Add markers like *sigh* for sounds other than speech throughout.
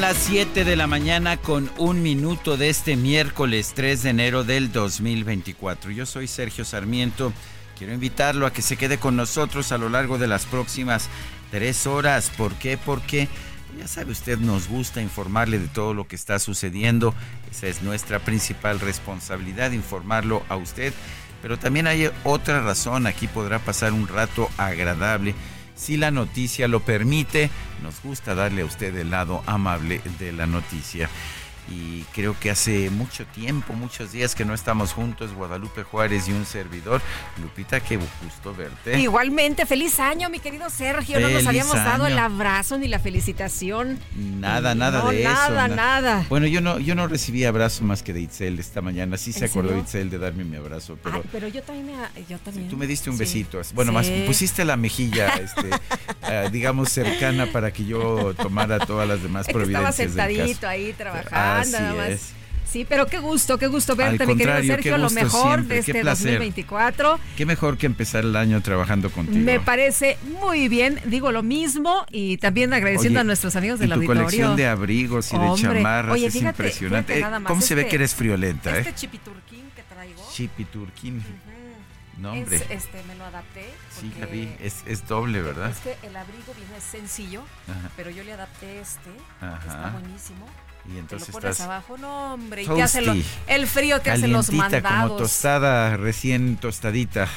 Las 7 de la mañana con un minuto de este miércoles 3 de enero del 2024. Yo soy Sergio Sarmiento. Quiero invitarlo a que se quede con nosotros a lo largo de las próximas tres horas. ¿Por qué? Porque ya sabe usted, nos gusta informarle de todo lo que está sucediendo. Esa es nuestra principal responsabilidad, informarlo a usted. Pero también hay otra razón. Aquí podrá pasar un rato agradable si la noticia lo permite. Nos gusta darle a usted el lado amable de la noticia. Y creo que hace mucho tiempo, muchos días que no estamos juntos, Guadalupe Juárez y un servidor. Lupita, qué gusto verte. Igualmente, feliz año, mi querido Sergio. no nos habíamos dado el abrazo ni la felicitación. Nada, nada de eso. Nada, nada. Bueno, yo no, yo no recibí abrazo más que de Itzel esta mañana. Sí se acordó Itzel de darme mi abrazo. Pero, pero yo también, yo también. Tú me diste un besito. Bueno, más pusiste la mejilla, este, *laughs* eh, digamos, cercana para que yo tomara todas las demás providencias. Estaba sentadito ahí trabajando nada más. Sí, pero qué gusto, qué gusto verte, mi querido Sergio. Lo mejor de este 2024. Qué mejor que empezar el año trabajando contigo. Me parece muy bien. Digo lo mismo y también agradeciendo a nuestros amigos del tu auditorio. colección de abrigos y de chamarras es impresionante. Eh, ¿Cómo se ve este que eres friolenta? Este eh? chipiturquín que traigo. Chipiturquín. No, hombre. este, me lo adapté. Sí, la vi. Es, es doble, ¿verdad? Es que el abrigo viene sencillo, pero yo le adapté este. Está buenísimo. Y entonces te lo pones abajo, no hombre, y te hace el frío te hace los mandados. como tostada, recién tostadita.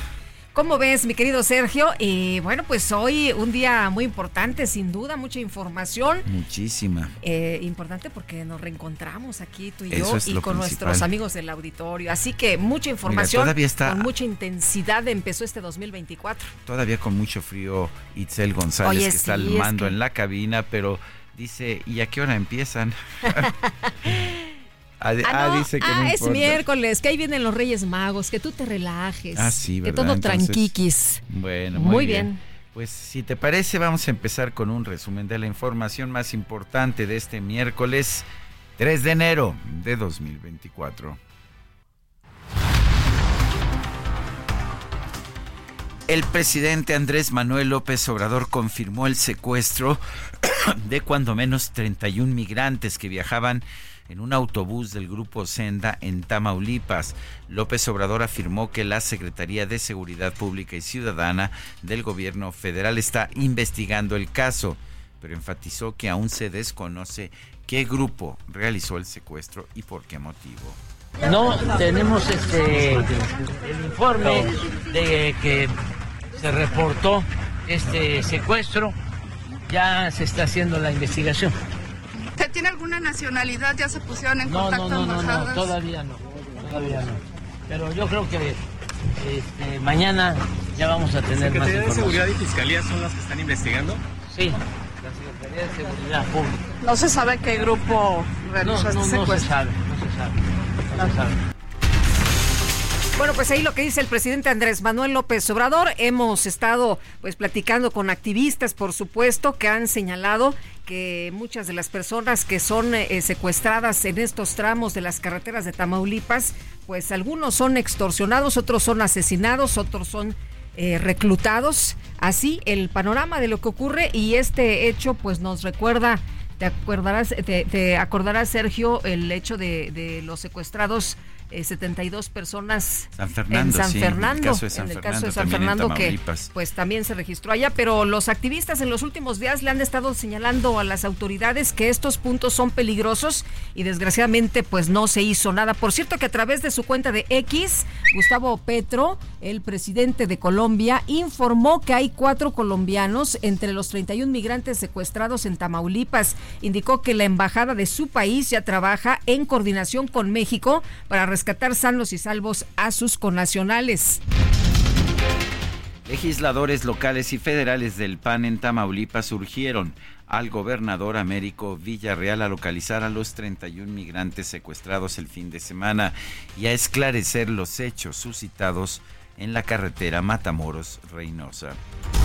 ¿Cómo ves, mi querido Sergio? Y bueno, pues hoy un día muy importante, sin duda, mucha información. Muchísima. Eh, importante porque nos reencontramos aquí tú y yo y con nuestros amigos del auditorio. Así que mucha información. todavía está, con mucha intensidad empezó este 2024. Todavía con mucho frío, Itzel González, que está al mando en la cabina, pero Dice, ¿y a qué hora empiezan? *laughs* Ah, ah, ah, dice que ah, es miércoles, que ahí vienen los Reyes Magos, que tú te relajes. Ah, sí, ¿verdad? Que todo tranquiquis. Bueno, muy, bien. Pues si te parece, vamos a empezar con un resumen de la información más importante de este miércoles 3 de enero de 2024. El presidente Andrés Manuel López Obrador confirmó el secuestro *coughs* de cuando menos 31 migrantes que viajaban en un autobús del grupo Senda en Tamaulipas. López Obrador afirmó que la Secretaría de Seguridad Pública y Ciudadana del gobierno federal está investigando el caso, pero enfatizó que aún se desconoce qué grupo realizó el secuestro y por qué motivo. No tenemos este el informe de que se reportó este secuestro, ya se está haciendo la investigación. ¿Tiene alguna nacionalidad? ¿Ya se pusieron en contacto no, no, no, no, todavía no, todavía no. Pero yo creo que este, mañana ya vamos a tener más información. de Seguridad y Fiscalía son las que están investigando? Sí, la Secretaría de Seguridad Pública. ¿No se sabe qué grupo realizó no, este no, No se sabe, no se sabe, no se sabe. Bueno, pues ahí lo que dice el presidente Andrés Manuel López Obrador. Hemos estado pues platicando con activistas, por supuesto, que han señalado que muchas de las personas que son eh, secuestradas en estos tramos de las carreteras de Tamaulipas, pues algunos son extorsionados, otros son asesinados, otros son eh, reclutados. Así el panorama de lo que ocurre y este hecho pues nos recuerda Te acordarás, te, acordarás Sergio, el hecho de, de los secuestrados 72 eh, personas en San Fernando, en el caso de San, Fernando, que pues también se registró allá, pero los activistas en los últimos días le han estado señalando a las autoridades que estos puntos son peligrosos y desgraciadamente pues no se hizo nada. Por cierto que a través de su cuenta de X, Gustavo Petro, el presidente de Colombia, informó que hay cuatro colombianos entre los 31 migrantes secuestrados en Tamaulipas. Indicó que la embajada de su país ya trabaja en coordinación con México para rescatar sanos y salvos a sus connacionales. Legisladores locales y federales del PAN en Tamaulipas urgieron al gobernador Américo Villarreal a localizar a los 31 migrantes secuestrados el fin de semana y a esclarecer los hechos suscitados en la carretera Matamoros-Reynosa.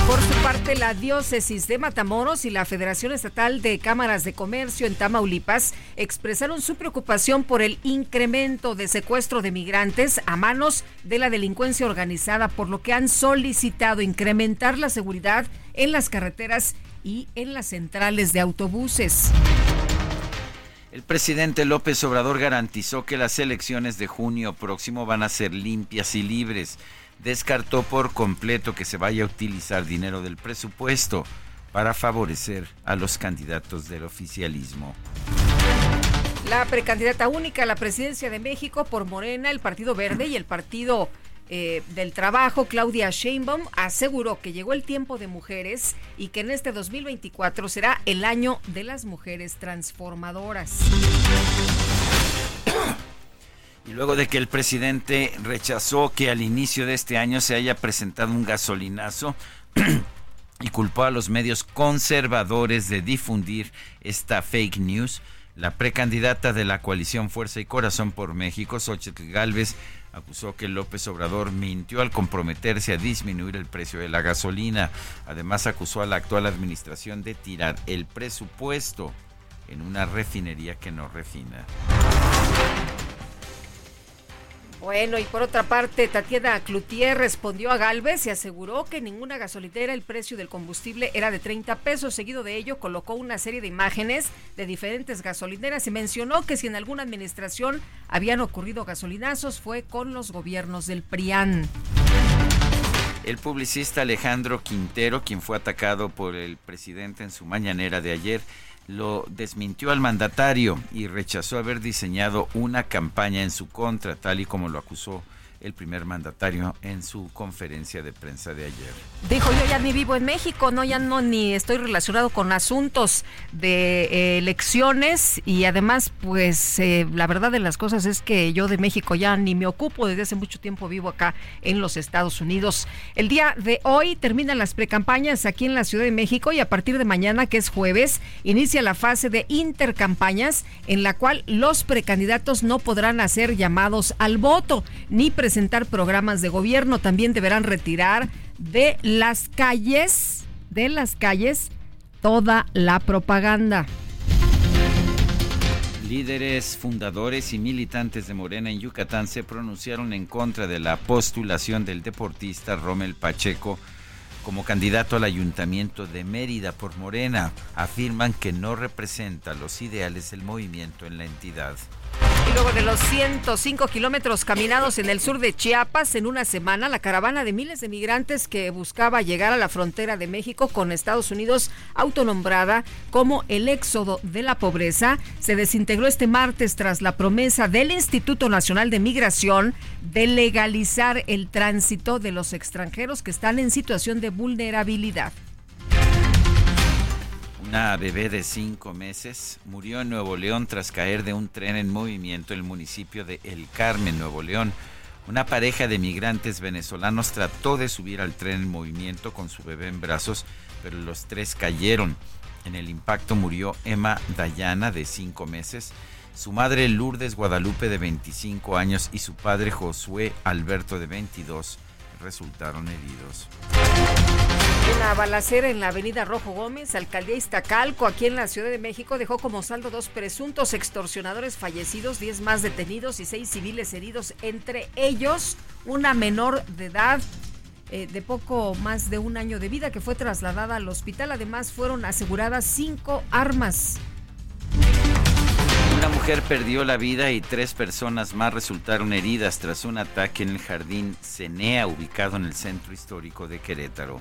Por su parte, la diócesis de Matamoros y la Federación Estatal de Cámaras de Comercio en Tamaulipas expresaron su preocupación por el incremento de secuestro de migrantes a manos de la delincuencia organizada, por lo que han solicitado incrementar la seguridad en las carreteras y en las centrales de autobuses. El presidente López Obrador garantizó que las elecciones de junio próximo van a ser limpias y libres descartó por completo que se vaya a utilizar dinero del presupuesto para favorecer a los candidatos del oficialismo. La precandidata única a la presidencia de México por Morena, el Partido Verde y el Partido eh, del Trabajo, Claudia Sheinbaum, aseguró que llegó el tiempo de mujeres y que en este 2024 será el año de las mujeres transformadoras. Y luego de que el presidente rechazó que al inicio de este año se haya presentado un gasolinazo *clears throat* y culpó a los medios conservadores de difundir esta fake news, la precandidata de la coalición Fuerza y Corazón por México, Xochitl Galvez, acusó que López Obrador mintió al comprometerse a disminuir el precio de la gasolina. Además acusó a la actual administración de tirar el presupuesto en una refinería que no refina. Bueno, y por otra parte, Tatiana Cloutier respondió a Galvez y aseguró que ninguna gasolinera el precio del combustible era de 30 pesos. Seguido de ello, colocó una serie de imágenes de diferentes gasolineras y mencionó que si en alguna administración habían ocurrido gasolinazos fue con los gobiernos del PRIAN. El publicista Alejandro Quintero, quien fue atacado por el presidente en su mañanera de ayer, lo desmintió al mandatario y rechazó haber diseñado una campaña en su contra, tal y como lo acusó el primer mandatario en su conferencia de prensa de ayer. Dijo, yo ya ni vivo en México, no, ya no, ni estoy relacionado con asuntos de eh, elecciones y además, pues eh, la verdad de las cosas es que yo de México ya ni me ocupo, desde hace mucho tiempo vivo acá en los Estados Unidos. El día de hoy terminan las precampañas aquí en la Ciudad de México y a partir de mañana, que es jueves, inicia la fase de intercampañas en la cual los precandidatos no podrán hacer llamados al voto ni presentar presentar programas de gobierno. También deberán retirar de las calles, de las calles, toda la propaganda. Líderes, fundadores y militantes de Morena en Yucatán se pronunciaron en contra de la postulación del deportista Rommel Pacheco como candidato al ayuntamiento de Mérida por Morena. Afirman que no representa los ideales del movimiento en la entidad. Y luego de los 105 kilómetros caminados en el sur de Chiapas en una semana, la caravana de miles de migrantes que buscaba llegar a la frontera de México con Estados Unidos, autonombrada como el éxodo de la pobreza, se desintegró este martes tras la promesa del Instituto Nacional de Migración de legalizar el tránsito de los extranjeros que están en situación de vulnerabilidad. Una bebé de cinco meses murió en Nuevo León tras caer de un tren en movimiento en el municipio de El Carmen, Nuevo León. Una pareja de migrantes venezolanos trató de subir al tren en movimiento con su bebé en brazos, pero los tres cayeron. En el impacto murió Emma Dayana, de cinco meses, su madre Lourdes Guadalupe, de 25 años, y su padre Josué Alberto, de 22, resultaron heridos. Una balacera en la avenida Rojo Gómez, alcaldía Iztacalco, aquí en la Ciudad de México, dejó como saldo dos presuntos extorsionadores fallecidos, diez más detenidos y seis civiles heridos, entre ellos una menor de edad eh, de poco más de un año de vida que fue trasladada al hospital. Además, fueron aseguradas cinco armas mujer perdió la vida y tres personas más resultaron heridas tras un ataque en el jardín Cenea ubicado en el centro histórico de Querétaro.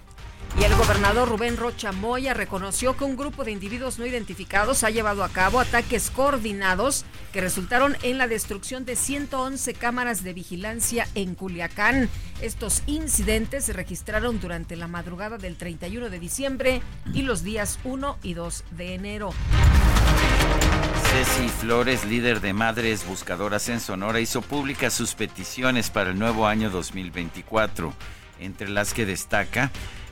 Y el gobernador Rubén Rocha Moya reconoció que un grupo de individuos no identificados ha llevado a cabo ataques coordinados que resultaron en la destrucción de 111 cámaras de vigilancia en Culiacán. Estos incidentes se registraron durante la madrugada del 31 de diciembre y los días 1 y 2 de enero. Ceci Flores, líder de Madres Buscadoras en Sonora, hizo públicas sus peticiones para el nuevo año 2024, entre las que destaca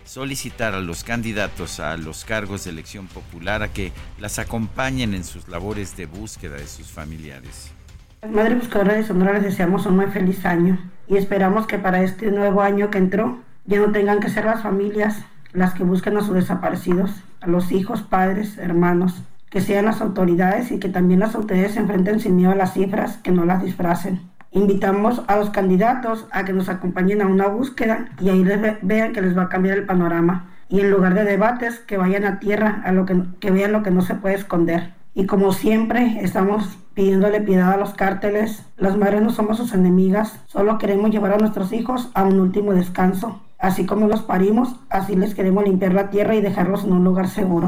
solicitar a los candidatos a los cargos de elección popular a que las acompañen en sus labores de búsqueda de sus familiares. Las Madres Buscadoras de Sonora les deseamos un muy feliz año y esperamos que para este nuevo año que entró ya no tengan que ser las familias las que busquen a sus desaparecidos, a los hijos, padres, hermanos, que sean las autoridades y que también las autoridades se enfrenten sin miedo a las cifras, que no las disfracen. Invitamos a los candidatos a que nos acompañen a una búsqueda y ahí les vean que les va a cambiar el panorama. Y en lugar de debates, que vayan a tierra, a lo que, que vean lo que no se puede esconder. Y como siempre, estamos pidiéndole piedad a los cárteles. Las madres no somos sus enemigas, solo queremos llevar a nuestros hijos a un último descanso. Así como los parimos, así les queremos limpiar la tierra y dejarlos en un lugar seguro.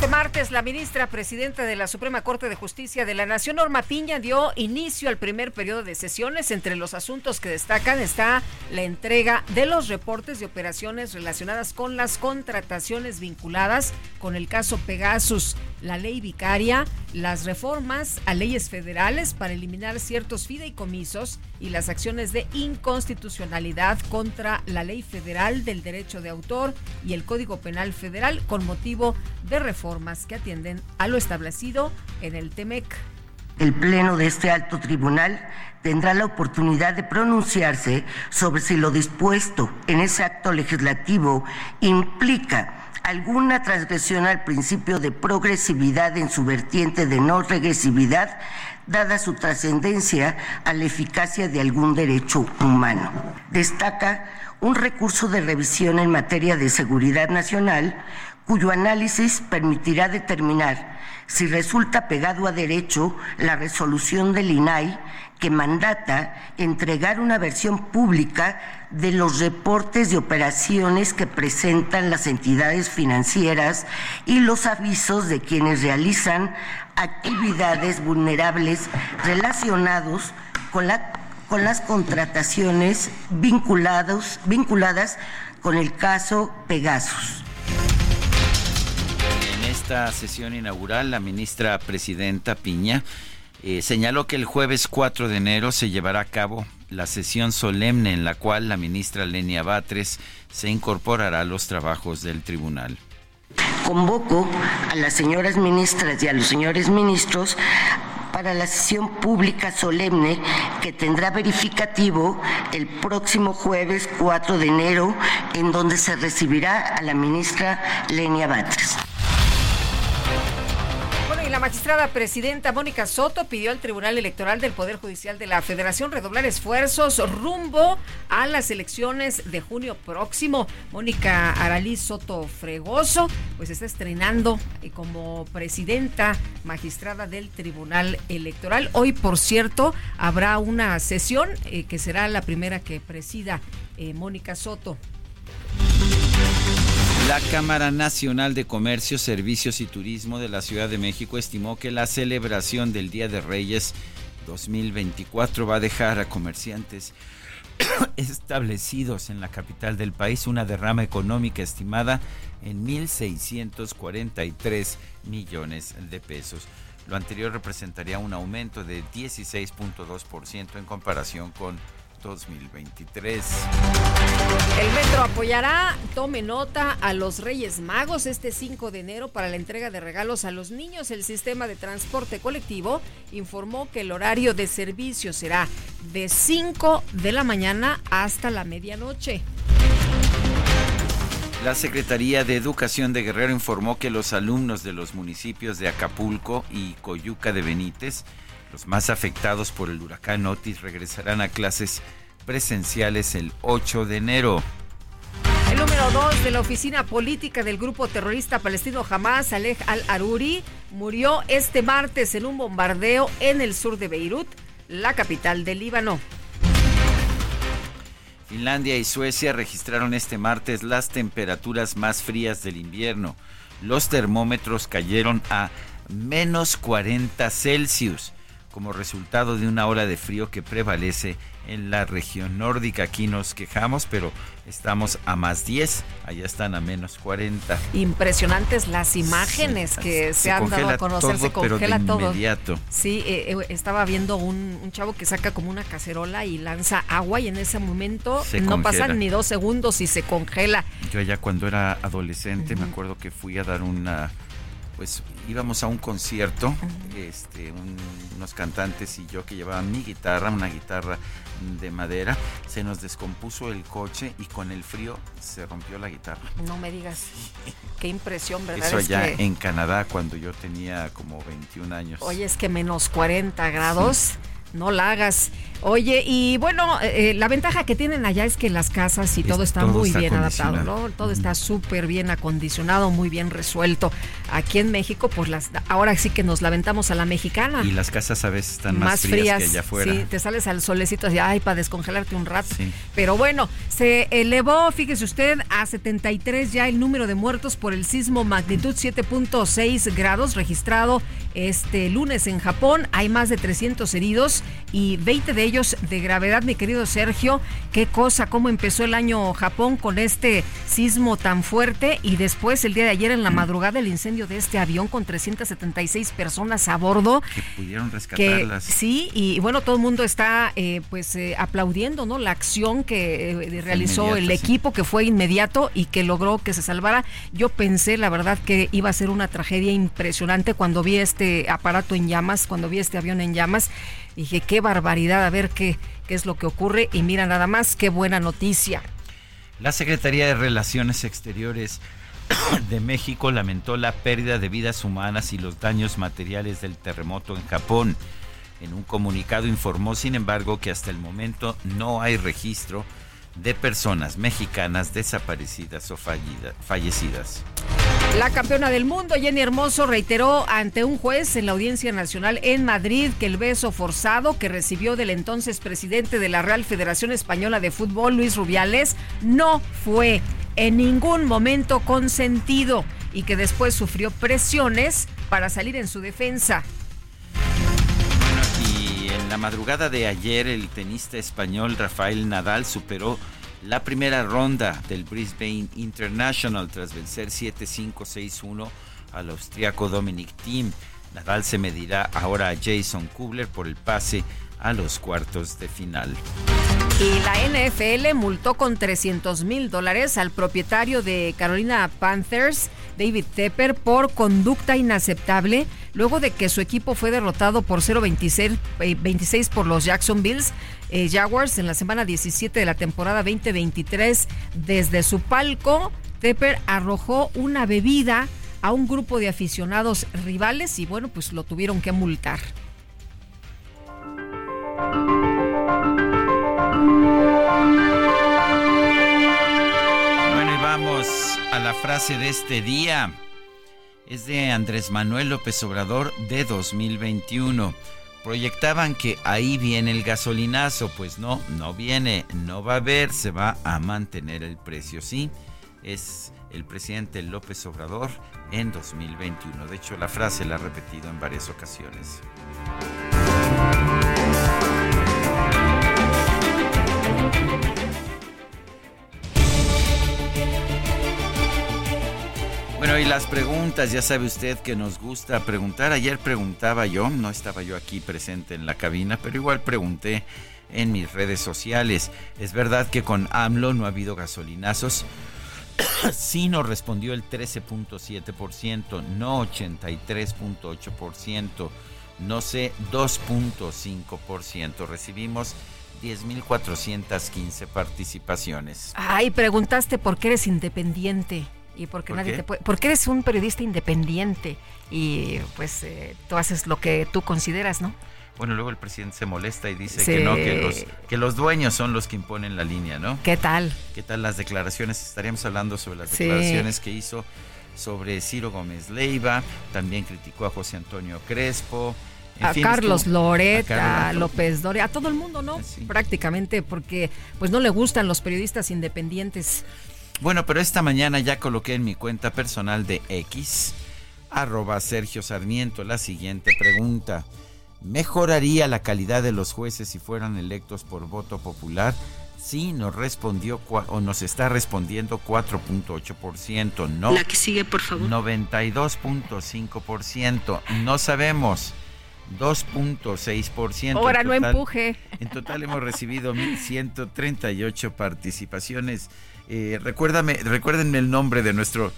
Este martes, la ministra presidenta de la Suprema Corte de Justicia de la Nación, Norma Piña, dio inicio al primer periodo de sesiones. Entre los asuntos que destacan está la entrega de los reportes de operaciones relacionadas con las contrataciones vinculadas con el caso Pegasus, la ley vicaria, las reformas a leyes federales para eliminar ciertos fideicomisos y las acciones de inconstitucionalidad contra la ley federal del derecho de autor y el Código Penal Federal con motivo de reforma que atienden a lo establecido en el TEMEC. El Pleno de este alto tribunal tendrá la oportunidad de pronunciarse sobre si lo dispuesto en ese acto legislativo implica alguna transgresión al principio de progresividad en su vertiente de no regresividad, dada su trascendencia a la eficacia de algún derecho humano. Destaca un recurso de revisión en materia de seguridad nacional cuyo análisis permitirá determinar si resulta pegado a derecho la resolución del INAI que mandata entregar una versión pública de los reportes de operaciones que presentan las entidades financieras y los avisos de quienes realizan actividades vulnerables relacionados con, la, con las contrataciones vinculadas con el caso Pegasus esta sesión inaugural, la ministra presidenta Piña eh, señaló que el jueves 4 de enero se llevará a cabo la sesión solemne en la cual la ministra Lenia Batres se incorporará a los trabajos del tribunal. Convoco a las señoras ministras y a los señores ministros para la sesión pública solemne que tendrá verificativo el próximo jueves 4 de enero, en donde se recibirá a la ministra Lenia Batres magistrada presidenta Mónica Soto pidió al Tribunal Electoral del Poder Judicial de la Federación redoblar esfuerzos rumbo a las elecciones de junio próximo. Mónica Aralí Soto Fregoso pues está estrenando eh, como presidenta magistrada del Tribunal Electoral. Hoy, por cierto, habrá una sesión eh, que será la primera que presida eh, Mónica Soto. La Cámara Nacional de Comercio, Servicios y Turismo de la Ciudad de México estimó que la celebración del Día de Reyes 2024 va a dejar a comerciantes *coughs* establecidos en la capital del país una derrama económica estimada en 1.643 millones de pesos. Lo anterior representaría un aumento de 16.2% en comparación con 2023. El metro apoyará, tome nota, a los Reyes Magos este 5 de enero para la entrega de regalos a los niños. El sistema de transporte colectivo informó que el horario de servicio será de 5 de la mañana hasta la medianoche. La Secretaría de Educación de Guerrero informó que los alumnos de los municipios de Acapulco y Coyuca de Benítez los más afectados por el huracán Otis regresarán a clases presenciales el 8 de enero. El número dos de la oficina política del grupo terrorista palestino Hamas, Alej al-Aruri, murió este martes en un bombardeo en el sur de Beirut, la capital del Líbano. Finlandia y Suecia registraron este martes las temperaturas más frías del invierno. Los termómetros cayeron a menos 40 Celsius como resultado de una ola de frío que prevalece en la región nórdica. Aquí nos quejamos, pero estamos a más 10, allá están a menos 40. Impresionantes las imágenes que se, han dado a conocer, se congela todo. Inmediato. Sí, eh, eh, estaba viendo un, chavo que saca como una cacerola y lanza agua y en ese momento no pasan ni dos segundos y se congela. Yo allá cuando era adolescente me acuerdo que fui a dar una pues íbamos a un concierto, este, unos cantantes y yo que llevaban mi guitarra, una guitarra de madera, se nos descompuso el coche y con el frío se rompió la guitarra. No me digas. Qué impresión, ¿verdad? Eso allá en Canadá cuando yo tenía como 21 años. Oye, es que menos 40 grados. No la hagas. Oye, y bueno, eh, eh, la ventaja que tienen allá es que las casas y todo está muy bien adaptado, ¿no? Todo está súper bien acondicionado, muy bien resuelto. Aquí en México, pues las, ahora sí que nos lamentamos a la mexicana. Y las casas a veces están más, frías, que allá afuera. Sí, te sales al solecito así, ay, para descongelarte un rato. Pero bueno, se elevó, fíjese usted, a 73 ya el número de muertos por el sismo magnitud 7.6 grados registrado este lunes en Japón. Hay más de 300 heridos y 20 de ellos de gravedad, mi querido Sergio. Qué cosa, cómo empezó el año Japón con este sismo tan fuerte y después el día de ayer en la madrugada el incendio de este avión con 376 personas a bordo. Que pudieron rescatarlas. sí, y bueno, todo el mundo está eh, pues eh, aplaudiendo, ¿no? La acción que eh, realizó el equipo que fue inmediato y que logró que se salvara. Yo pensé, la verdad, que iba a ser una tragedia impresionante cuando vi este aparato en llamas, cuando vi este avión en llamas. Dije, qué barbaridad, a ver qué, qué es lo que ocurre. Y mira nada más, qué buena noticia. La Secretaría de Relaciones Exteriores *coughs* de México lamentó la pérdida de vidas humanas y los daños materiales del terremoto en Japón. En un comunicado informó, sin embargo, que hasta el momento no hay registro de personas mexicanas desaparecidas o fallecidas. La campeona del mundo, Jenny Hermoso, reiteró ante un juez en la Audiencia Nacional en Madrid que el beso forzado que recibió del entonces presidente de la Real Federación Española de Fútbol, Luis Rubiales, no fue en ningún momento consentido y que después sufrió presiones para salir en su defensa. La madrugada de ayer el tenista español Rafael Nadal superó la primera ronda del Brisbane International tras vencer 7-5-6-1 al austriaco Dominic Thiem. Nadal se medirá ahora a Jason Kubler por el pase a los cuartos de final. Y la NFL multó con 300 mil dólares al propietario de Carolina Panthers, David Tepper, por conducta inaceptable luego de que su equipo fue derrotado por 0-26 26 por los Jacksonville eh, Jaguars en la semana 17 de la temporada 2023. Desde su palco, Tepper arrojó una bebida a un grupo de aficionados rivales y bueno, pues lo tuvieron que multar. Vamos a la frase de este día. Es de Andrés Manuel López Obrador de 2021. Proyectaban que ahí viene el gasolinazo, pues no, no viene, no va a haber, se va a mantener el precio, sí. Es el presidente López Obrador en 2021. De hecho, la frase la ha repetido en varias ocasiones. Bueno, y las preguntas, ya sabe usted que nos gusta preguntar. Ayer preguntaba yo, no estaba yo aquí presente en la cabina, pero igual pregunté en mis redes sociales. ¿Es verdad que con AMLO no ha habido gasolinazos? *coughs* sí nos respondió el 13.7%, no 83.8%, no sé 2.5%. Recibimos 10.415 participaciones. Ay, preguntaste por qué eres independiente y porque nadie te puede, porque eres un periodista independiente y pues eh, tú haces lo que tú consideras, ¿no? Bueno, luego el presidente se molesta y dice que no, que los, que los dueños son los que imponen la línea, ¿no? ¿Qué tal? ¿Qué tal las declaraciones? Estaríamos hablando sobre las declaraciones que hizo sobre Ciro Gómez Leiva, también criticó a José Antonio Crespo. a, Carlos Loret, a López Doria, a todo el mundo, ¿no? Prácticamente, porque pues no le gustan los periodistas independientes. Bueno, pero esta mañana ya coloqué en mi cuenta personal de X, arroba Sergio Sarmiento, la siguiente pregunta. ¿Mejoraría la calidad de los jueces si fueran electos por voto popular? Sí, nos respondió o nos está respondiendo 4.8%, no. La que sigue, por favor. 92.5%, no sabemos. 2.6%. Ahora no empuje. En total hemos recibido 1.138 participaciones. Eh, recuérdame, recuérdenme el nombre de nuestro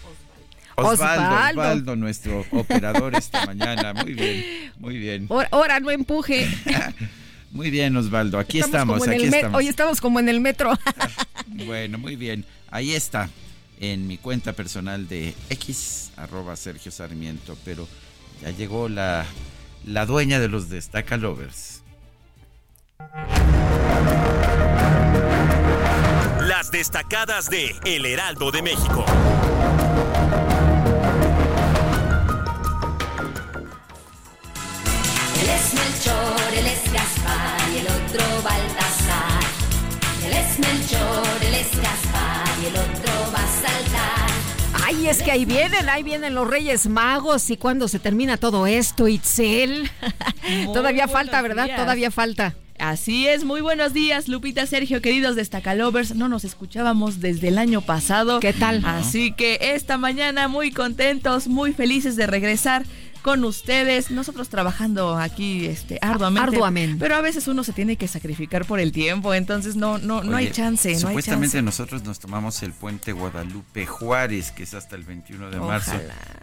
Osvaldo, Osvaldo, nuestro operador esta mañana. Muy bien, muy bien. Ahora no empuje. *laughs* Muy bien, Osvaldo. Aquí estamos. aquí estamos. Hoy estamos como en el metro. *laughs* bueno, muy bien. Ahí está. En mi cuenta personal de X, arroba Sergio Sarmiento. Pero ya llegó la, la dueña de los Destaca Lovers. Destacadas de El Heraldo de México. es Melchor, él es Gaspar y el otro Baltasar. Él es Melchor, él es Gaspar y el otro va a saltar. Ay, es que ahí vienen, ahí vienen los Reyes Magos y cuando se termina todo esto, Itzel. *laughs* Todavía falta, ¿verdad? Todavía falta. Así es, muy buenos días, Lupita, Sergio, queridos Destacalovers. No nos escuchábamos desde el año pasado. ¿Qué tal? Así que esta mañana muy contentos, muy felices de regresar con ustedes, nosotros trabajando aquí este, arduamente. Arduamente. Pero a veces uno se tiene que sacrificar por el tiempo, entonces no, no, no hay chance. Supuestamente nosotros nos tomamos el puente Guadalupe Juárez, que es hasta el 21 de marzo.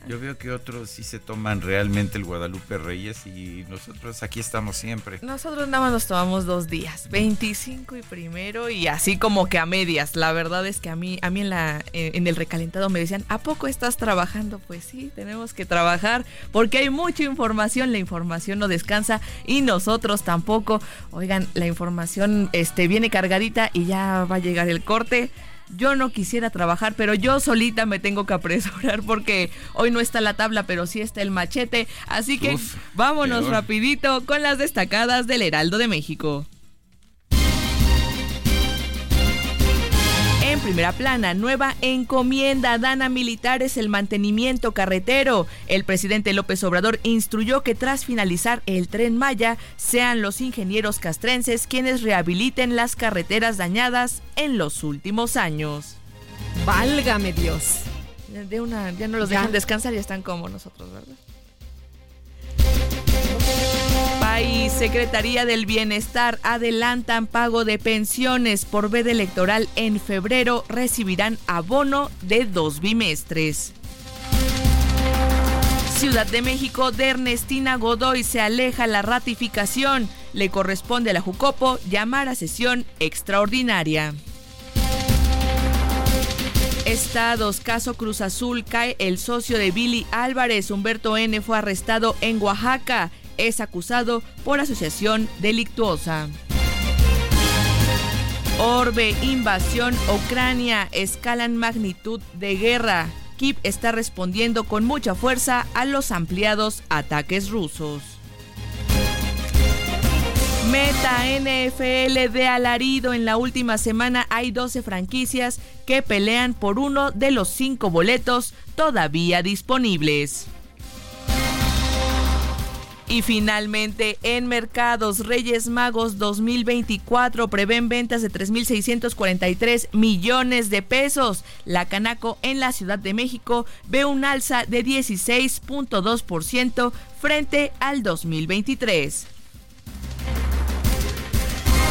Yo veo que otros sí se toman realmente el Guadalupe Reyes y nosotros aquí estamos siempre. Nosotros nada más nos tomamos dos días, 25 y primero y así como que a medias. La verdad es que a mí, a mí en, la, en el recalentado me decían, ¿a poco estás trabajando? Pues sí, tenemos que trabajar porque que hay mucha información, la información no descansa y nosotros tampoco. Oigan, la información este, viene cargadita y ya va a llegar el corte. Yo no quisiera trabajar, pero yo solita me tengo que apresurar porque hoy no está la tabla, pero sí está el machete. Así que vámonos rapidito con las destacadas del Heraldo de México. En primera plana, nueva encomienda dan a militares el mantenimiento carretero. El presidente López Obrador instruyó que tras finalizar el tren Maya, sean los ingenieros castrenses quienes rehabiliten las carreteras dañadas en los últimos años. Válgame Dios. De una, ya no los dejan descansar y están como nosotros, ¿verdad? País, Secretaría del Bienestar adelantan pago de pensiones por veda electoral en febrero. Recibirán abono de dos bimestres. Ciudad de México de Ernestina Godoy se aleja la ratificación. Le corresponde a la Jucopo llamar a sesión extraordinaria. Estados, caso Cruz Azul, cae el socio de Billy Álvarez. Humberto N. fue arrestado en Oaxaca es acusado por asociación delictuosa. Orbe, invasión, Ucrania, escalan magnitud de guerra. Kiev está respondiendo con mucha fuerza a los ampliados ataques rusos. Meta NFL de alarido. En la última semana hay 12 franquicias que pelean por uno de los cinco boletos todavía disponibles. Y finalmente, en mercados, Reyes Magos 2024 prevén ventas de 3.643 millones de pesos. La Canaco en la Ciudad de México ve un alza de 16.2% frente al 2023.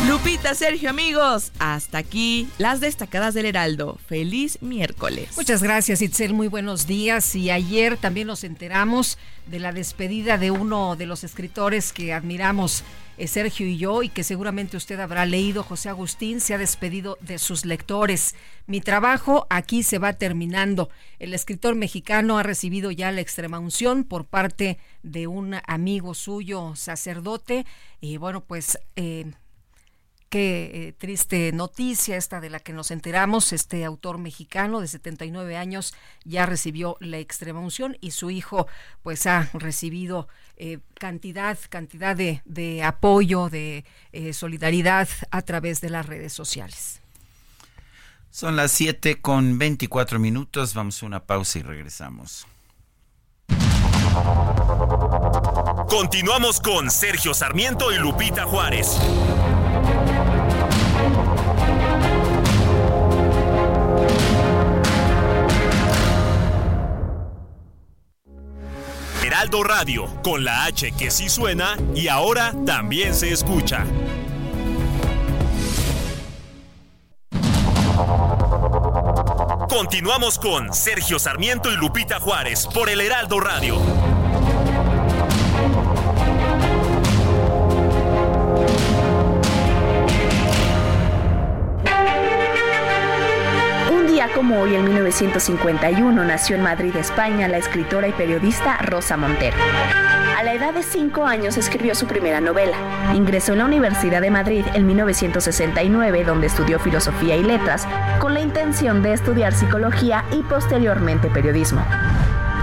Lupita, Sergio, amigos, hasta aquí las destacadas del Heraldo. Feliz miércoles. Muchas gracias, Itzel. Muy buenos días. Y ayer también nos enteramos de la despedida de uno de los escritores que admiramos, eh, Sergio y yo, y que seguramente usted habrá leído. José Agustín se ha despedido de sus lectores. Mi trabajo aquí se va terminando. El escritor mexicano ha recibido ya la extrema unción por parte de un amigo suyo, sacerdote. Y bueno, pues. Eh, Qué eh, triste noticia esta de la que nos enteramos. Este autor mexicano de 79 años ya recibió la extrema unción y su hijo pues ha recibido eh, cantidad, cantidad de, de apoyo, de eh, solidaridad a través de las redes sociales. Son las 7 con 24 minutos. Vamos a una pausa y regresamos. Continuamos con Sergio Sarmiento y Lupita Juárez. Heraldo Radio, con la H que sí suena y ahora también se escucha. Continuamos con Sergio Sarmiento y Lupita Juárez por el Heraldo Radio. Día como hoy, en 1951, nació en Madrid, España, la escritora y periodista Rosa Montero. A la edad de 5 años escribió su primera novela. Ingresó en la Universidad de Madrid en 1969, donde estudió filosofía y letras, con la intención de estudiar psicología y posteriormente periodismo.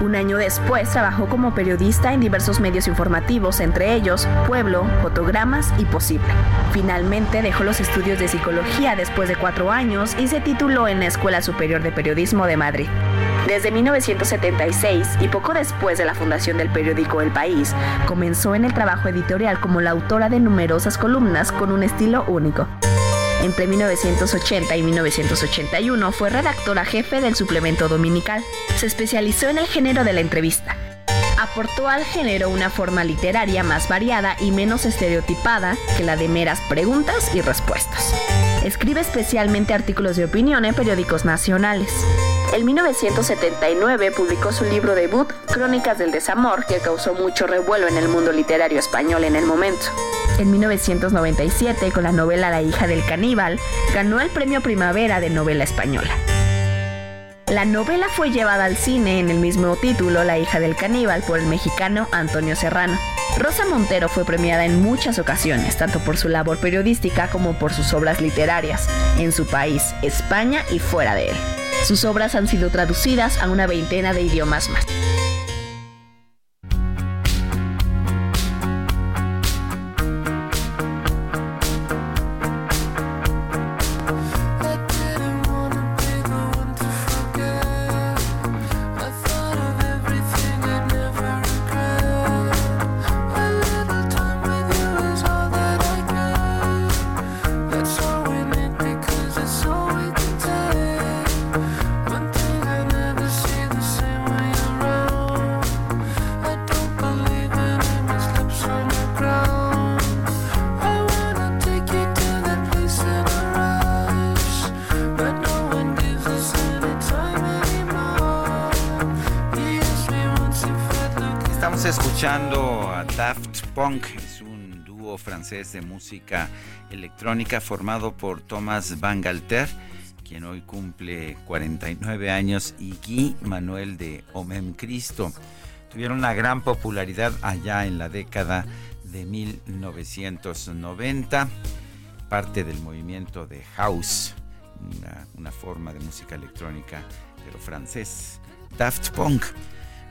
Un año después trabajó como periodista en diversos medios informativos, entre ellos Pueblo, Fotogramas y Posible. Finalmente dejó los estudios de psicología después de cuatro años y se tituló en la Escuela Superior de Periodismo de Madrid. Desde 1976 y poco después de la fundación del periódico El País, comenzó en el trabajo editorial como la autora de numerosas columnas con un estilo único. Entre 1980 y 1981 fue redactora jefe del suplemento dominical. Se especializó en el género de la entrevista. Aportó al género una forma literaria más variada y menos estereotipada que la de meras preguntas y respuestas. Escribe especialmente artículos de opinión en periódicos nacionales. En 1979 publicó su libro debut, Crónicas del Desamor, que causó mucho revuelo en el mundo literario español en el momento. En 1997, con la novela La hija del caníbal, ganó el premio Primavera de novela española. La novela fue llevada al cine en el mismo título, La hija del caníbal, por el mexicano Antonio Serrano. Rosa Montero fue premiada en muchas ocasiones, tanto por su labor periodística como por sus obras literarias, en su país, España y fuera de él. Sus obras han sido traducidas a una veintena de idiomas más. Escuchando a Daft Punk, es un dúo francés de música electrónica formado por Thomas Bangalter, quien hoy cumple 49 años, y Guy Manuel de Omem Cristo. Tuvieron una gran popularidad allá en la década de 1990, parte del movimiento de house, una, una forma de música electrónica, pero francés. Daft Punk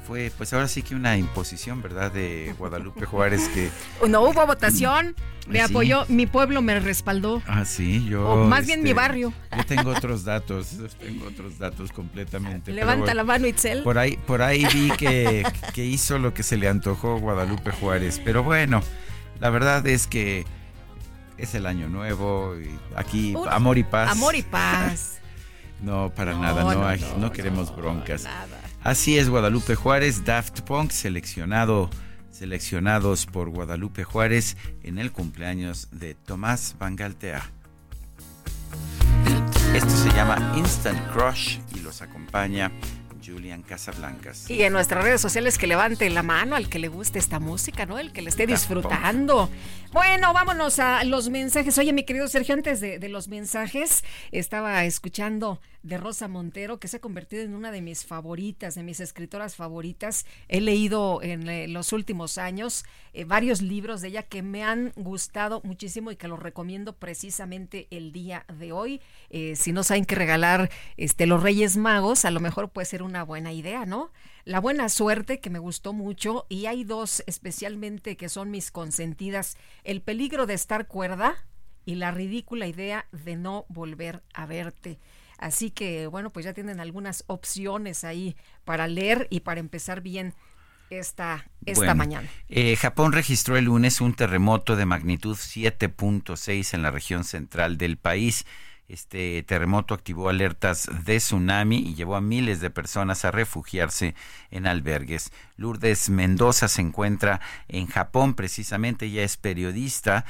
fue pues ahora sí que una imposición, ¿verdad? De Guadalupe *laughs* Juárez que... No hubo votación, me Sí. apoyó, mi pueblo me respaldó. Ah, sí, yo... O más bien mi este, barrio. Yo tengo *laughs* otros datos, tengo otros datos completamente. Levanta la mano, Itzel. Por ahí, por ahí vi que, que hizo lo que se le antojó Guadalupe Juárez. Pero bueno, la verdad es que es el año nuevo y aquí amor y paz. Amor y paz. *laughs* No, para No, nada, no, no, hay- no, no queremos broncas. nada. Así es, Guadalupe Juárez, Daft Punk, seleccionado seleccionados por Guadalupe Juárez en el cumpleaños de Tomás Bangaltea. Esto se llama Instant Crush y los acompaña Julian Casablancas. Y en nuestras redes sociales que levante la mano al que le guste esta música, ¿no? El que le esté disfrutando. Bueno, vámonos a los mensajes. Oye, mi querido Sergio, antes de, de los mensajes, estaba escuchando de Rosa Montero, que se ha convertido en una de mis favoritas, de mis escritoras favoritas. He leído en eh, los últimos años eh, varios libros de ella que me han gustado muchísimo y que los recomiendo precisamente el día de hoy. Eh, si no saben qué regalar este, los Reyes Magos, a lo mejor puede ser una buena idea, ¿no? La buena suerte, que me gustó mucho, y hay dos especialmente que son mis consentidas. El peligro de estar cuerda y la ridícula idea de no volver a verte. Así que, bueno, pues ya tienen algunas opciones ahí para leer y para empezar bien esta, esta mañana. Eh, Japón registró el lunes un terremoto de magnitud 7.6 en la región central del país. Este terremoto activó alertas de tsunami y llevó a miles de personas a refugiarse en albergues. Lourdes Mendoza se encuentra en Japón, precisamente, ella es periodista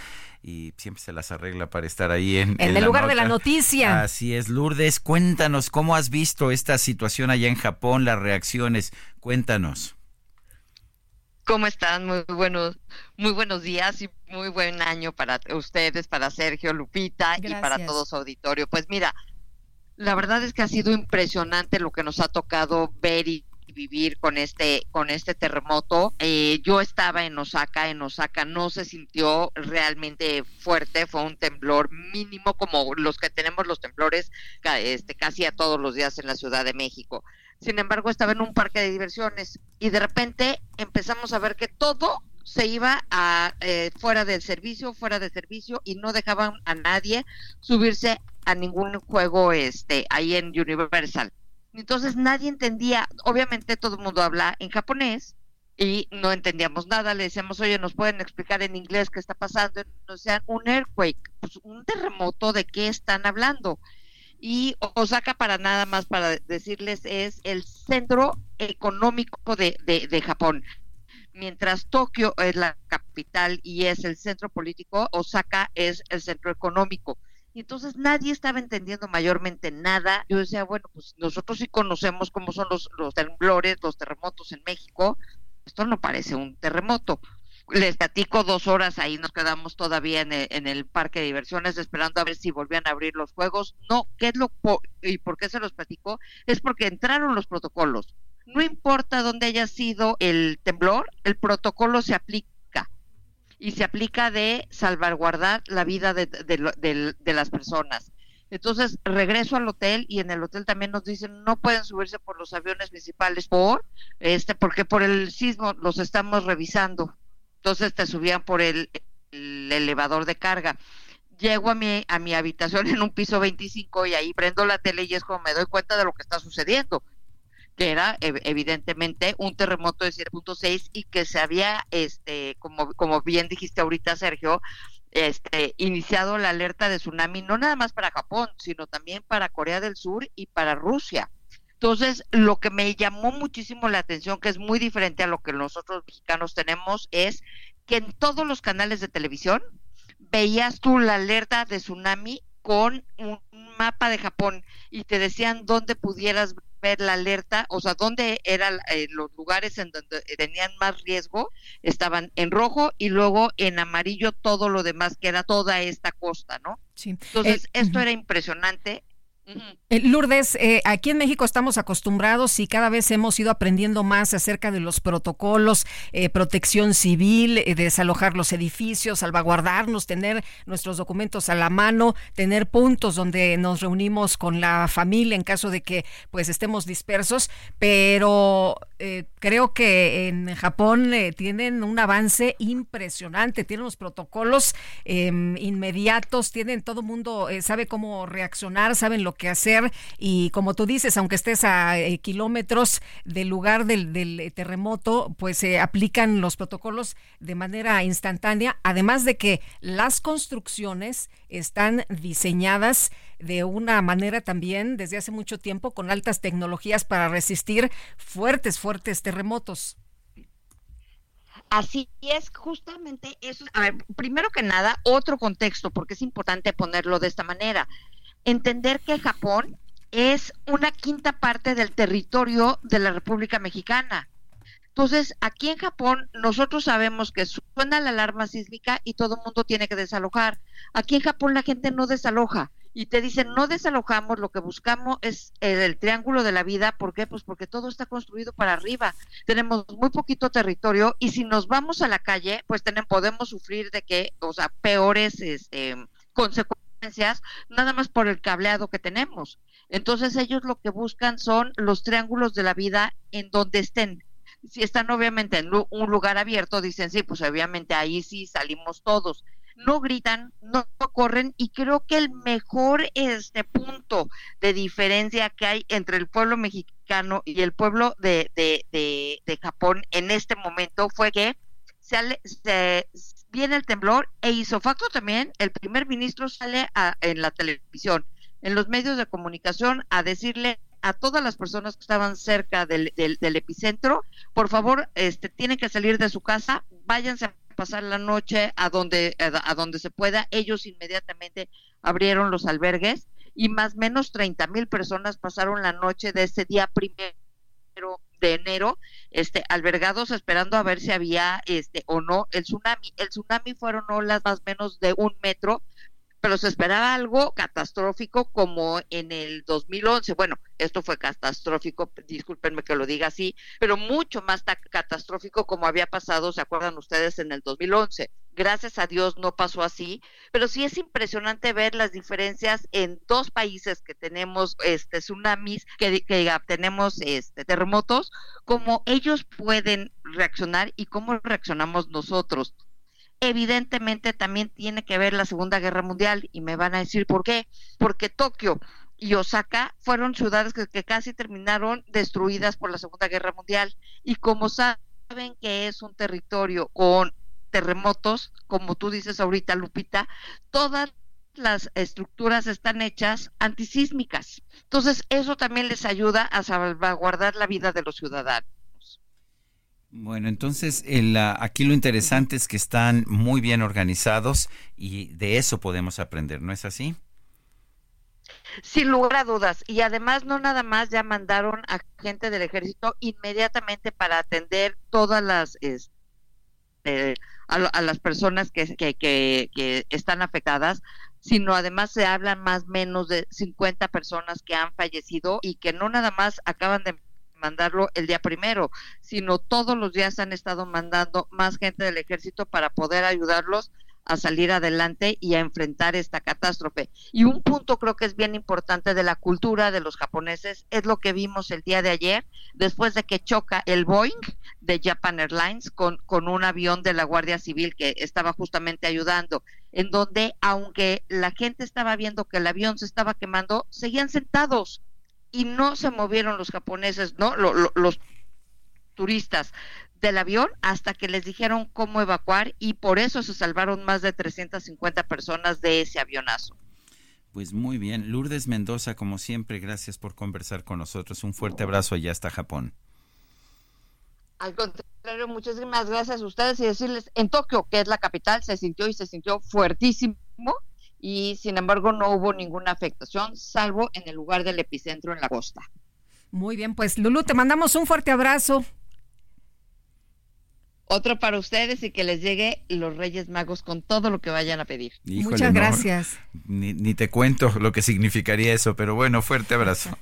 y siempre se las arregla para estar ahí en, en, el lugar de la noticia. Así es, Lourdes, cuéntanos cómo has visto esta situación allá en Japón, las reacciones, cuéntanos. ¿Cómo están? Muy buenos, muy buenos días y muy buen año para ustedes, para Sergio, Lupita y para todo su auditorio. Pues mira, la verdad es que ha sido impresionante lo que nos ha tocado ver y vivir con este con este terremoto. Eh, yo estaba en Osaka, en Osaka no se sintió realmente fuerte, fue un temblor mínimo como los que tenemos los temblores este, casi a todos los días en la Ciudad de México. Sin embargo, estaba en un parque de diversiones y de repente empezamos a ver que todo se iba a eh, fuera del servicio, fuera de servicio y no dejaban a nadie subirse a ningún juego este ahí en Universal. Entonces nadie entendía, obviamente todo el mundo habla en japonés y no entendíamos nada, le decíamos, oye, ¿nos pueden explicar en inglés qué está pasando? Nos decían, un earthquake, pues un terremoto, ¿de qué están hablando? Y Osaka, para nada más para decirles, es el centro económico de, de, de Japón. Mientras Tokio es la capital y es el centro político, Osaka es el centro económico y entonces nadie estaba entendiendo mayormente nada. Yo decía, bueno, pues nosotros sí conocemos cómo son los, los temblores, los terremotos en México. Esto no parece un terremoto. Les platico dos horas, ahí nos quedamos todavía en el, en el parque de diversiones esperando a ver si volvían a abrir los juegos. No, ¿qué es lo y por qué se los platico? Es porque entraron los protocolos. No importa dónde haya sido el temblor, el protocolo se aplica y se aplica de salvaguardar la vida de, de, las personas. Entonces regreso al hotel y en el hotel también nos dicen no pueden subirse por los aviones principales por este porque por el sismo los estamos revisando. Entonces te subían por el, el elevador de carga. Llego a mi a mi habitación en un piso 25 y ahí prendo la tele y es como me doy cuenta de lo que está sucediendo que era evidentemente un terremoto de 7.6 y que se había, este, como, como bien dijiste ahorita, Sergio, este, iniciado la alerta de tsunami no nada más para Japón, sino también para Corea del Sur y para Rusia. Entonces, lo que me llamó muchísimo la atención, que es muy diferente a lo que nosotros mexicanos tenemos, es que en todos los canales de televisión veías tú la alerta de tsunami con un mapa de Japón y te decían dónde pudieras ver la alerta, o sea, dónde eran eh, los lugares en donde tenían más riesgo, estaban en rojo y luego en amarillo todo lo demás, que era toda esta costa, ¿no? Sí. Entonces, eh, esto era impresionante Lourdes, eh, aquí en México estamos acostumbrados y cada vez hemos ido aprendiendo más acerca de los protocolos, eh, protección civil, desalojar los edificios, salvaguardarnos, tener nuestros documentos a la mano, tener puntos donde nos reunimos con la familia en caso de que pues estemos dispersos, pero creo que en Japón tienen un avance impresionante, tienen los protocolos em, inmediatos, tienen todo mundo sabe cómo reaccionar, saben lo que hacer y como tú dices, aunque estés a eh, kilómetros del lugar del, terremoto, pues se aplican los protocolos de manera instantánea, además de que las construcciones están diseñadas de una manera también desde hace mucho tiempo con altas tecnologías para resistir fuertes, fuertes terremotos. así es, justamente eso. A primero que nada, otro contexto, porque es importante ponerlo de esta manera. Entender que Japón es una quinta parte del territorio de la República Mexicana. Entonces, aquí en Japón, nosotros sabemos que suena la alarma sísmica y todo el mundo tiene que desalojar. Aquí en Japón la gente no desaloja y te dicen, no desalojamos, lo que buscamos es el, triángulo de la vida. ¿Por qué? Pues porque todo está construido para arriba. Tenemos muy poquito territorio y si nos vamos a la calle, pues tenemos, podemos sufrir de que, o sea, peores este, consecuencias, nada más por el cableado que tenemos. Entonces ellos lo que buscan son los triángulos de la vida en donde estén. Si están obviamente en un lugar abierto, dicen, sí, pues obviamente ahí sí salimos todos no gritan, no corren y creo que el mejor este punto de diferencia que hay entre el pueblo mexicano y el pueblo de, de, de, Japón en este momento fue que se, viene el temblor e hizo facto también, el primer ministro sale en la televisión, en los medios de comunicación a decirle a todas las personas que estaban cerca del, del, epicentro, por favor, este, tienen que salir de su casa, váyanse a pasar la noche a donde, a donde se pueda. Ellos inmediatamente abrieron los albergues y más o menos 30 mil personas pasaron la noche de ese día primero de enero, este, albergados esperando a ver si había este o no el tsunami. El tsunami fueron olas más o menos de un metro, pero se esperaba algo catastrófico como en el 2011. Bueno, esto fue catastrófico, discúlpenme que lo diga así, pero mucho más catastrófico como había pasado, ¿se acuerdan ustedes, en el 2011? Gracias a Dios no pasó así, pero sí es impresionante ver las diferencias en dos países que tenemos este tsunamis, que, que tenemos este terremotos, cómo ellos pueden reaccionar y cómo reaccionamos nosotros evidentemente también tiene que ver la Segunda Guerra Mundial y me van a decir por qué, porque Tokio y Osaka fueron ciudades que, casi terminaron destruidas por la Segunda Guerra Mundial y como saben que es un territorio con terremotos, como tú dices ahorita Lupita, todas las estructuras están hechas antisísmicas. Entonces, eso también les ayuda a salvaguardar la vida de los ciudadanos. Bueno, entonces el, aquí lo interesante es que están muy bien organizados y de eso podemos aprender, ¿no es así? Sin lugar a dudas. Y además no nada más ya mandaron a gente del ejército inmediatamente para atender todas las este, a, las personas que, que, están afectadas, sino además se hablan más menos de 50 personas que han fallecido y que no nada más acaban de mandarlo el día primero, sino todos los días han estado mandando más gente del ejército para poder ayudarlos a salir adelante y a enfrentar esta catástrofe. Y un punto creo que es bien importante de la cultura de los japoneses es lo que vimos el día de ayer, después de que choca el Boeing de Japan Airlines con, con un avión de la Guardia Civil que estaba justamente ayudando, en donde aunque la gente estaba viendo que el avión se estaba quemando, seguían sentados y no se movieron los japoneses, ¿no? los turistas del avión hasta que les dijeron cómo evacuar y por eso se salvaron más de 350 personas de ese avionazo. Pues muy bien. Lourdes Mendoza, como siempre, gracias por conversar con nosotros. Un fuerte abrazo allá hasta Japón. Al contrario, muchísimas gracias a ustedes y decirles, en Tokio, que es la capital, se sintió y se sintió fuertísimo y sin embargo no hubo ninguna afectación, salvo en el lugar del epicentro en la costa. Muy bien, pues Lulu, te mandamos un fuerte abrazo. Otro para ustedes y que les llegue los Reyes Magos con todo lo que vayan a pedir. Muchas gracias. Ni, ni te cuento lo que significaría eso, pero bueno, fuerte abrazo.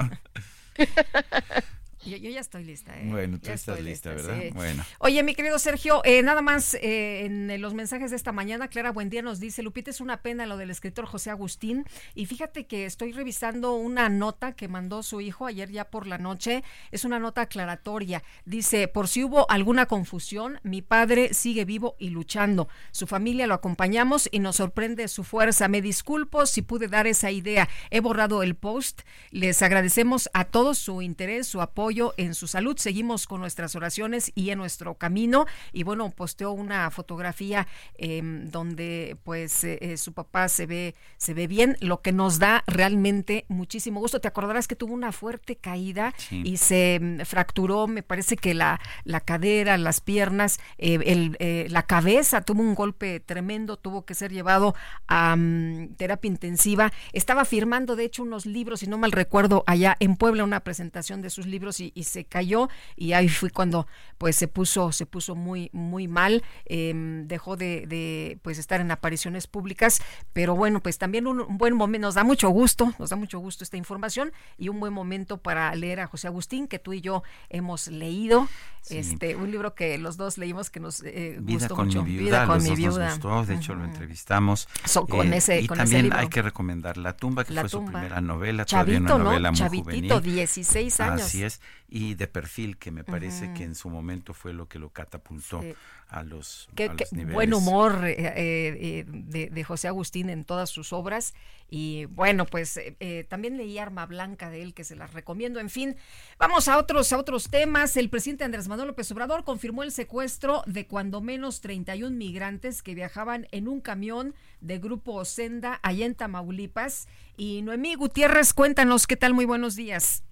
*laughs* Yo, ya estoy lista. ¿eh? Bueno, tú estás lista, ¿verdad? Bueno. Oye, mi querido Sergio, eh, nada más eh, en los mensajes de esta mañana, Clara Buendía nos dice, Lupita, es una pena lo del escritor José Agustín. Y fíjate que estoy revisando una nota que mandó su hijo ayer ya por la noche. Es una nota aclaratoria. Dice, por si hubo alguna confusión, mi padre sigue vivo y luchando. Su familia lo acompañamos y nos sorprende su fuerza. Me disculpo si pude dar esa idea. He borrado el post. Les agradecemos a todos su interés, su apoyo apoyo en su salud. Seguimos con nuestras oraciones y en nuestro camino. Y bueno, posteó una fotografía em, donde pues eh, eh, su papá se ve, se ve bien, lo que nos da realmente muchísimo gusto. Te acordarás que tuvo una fuerte caída y se mm, fracturó, me parece que la, la cadera, las piernas, eh, el, la cabeza, tuvo un golpe tremendo, tuvo que ser llevado a mm, terapia intensiva. Estaba firmando, de hecho, unos libros, si no mal recuerdo, allá en Puebla, una presentación de sus libros y, se cayó y ahí fue cuando pues se puso, se puso muy, muy mal, em, dejó de, pues estar en apariciones públicas, pero bueno, pues también un, buen momento, nos da mucho gusto, nos da mucho gusto esta información y un buen momento para leer a José Agustín, que tú y yo hemos leído, este, un libro que los dos leímos que nos eh, gustó con mucho. Mi viuda, con mi viuda. de hecho lo entrevistamos. con eh, ese, y también hay que recomendar La tumba, que fue su primera novela, todavía una novela muy Chavitito, 16 años. Así es, y de perfil, que me parece que en su momento fue lo que lo catapultó a los, qué, Buen humor eh, eh, de, de, José Agustín en todas sus obras. Y bueno, pues eh, también leí Arma Blanca de él, que se las recomiendo. En fin, vamos a otros, a otros temas. El presidente Andrés Manuel López Obrador confirmó el secuestro de cuando menos 31 migrantes que viajaban en un camión de Grupo Senda allá en Tamaulipas. Y Noemí Gutiérrez, cuéntanos qué tal, muy buenos días.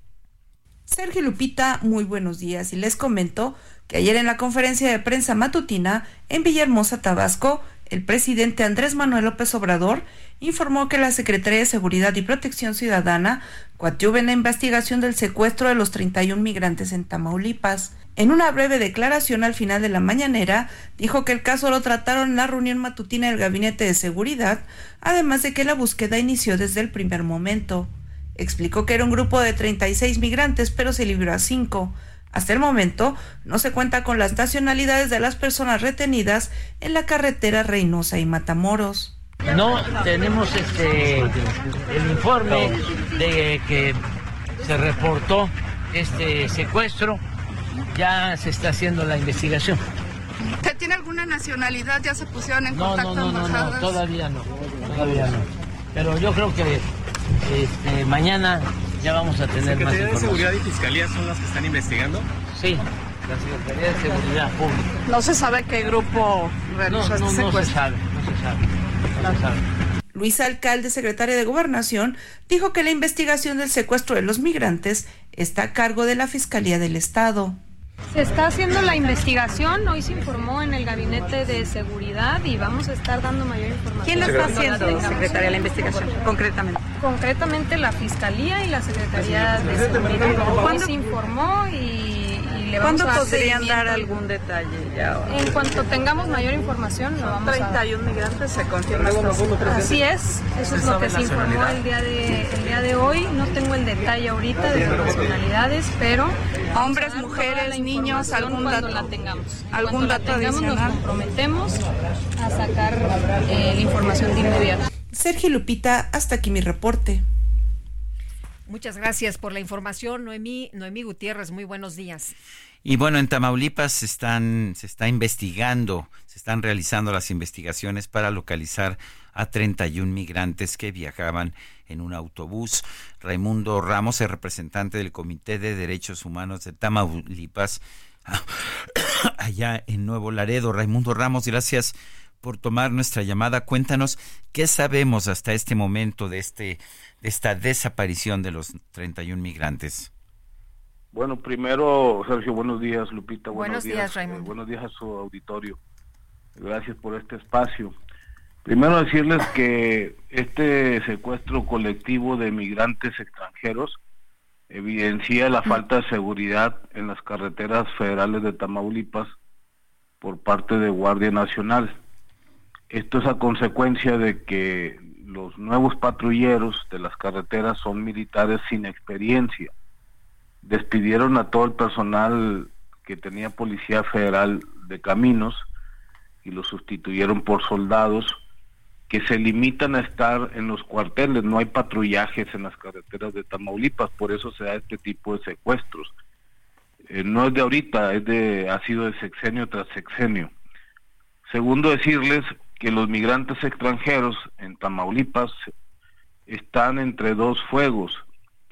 Sergio Lupita, muy buenos días y les comento que ayer en la conferencia de prensa matutina en Villahermosa, Tabasco, el presidente Andrés Manuel López Obrador informó que la Secretaría de Seguridad y Protección Ciudadana coadyuva en la investigación del secuestro de los 31 migrantes en Tamaulipas. En una breve declaración al final de la mañanera, dijo que el caso lo trataron en la reunión matutina del Gabinete de Seguridad, además de que la búsqueda inició desde el primer momento. Explicó que era un grupo de 36 migrantes, pero se libró a cinco. Hasta el momento no se cuenta con las nacionalidades de las personas retenidas en la carretera Reynosa y Matamoros. No tenemos este el informe de que se reportó este secuestro. Ya se está haciendo la investigación. ¿Usted tiene alguna nacionalidad? ¿Ya se pusieron en no, contacto no, no, no, todavía no, todavía no. Pero yo creo que este, mañana ya vamos a tener más información. de Seguridad y Fiscalía son las que están investigando? Sí, la Secretaría de Seguridad Pública. ¿No se sabe qué grupo realizó no, este no, se sabe, no se sabe, no se sabe. Luis Alcalde, secretario de Gobernación, dijo que la investigación del secuestro de los migrantes está a cargo de la Fiscalía del Estado. Se está haciendo la investigación, hoy se informó en el Gabinete de Seguridad y vamos a estar dando mayor información. ¿Quién lo está haciendo, Secretaría, la investigación, concretamente? Concretamente la Fiscalía y la Secretaría de Seguridad. Se informó y ¿Cuándo podrían dar algún detalle ya? En cuanto tengamos mayor información, lo vamos 31 migrantes se confirma. Así es, eso es lo que se informó el día, de, el día de hoy. No tengo el detalle ahorita de las nacionalidades, pero... Hombres, mujeres, niños, algún dato. la tengamos. ¿Algún dato la tengamos, adicional? Nos comprometemos a sacar eh, la información de inmediato. Sergio Lupita, hasta aquí mi reporte. Muchas gracias por la información, Noemí. Noemí Gutiérrez, muy buenos días. Y bueno, en Tamaulipas se están, se está investigando, se están realizando las investigaciones para localizar a 31 migrantes que viajaban en un autobús. Raimundo Ramos, el representante del Comité de Derechos Humanos de Tamaulipas, *coughs* allá en Nuevo Laredo. Raimundo Ramos, gracias por tomar nuestra llamada. Cuéntanos qué sabemos hasta este momento de este esta desaparición de los 31 migrantes? Bueno, primero, Sergio, buenos días, Lupita. Buenos, días, Raimundo. Eh, buenos días a su auditorio. Gracias por este espacio. Primero decirles que este secuestro colectivo de migrantes extranjeros evidencia la falta de seguridad en las carreteras federales de Tamaulipas por parte de Guardia Nacional. Esto es a consecuencia de que los nuevos patrulleros de las carreteras son militares sin experiencia. Despidieron a todo el personal que tenía Policía Federal de Caminos y lo sustituyeron por soldados que se limitan a estar en los cuarteles, no hay patrullajes en las carreteras de Tamaulipas, por eso se da este tipo de secuestros. Eh, no es de ahorita, es de, ha sido de sexenio tras sexenio. Segundo, decirles que los migrantes extranjeros en Tamaulipas están entre dos fuegos.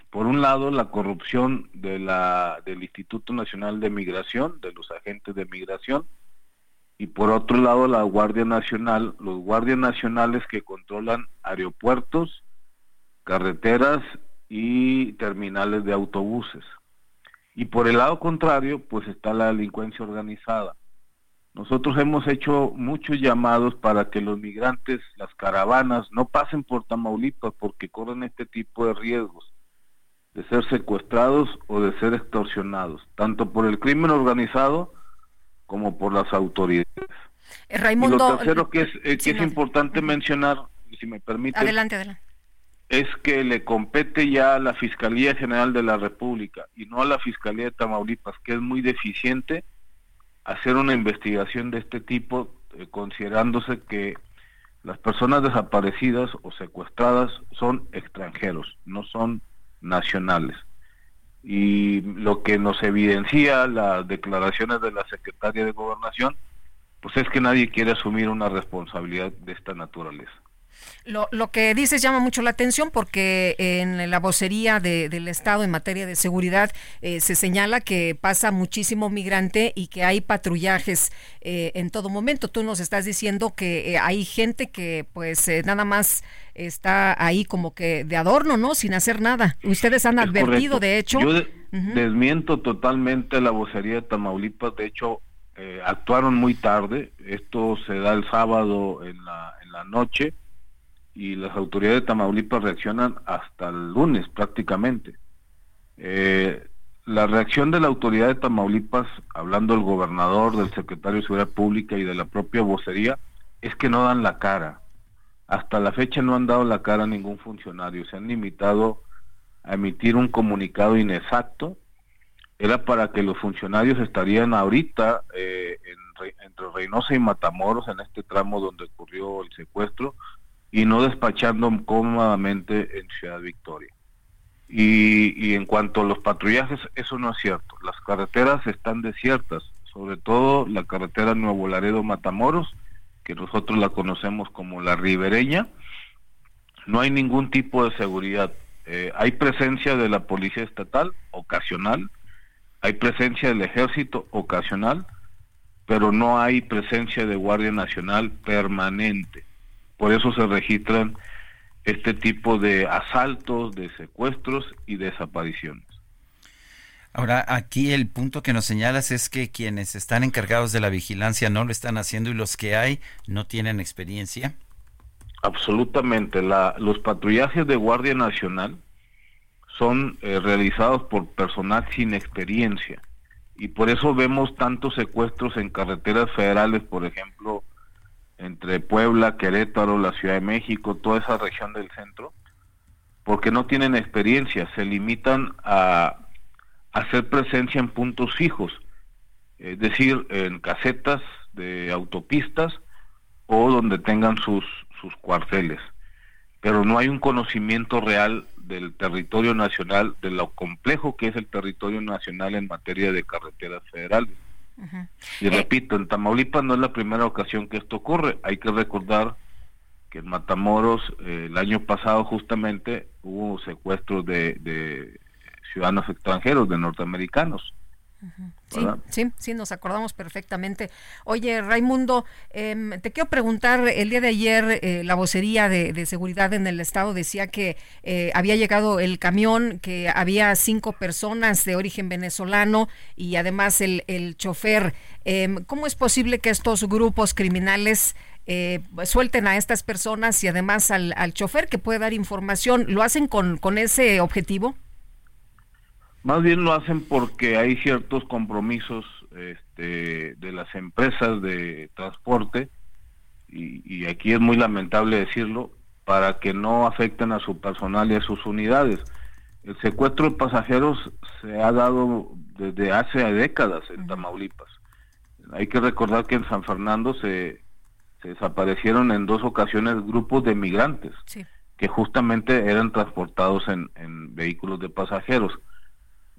Por un lado, la corrupción del Instituto Nacional de Migración, de los agentes de migración, y por otro lado, la Guardia Nacional, los guardias nacionales que controlan aeropuertos, carreteras y terminales de autobuses. Y por el lado contrario, pues está la delincuencia organizada. Nosotros hemos hecho muchos llamados para que los migrantes, las caravanas, no pasen por Tamaulipas porque corren este tipo de riesgos de ser secuestrados o de ser extorsionados, tanto por el crimen organizado como por las autoridades. Eh, Raimundo, y lo tercero que es, eh, que es importante mencionar, si me permite, adelante, adelante. es que le compete ya a la Fiscalía General de la República y no a la Fiscalía de Tamaulipas, que es muy deficiente hacer una investigación de este tipo, eh, considerándose que las personas desaparecidas o secuestradas son extranjeros, no son nacionales. Y lo que nos evidencia las declaraciones de la secretaria de Gobernación, pues es que nadie quiere asumir una responsabilidad de esta naturaleza. Lo, lo, que dices llama mucho la atención porque en la vocería del Estado en materia de seguridad eh, se señala que pasa muchísimo migrante y que hay patrullajes eh, en todo momento. Tú nos estás diciendo que eh, hay gente que pues nada más está ahí como que de adorno, ¿no? Sin hacer nada. Ustedes han advertido, de hecho. Yo desmiento totalmente la vocería de Tamaulipas. De hecho, actuaron muy tarde. Esto se da el sábado en la, en la noche y las autoridades de Tamaulipas reaccionan hasta el lunes prácticamente. Eh, la reacción de la autoridad de Tamaulipas, hablando del gobernador, del secretario de Seguridad Pública y de la propia vocería, es que no dan la cara. Hasta la fecha no han dado la cara a ningún funcionario, se han limitado a emitir un comunicado inexacto. Era para que los funcionarios estarían ahorita eh, entre Reynosa y Matamoros, en este tramo donde ocurrió el secuestro, y no despachando cómodamente en Ciudad Victoria. Y, en cuanto a los patrullajes, eso no es cierto. Las carreteras están desiertas, sobre todo la carretera Nuevo Laredo Matamoros, que nosotros la conocemos como la ribereña. No hay ningún tipo de seguridad. Eh, hay presencia de la policía estatal ocasional, hay presencia del ejército ocasional, pero no hay presencia de Guardia Nacional permanente. Por eso se registran este tipo de asaltos, de secuestros y desapariciones. Ahora, aquí el punto que nos señalas es que quienes están encargados de la vigilancia no lo están haciendo y los que hay no tienen experiencia. Absolutamente. La, los patrullajes de Guardia Nacional son eh, realizados por personal sin experiencia y por eso vemos tantos secuestros en carreteras federales, por ejemplo, entre Puebla, Querétaro, la Ciudad de México, toda esa región del centro, porque no tienen experiencia, se limitan a hacer presencia en puntos fijos, es decir, en casetas de autopistas o donde tengan sus, sus cuarteles. Pero no hay un conocimiento real del territorio nacional, de lo complejo que es el territorio nacional en materia de carreteras federales. Y eh, repito, en Tamaulipas no es la primera ocasión que esto ocurre. Hay que recordar que en Matamoros eh, el año pasado justamente hubo secuestros de, ciudadanos extranjeros, de norteamericanos. Sí, sí, sí, nos acordamos perfectamente. Oye, Raimundo, em, te quiero preguntar, el día de ayer eh, la vocería de, seguridad en el estado decía que eh, había llegado el camión, que había cinco personas de origen venezolano y además el, el chofer. Em, ¿Cómo es posible que estos grupos criminales eh, suelten a estas personas y además al, al chofer que puede dar información? ¿Lo hacen con, con ese objetivo? Más bien lo hacen porque hay ciertos compromisos este, de las empresas de transporte, y, aquí es muy lamentable decirlo, para que no afecten a su personal y a sus unidades. El secuestro de pasajeros se ha dado desde hace décadas en Tamaulipas. Hay que recordar que en San Fernando se, desaparecieron en dos ocasiones grupos de migrantes que justamente eran transportados en vehículos de pasajeros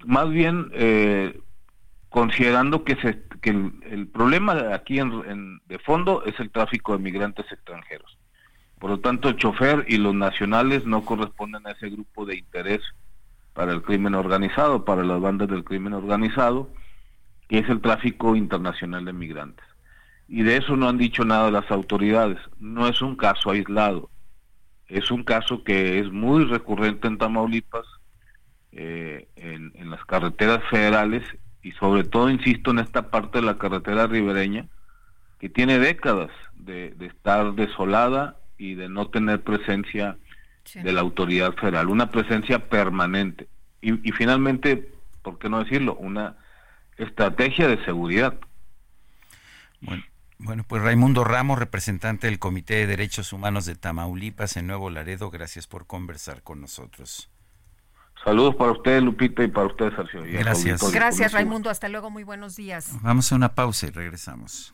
más bien eh, considerando que, se, que el, problema aquí en, de fondo es el tráfico de migrantes extranjeros. Por lo tanto, el chofer y los nacionales no corresponden a ese grupo de interés para el crimen organizado, para las bandas del crimen organizado, que es el tráfico internacional de migrantes. Y de eso no han dicho nada las autoridades. No es un caso aislado. Es un caso que es muy recurrente en Tamaulipas, eh, en, en las carreteras federales y sobre todo, insisto, en esta parte de la carretera ribereña, que tiene décadas de, estar desolada y de no tener presencia de la autoridad federal, una presencia permanente. Y, y finalmente, ¿por qué no decirlo? Una estrategia de seguridad. Bueno. Bueno, pues Raimundo Ramos, representante del Comité de Derechos Humanos de Tamaulipas en Nuevo Laredo, gracias por conversar con nosotros. Saludos para ustedes, Lupita, y para ustedes, Sergio. Gracias. Gracias, Raimundo. Hasta luego. Muy buenos días. Vamos a una pausa y regresamos.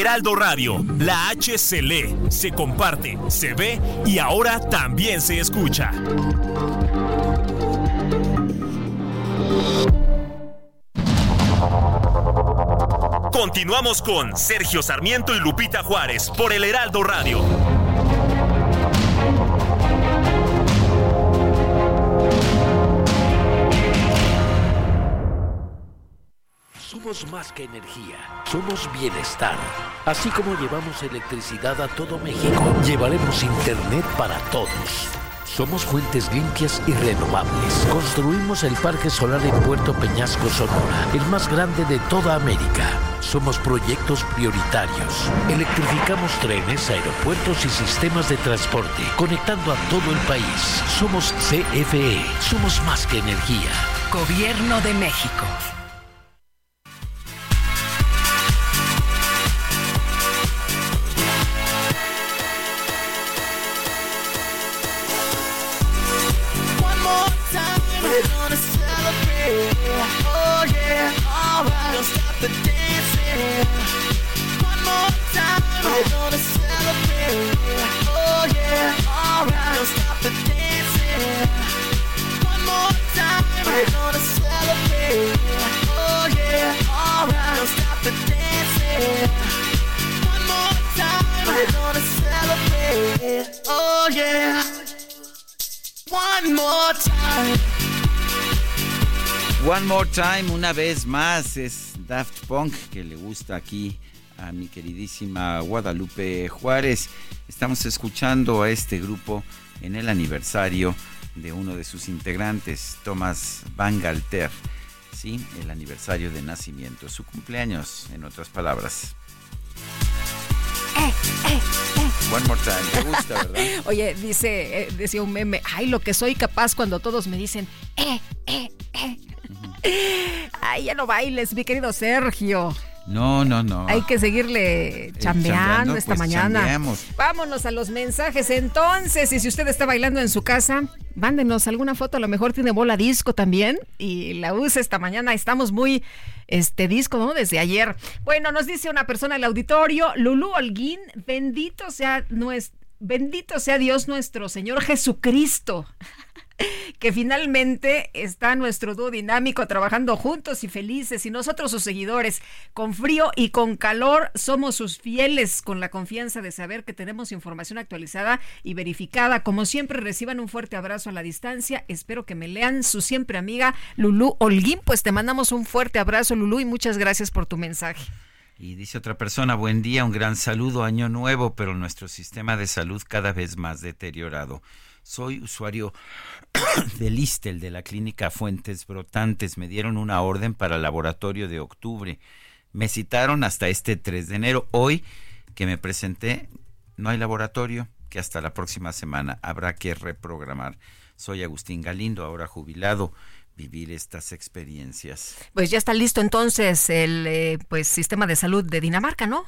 Heraldo Radio, la H se lee, se comparte, se ve y ahora también se escucha. Continuamos con Sergio Sarmiento y Lupita Juárez por el Heraldo Radio. Somos más que energía, somos bienestar. Así como llevamos electricidad a todo México, llevaremos Internet para todos. Somos fuentes limpias y renovables. Construimos el Parque Solar en Puerto Peñasco, Sonora, el más grande de toda América. Somos proyectos prioritarios. Electrificamos trenes, aeropuertos y sistemas de transporte, conectando a todo el país. Somos CFE. Somos más que energía. Gobierno de México. One More Time, una vez más, es Daft Punk que le gusta aquí a mi queridísima Guadalupe Juárez. Estamos escuchando a este grupo en el aniversario de uno de sus integrantes, Thomas Van Galter. Sí, el aniversario de nacimiento, su cumpleaños, en otras palabras. Eh, eh. One more time, te gusta, ¿verdad? *laughs* Oye, dice, decía un meme, ay, lo que soy capaz cuando todos me dicen, eh, eh, eh. Ay, ya no bailes, mi querido Sergio. No, no, no. Hay que seguirle chambeando, esta pues mañana. Vámonos a los mensajes entonces. Y si usted está bailando en su casa, mándenos alguna foto. A lo mejor tiene bola disco también y la usa esta mañana. Estamos muy este disco, ¿no? Desde ayer. Bueno, nos dice una persona del auditorio, Lulú Holguín, bendito sea nuestro. Bendito sea Dios nuestro Señor Jesucristo *laughs* que finalmente está nuestro dúo dinámico trabajando juntos y felices y nosotros sus seguidores con frío y con calor somos sus fieles con la confianza de saber que tenemos información actualizada y verificada. Como siempre reciban un fuerte abrazo a la distancia. Espero que me lean su siempre amiga Lulú Holguín. Pues te mandamos un fuerte abrazo Lulú y muchas gracias por tu mensaje. Y dice otra persona, buen día, un gran saludo, año nuevo, pero nuestro sistema de salud cada vez más deteriorado. Soy usuario *coughs* del ISTEL de la clínica Fuentes Brotantes. Me dieron una orden para el laboratorio de octubre. Me citaron hasta este 3 de enero. Hoy que me presenté, no hay laboratorio, que hasta la próxima semana habrá que reprogramar. Soy Agustín Galindo, ahora jubilado. vivir estas experiencias. Pues ya está listo entonces el eh, pues sistema de salud de Dinamarca, ¿no?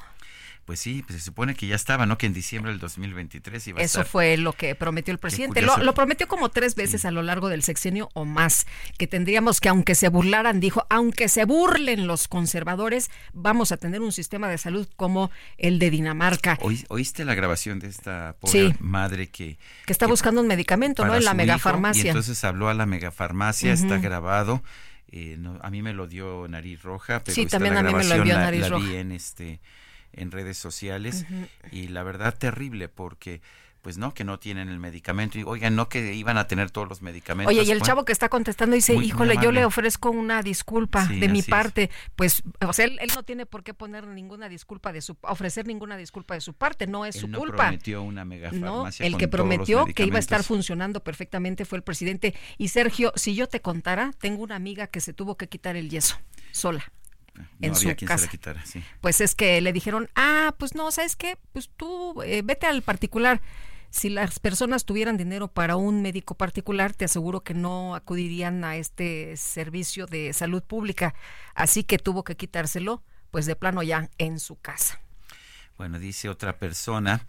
Pues sí, pues se supone que ya estaba, ¿no? Que en diciembre del 2023 iba a Eso fue lo que prometió el presidente. Lo, lo, prometió como tres veces a lo largo del sexenio o más, que tendríamos que, aunque se burlaran, dijo, aunque se burlen los conservadores, vamos a tener un sistema de salud como el de Dinamarca. ¿Oíste la grabación de esta pobre madre que... Que está buscando un medicamento, ¿no? En la megafarmacia. y entonces habló a la megafarmacia, está grabado. Eh, a mí me lo dio Nariz Roja, pero sí, también a mí me lo envió Nariz Roja. vi en este en redes sociales y la verdad terrible porque pues no, que no tienen el medicamento. Y oigan, no que iban a tener todos los medicamentos. Oye, y el chavo que está contestando dice, híjole, yo le ofrezco una disculpa de mi parte. Pues, o sea, él, no tiene por qué poner ninguna disculpa de su, ofrecer ninguna disculpa de su parte, no es su no culpa. prometió una no, el que prometió que iba a estar funcionando perfectamente fue el presidente. Y Sergio, si yo te contara, tengo una amiga que se tuvo que quitar el yeso sola en su casa. Pues es que le dijeron, ah, pues no, ¿sabes qué? Pues tú eh, vete al particular. Si las personas tuvieran dinero para un médico particular, te aseguro que no acudirían a este servicio de salud pública. Así que tuvo que quitárselo, pues de plano ya en su casa. Bueno, dice otra persona,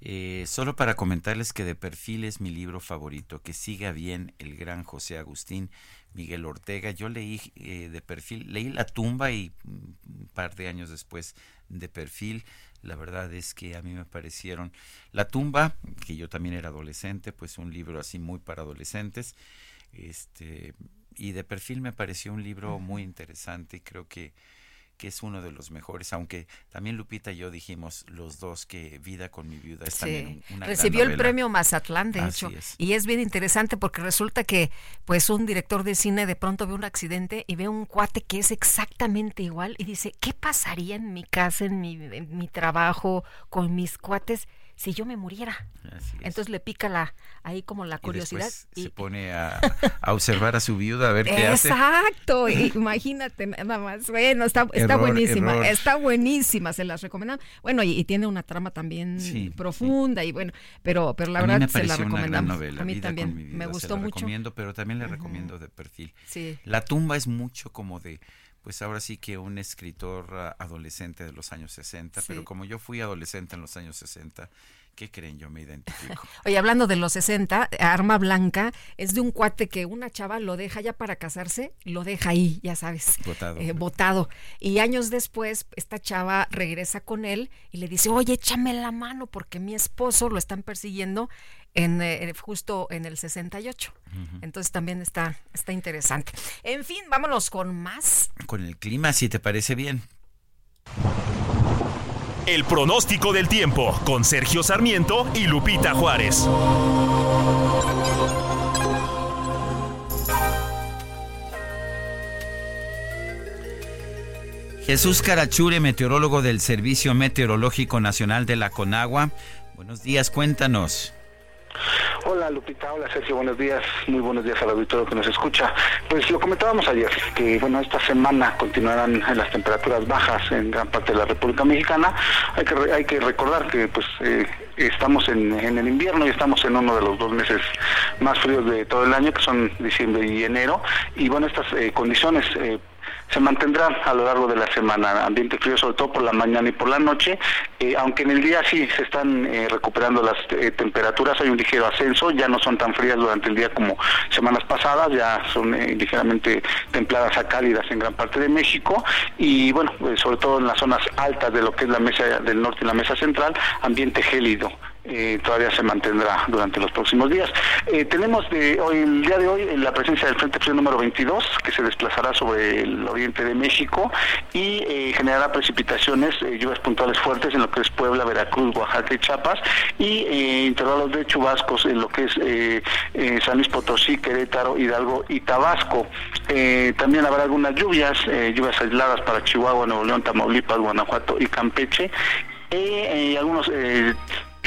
eh, solo para comentarles que de perfil es mi libro favorito, que siga bien el gran José Agustín Miguel Ortega. Yo leí eh, de perfil, leí La tumba y un par de años después de perfil. La verdad es que a mí me parecieron La tumba, que yo también era adolescente, pues un libro así muy para adolescentes. Este, y de perfil me pareció un libro muy interesante y creo que que es uno de los mejores, aunque también Lupita y yo dijimos los dos que Vida con mi viuda es también una Recibió el premio Mazatlán, de hecho, y es bien interesante porque resulta que pues un director de cine de pronto ve un accidente y ve un cuate que es exactamente igual y dice, ¿qué pasaría en mi casa, en mi, en mi trabajo, con mis cuates? Si yo me muriera. Entonces le pica la ahí como la curiosidad. Y, se pone a, observar a su viuda a ver qué hace. Exacto, *laughs* imagínate nada más. Bueno, está, está buenísima, está buenísima, se las recomendamos. Bueno, y, tiene una trama también profunda y bueno, pero, pero la verdad se la recomendamos. Novela, a mí también me gustó la mucho. Recomiendo, pero también le recomiendo de perfil. La tumba es mucho como de pues ahora sí que un escritor ah, adolescente de los años 60, pero como yo fui adolescente en los años 60, ¿Qué creen? Yo me identifico. *laughs* Oye, hablando de los 60, Arma Blanca es de un cuate que una chava lo deja ya para casarse, lo deja ahí, ya sabes. Votado. Eh, botado. Y años después, esta chava regresa con él y le dice, oye, échame la mano porque mi esposo lo están persiguiendo en, eh, justo en el 68. Entonces también está, está interesante. En fin, vámonos con más. Con el clima, si te parece bien. El pronóstico del tiempo con Sergio Sarmiento y Lupita Juárez. Jesús Carachure, meteorólogo del Servicio Meteorológico Nacional de la Conagua. Buenos días, cuéntanos. Hola Lupita, hola Sergio, buenos días, muy buenos días al auditorio que nos escucha. Pues lo comentábamos ayer, que bueno, esta semana continuarán las temperaturas bajas en gran parte de la República Mexicana. Hay que, hay que recordar que pues eh, estamos en, el invierno y estamos en uno de los dos meses más fríos de todo el año, que son diciembre y enero. Y bueno, estas eh, condiciones... Eh, se mantendrá a lo largo de la semana. Ambiente frío sobre todo por la mañana y por la noche, eh, aunque en el día sí se están eh, recuperando las eh, temperaturas, hay un ligero ascenso, ya no son tan frías durante el día como semanas pasadas, ya son ligeramente templadas a cálidas en gran parte de México y bueno, pues, sobre todo en las zonas altas de lo que es la mesa del norte y la mesa central, ambiente gélido. Eh, todavía se mantendrá durante los próximos días. Eh, tenemos de hoy, el día de hoy la presencia del Frente Frío número 22 que se desplazará sobre el oriente de México y eh, generará precipitaciones, lluvias puntuales fuertes en lo que es Puebla, Veracruz, Oaxaca y Chiapas y intervalos de chubascos en lo que es San Luis Potosí, Querétaro, Hidalgo y Tabasco. también habrá algunas lluvias, lluvias aisladas para Chihuahua, Nuevo León, Tamaulipas, Guanajuato y Campeche y algunos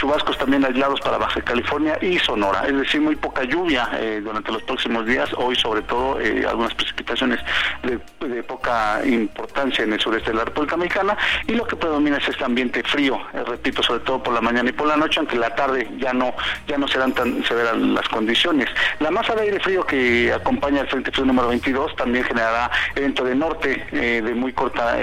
chubascos también aislados para Baja California y Sonora, es decir, muy poca lluvia eh, durante los próximos días, hoy sobre todo eh, algunas precipitaciones de, poca importancia en el sureste de la República Mexicana. Y lo que predomina es este ambiente frío, eh, repito, sobre todo por la mañana y por la noche, aunque la tarde ya no, ya no serán tan severas las condiciones. La masa de aire frío que acompaña el Frente Frío número 22 también generará evento de norte de muy corta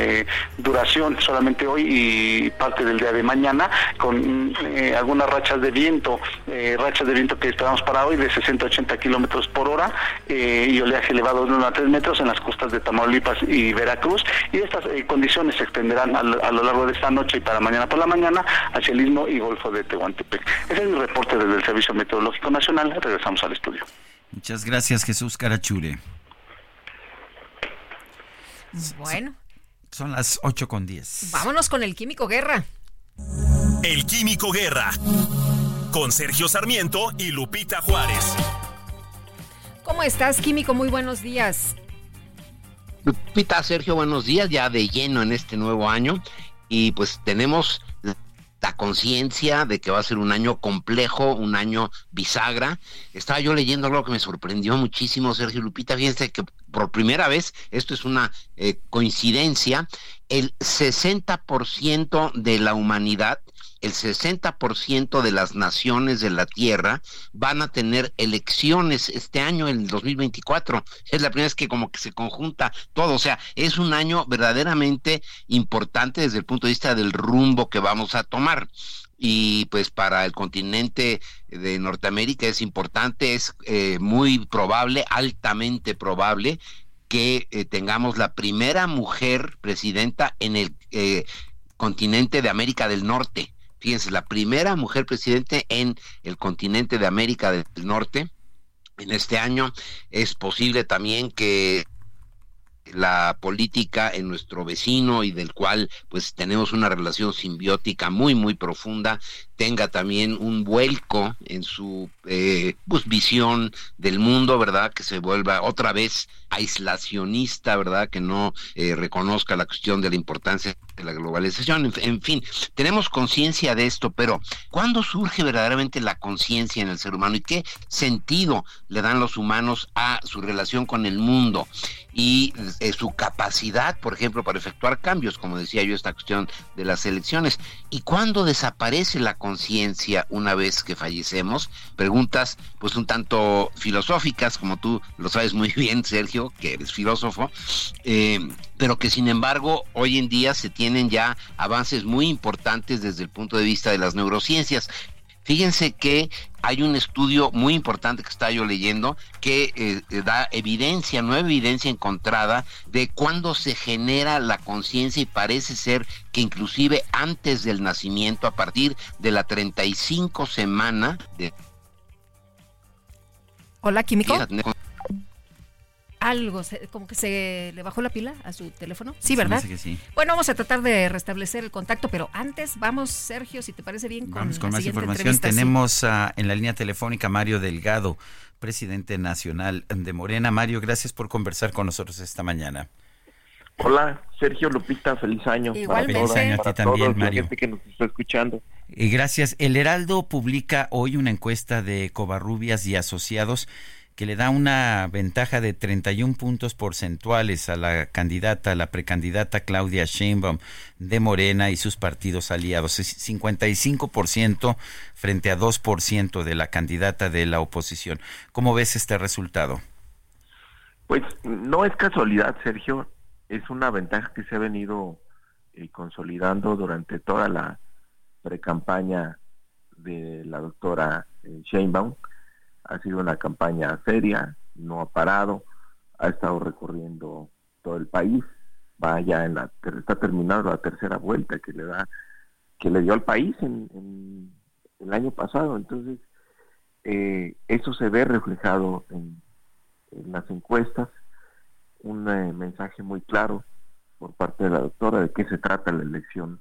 duración, solamente hoy y parte del día de mañana, con algunas rachas de viento, rachas de viento que esperamos para hoy de 60 80 kilómetros por hora eh, y oleaje elevado de 1 a 3 metros en las costas de Tamaulipas y Veracruz. Y estas eh, condiciones se extenderán a, lo largo de esta noche y para mañana por la mañana hacia el Istmo y Golfo de Tehuantepec. Ese es mi reporte desde el Servicio Meteorológico Nacional. Regresamos al estudio. Muchas gracias, Jesús Carachure. Bueno. Son las 8 con 10. Vámonos con el Químico Guerra. El Químico Guerra con Sergio Sarmiento y Lupita Juárez. ¿Cómo estás, Químico? Muy buenos días. Lupita, Sergio, buenos días, ya de lleno en este nuevo año. Y pues tenemos la conciencia de que va a ser un año complejo, un año bisagra. Estaba yo leyendo algo que me sorprendió muchísimo, Sergio Lupita. Fíjense que por primera vez, esto es una eh, coincidencia, el 60% de la humanidad el 60% de las naciones de la Tierra van a tener elecciones este año, el 2024. Es la primera vez que como que se conjunta todo. O sea, es un año verdaderamente importante desde el punto de vista del rumbo que vamos a tomar y pues para el continente de Norteamérica es importante, es eh, muy probable, altamente probable que eh, tengamos la primera mujer presidenta en el eh, continente de América del Norte. Fíjense, la primera mujer presidente en el continente de América del Norte en este año. Es posible también que la política en nuestro vecino y del cual pues tenemos una relación simbiótica muy muy profunda tenga también un vuelco en su eh, pues, visión del mundo, ¿verdad? Que se vuelva otra vez aislacionista, ¿verdad? Que no eh, reconozca la cuestión de la importancia de la globalización. En, fin, tenemos conciencia de esto, pero ¿cuándo surge verdaderamente la conciencia en el ser humano y qué sentido le dan los humanos a su relación con el mundo y eh, su capacidad, por ejemplo, para efectuar cambios, como decía yo, esta cuestión de las elecciones? ¿Y cuándo desaparece la conciencia una vez que fallecemos? Preguntas pues un tanto filosóficas, como tú lo sabes muy *laughs* bien, Sergio, que eres filósofo, eh, pero que sin embargo hoy en día se tienen ya avances muy importantes desde el punto de vista de las neurociencias. Fíjense que hay un estudio muy importante que estaba yo leyendo que eh, eh, da evidencia, nueva evidencia encontrada de cuándo se genera la conciencia y parece ser que inclusive antes del nacimiento, a partir de la 35 semana de... Hola, químico algo, como que se le bajó la pila a su teléfono. Sí, ¿verdad? sí. Bueno, vamos a tratar de restablecer el contacto, pero antes vamos, Sergio, si te parece bien, con, vamos con más información. Tenemos en la línea telefónica Mario Delgado, presidente nacional de Morena. Mario, gracias por conversar con nosotros esta mañana. Hola, Sergio Lupita, feliz año. Igualmente. Feliz año a ti también, Mario. gente que nos está escuchando. Y gracias. El Heraldo publica hoy una encuesta de Covarrubias y Asociados que le da una ventaja de 31 puntos porcentuales a la candidata, a la precandidata Claudia Sheinbaum de Morena y sus partidos aliados. Es 55% frente a 2% de la candidata de la oposición. ¿Cómo ves este resultado? Pues no es casualidad, Sergio. Es una ventaja que se ha venido eh, consolidando durante toda la precampaña de la doctora eh, Sheinbaum ha sido una campaña seria, no ha parado, ha estado recorriendo todo el país, va ya en la, está terminando la tercera vuelta que le da, que le dio al país en, el año pasado. Entonces, eh, eso se ve reflejado en, las encuestas, un eh, mensaje muy claro por parte de la doctora de qué se trata la elección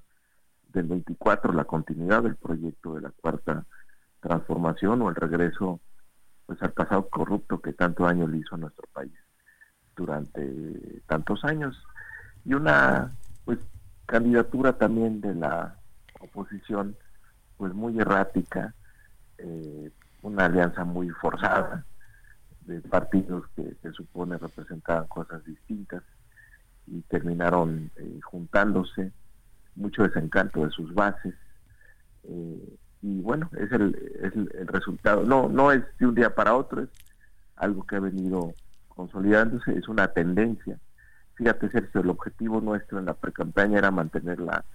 del 24, la continuidad del proyecto de la cuarta transformación o el regreso pues al pasado corrupto que tanto daño le hizo a nuestro país durante tantos años. Y una pues candidatura también de la oposición pues muy errática, eh, una alianza muy forzada de partidos que se supone representaban cosas distintas y terminaron eh, juntándose, mucho desencanto de sus bases. Eh, y bueno, es el, es el, resultado. No, no es de un día para otro, es algo que ha venido consolidándose, es una tendencia. Fíjate, Sergio, el objetivo nuestro en la precampaña era mantener la,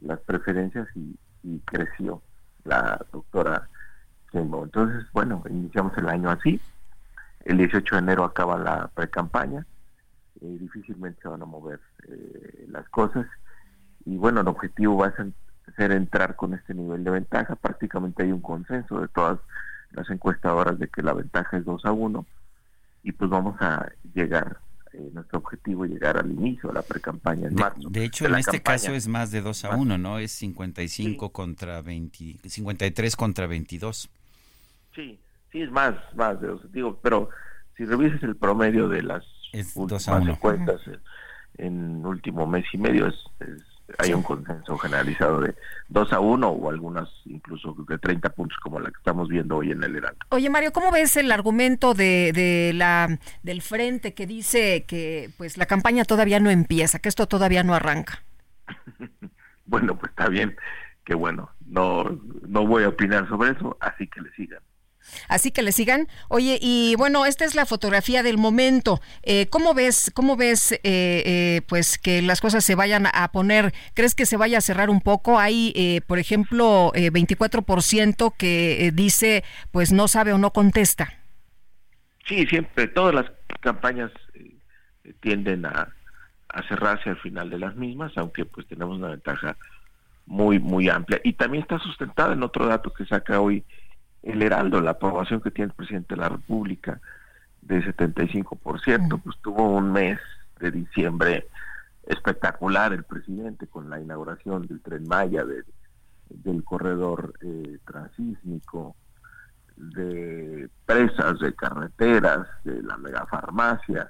las preferencias y, creció la doctora Kimbo. Entonces, bueno, iniciamos el año así. El 18 de enero acaba la precampaña. Eh, difícilmente se van a mover eh, las cosas. Y bueno, el objetivo va a ser entrar con este nivel de ventaja. Prácticamente hay un consenso de todas las encuestadoras de que la ventaja es 2 a 1 y pues vamos a llegar eh, nuestro objetivo es llegar al inicio de la precampaña en marzo. De hecho, en este caso es más de 2 a 1, ¿no? Es 55 contra 20, 53 contra 22. Sí, sí, es más, más de dos. Digo, pero si revisas el promedio de las es últimas encuestas en, último mes y medio, es hay un consenso generalizado de 2 a 1 o algunas incluso de 30 puntos como la que estamos viendo hoy en el Heraldo. Oye Mario, ¿cómo ves el argumento de, de la del frente que dice que pues la campaña todavía no empieza, que esto todavía no arranca? *laughs* bueno, pues está bien, que bueno, no no voy a opinar sobre eso, así que le sigan. Así que le sigan. Oye, y bueno, esta es la fotografía del momento. Eh, ¿Cómo ves, cómo ves, eh, eh, pues que las cosas se vayan a poner? ¿Crees que se vaya a cerrar un poco? Hay, eh, por ejemplo, 24% que dice, pues no sabe o no contesta. Sí, siempre. Todas las campañas tienden a, a cerrarse al final de las mismas, aunque pues tenemos una ventaja muy, muy amplia. Y también está sustentada en otro dato que saca hoy el Heraldo, la aprobación que tiene el presidente de la República de 75%, pues tuvo un mes de diciembre espectacular el presidente con la inauguración del tren Maya, del corredor eh, transísmico, de presas, de carreteras, de la megafarmacia,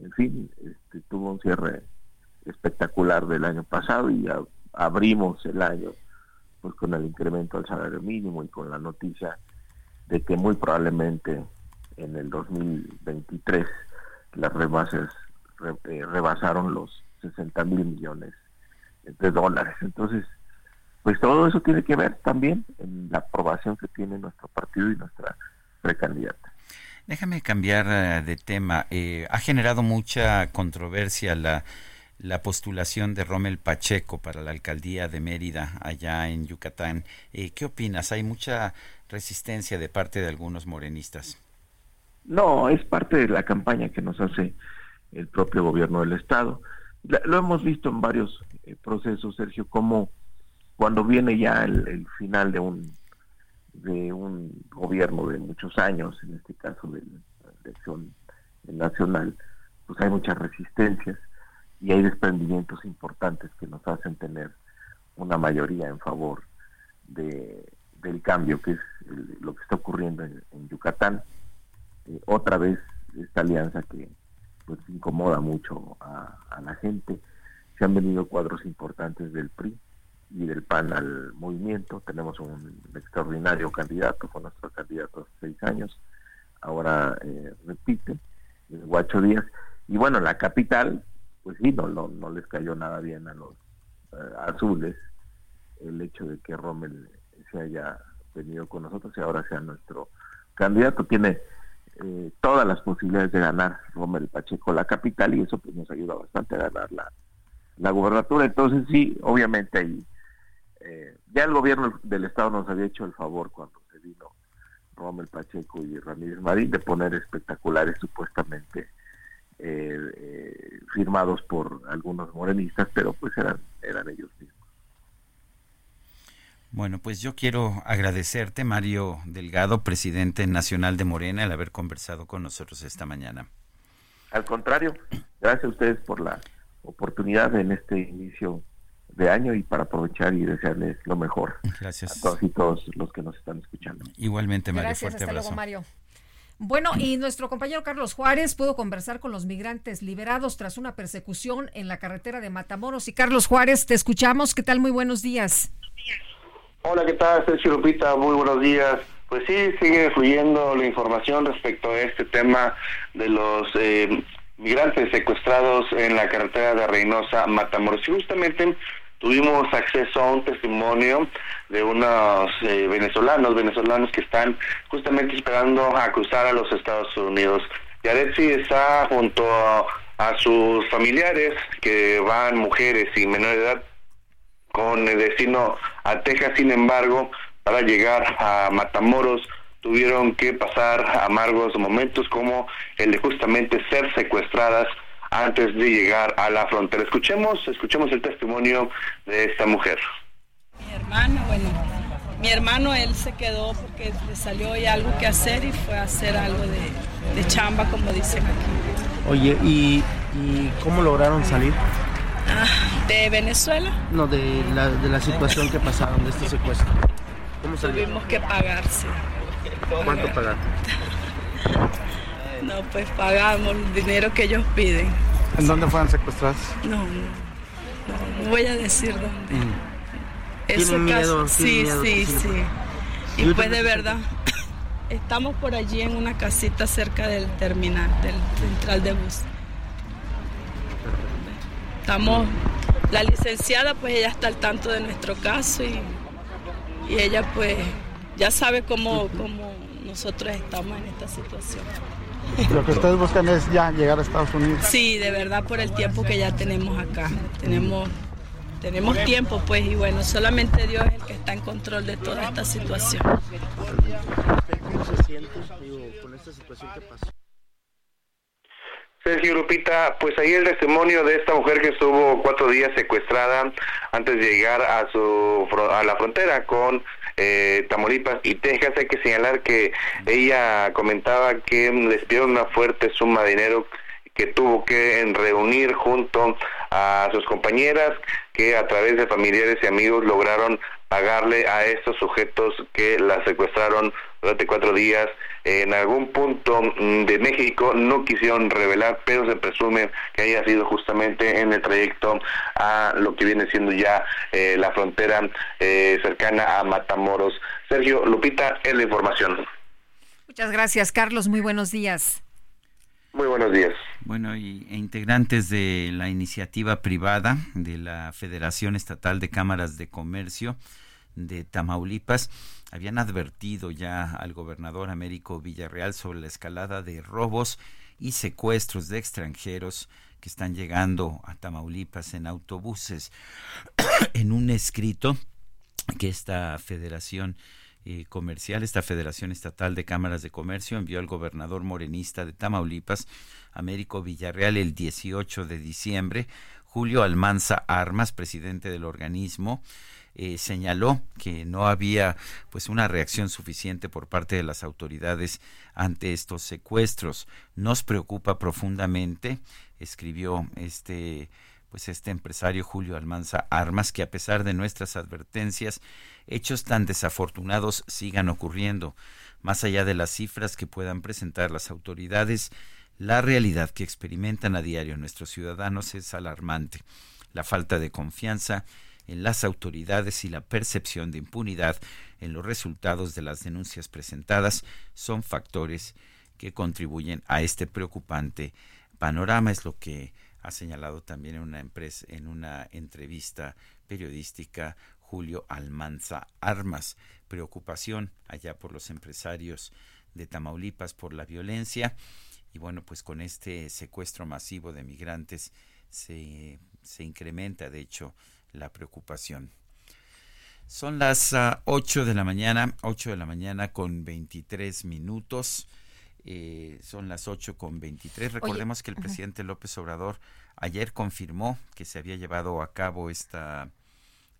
en fin, este, tuvo un cierre espectacular del año pasado y ya abrimos el año pues con el incremento del salario mínimo y con la noticia de que muy probablemente en el 2023 las rebases eh, rebasaron los 60 mil millones de dólares. Entonces, pues todo eso tiene que ver también en la aprobación que tiene nuestro partido y nuestra precandidata. Déjame cambiar eh, de tema. Eh, ha generado mucha controversia la la postulación de Rommel Pacheco para la alcaldía de Mérida, allá en Yucatán. Eh, ¿Qué opinas? ¿Hay mucha resistencia de parte de algunos morenistas? No, es parte de la campaña que nos hace el propio gobierno del Estado. Lo hemos visto en varios eh, procesos, Sergio, como cuando viene ya el, final de un de un gobierno de muchos años, en este caso de la elección nacional, pues hay muchas resistencias y hay desprendimientos importantes que nos hacen tener una mayoría en favor de, del cambio, que es lo que está ocurriendo en, Yucatán. Eh, otra vez esta alianza que pues incomoda mucho a, la gente. Se han venido cuadros importantes del PRI y del PAN al movimiento. Tenemos un extraordinario candidato, fue nuestro candidato hace seis años. Ahora eh, repite, es Guacho Díaz. Y bueno, la capital, pues sí, no, no, les cayó nada bien a los eh, azules el hecho de que Rommel se haya venido con nosotros y ahora sea nuestro candidato. Tiene eh, todas las posibilidades de ganar Rommel Pacheco la capital y eso pues nos ayuda bastante a ganar la, la gubernatura. Entonces sí, obviamente ahí, eh, ya el gobierno del estado nos había hecho el favor cuando se vino Rommel Pacheco y Ramírez Marín de poner espectaculares supuestamente eh, eh, firmados por algunos morenistas, pero pues eran, eran ellos mismos. Bueno, pues yo quiero agradecerte, Mario Delgado, presidente nacional de Morena, el haber conversado con nosotros esta mañana. Al contrario, gracias a ustedes por la oportunidad en este inicio de año y para aprovechar y desearles lo mejor gracias. a todos y todos los que nos están escuchando. Igualmente, Mario, gracias, fuerte hasta abrazo. Luego, Mario. Bueno, y nuestro compañero Carlos Juárez pudo conversar con los migrantes liberados tras una persecución en la carretera de Matamoros. Y Carlos Juárez, te escuchamos. ¿Qué tal? Muy buenos días. Hola, ¿qué tal? Sergio Lupita, muy buenos días. Pues sí, sigue fluyendo la información respecto a este tema de los eh, migrantes secuestrados en la carretera de Reynosa, Matamoros. Y justamente tuvimos acceso a un testimonio de unos eh, venezolanos, venezolanos que están justamente esperando a cruzar a los Estados Unidos. Yaretsi está junto a, sus familiares que van mujeres y menores de edad con el destino a Texas, sin embargo, para llegar a Matamoros tuvieron que pasar amargos momentos como el de justamente ser secuestradas antes de llegar a la frontera. Escuchemos, escuchemos el testimonio de esta mujer. Mi hermano, bueno, mi hermano él se quedó porque le salió ya algo que hacer y fue a hacer algo de, chamba, como dicen aquí. Oye, ¿y, cómo lograron salir? Ah, ¿De Venezuela? No, de la, de la situación que pasaron, de este secuestro. ¿Cómo salieron? Tuvimos que pagarse. ¿Cuánto pagaron? *laughs* No, pues pagamos el dinero que ellos piden. ¿En dónde fueron secuestrados? No, no, no, voy a decir dónde. Mm. ¿Tienen miedo? Sí, sí, sí. Y pues de verdad, estamos por allí en una casita cerca del terminal, del central de bus. Estamos, la licenciada pues ella está al tanto de nuestro caso y, y ella pues ya sabe cómo, cómo nosotros estamos en esta situación. Lo que ustedes buscan es ya llegar a Estados Unidos. Sí, de verdad por el tiempo que ya tenemos acá. Tenemos tenemos tiempo pues y bueno, solamente Dios es el que está en control de toda esta situación. ¿Cómo se siente con esta situación que pasó? Sergio Lupita, pues ahí el testimonio de esta mujer que estuvo cuatro días secuestrada antes de llegar a su a la frontera con eh, Tamaulipas y Texas. Hay que señalar que ella comentaba que les pidieron una fuerte suma de dinero que tuvo que reunir junto a sus compañeras que a través de familiares y amigos lograron pagarle a estos sujetos que la secuestraron durante cuatro días en algún punto mm, de México no quisieron revelar, pero se presume que haya sido justamente en el trayecto a lo que viene siendo ya eh, la frontera eh, cercana a Matamoros. Sergio Lupita, es la información. Muchas gracias, Carlos. Muy buenos días. Muy buenos días. Bueno, y e integrantes de la iniciativa privada de la Federación Estatal de Cámaras de Comercio de Tamaulipas habían advertido ya al gobernador Américo Villarreal sobre la escalada de robos y secuestros de extranjeros que están llegando a Tamaulipas en autobuses. *coughs* en un escrito que esta federación eh, comercial, esta Federación Estatal de Cámaras de Comercio envió al gobernador morenista de Tamaulipas, Américo Villarreal, el 18 de diciembre. Julio Almanza Armas, presidente del organismo, eh, señaló que no había pues una reacción suficiente por parte de las autoridades ante estos secuestros. Nos preocupa profundamente, escribió este pues este empresario Julio Almanza Armas que a pesar de nuestras advertencias hechos tan desafortunados sigan ocurriendo. Más allá de las cifras que puedan presentar las autoridades, la realidad que experimentan a diario nuestros ciudadanos es alarmante. La falta de confianza en las autoridades y la percepción de impunidad en los resultados de las denuncias presentadas son factores que contribuyen a este preocupante panorama. Es lo que ha señalado también en una, entrevista periodística Julio Almanza Armas. Preocupación allá por los empresarios de Tamaulipas por la violencia. Y bueno, pues con este secuestro masivo de migrantes se, se incrementa, de hecho, la preocupación. Son las 8 ah, de la mañana, 8 de la mañana con 23 minutos. Eh, son las 8 con 23. Recordemos que el presidente López Obrador ayer confirmó que se había llevado a cabo esta,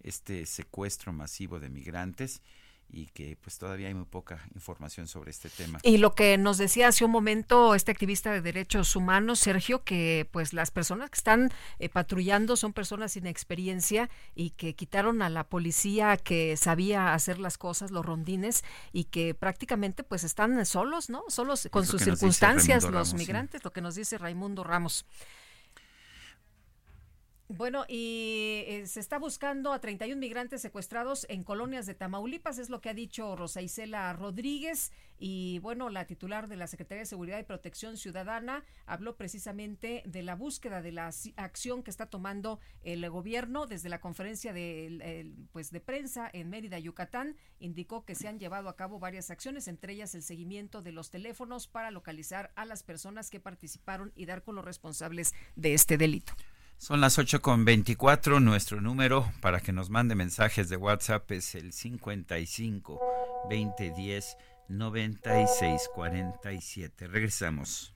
este secuestro masivo de migrantes y que pues todavía hay muy poca información sobre este tema. Y lo que nos decía hace un momento este activista de derechos humanos, Sergio, que pues las personas que están eh, patrullando son personas sin experiencia y que quitaron a la policía que sabía hacer las cosas, los rondines, y que prácticamente pues están solos, ¿no? Solos con sus circunstancias los migrantes, lo que nos dice Raimundo Ramos. Bueno, y eh, se está buscando a 31 migrantes secuestrados en colonias de Tamaulipas, es lo que ha dicho Rosa Isela Rodríguez. Y bueno, la titular de la Secretaría de Seguridad y Protección Ciudadana habló precisamente de la búsqueda de la acción que está tomando el gobierno desde la conferencia de, pues de prensa en Mérida, Yucatán. Indicó que se han llevado a cabo varias acciones, entre ellas el seguimiento de los teléfonos para localizar a las personas que participaron y dar con los responsables de este delito. Son las 8 con 24. Nuestro número para que nos mande mensajes de WhatsApp es el 55 2010 9647. Regresamos.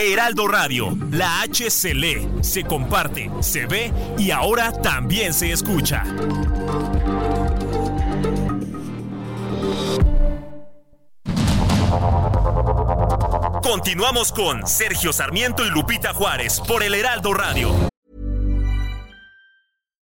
Heraldo Radio, la H se lee, se comparte, se ve y ahora también se escucha. Continuamos con Sergio Sarmiento y Lupita Juárez por el Heraldo Radio.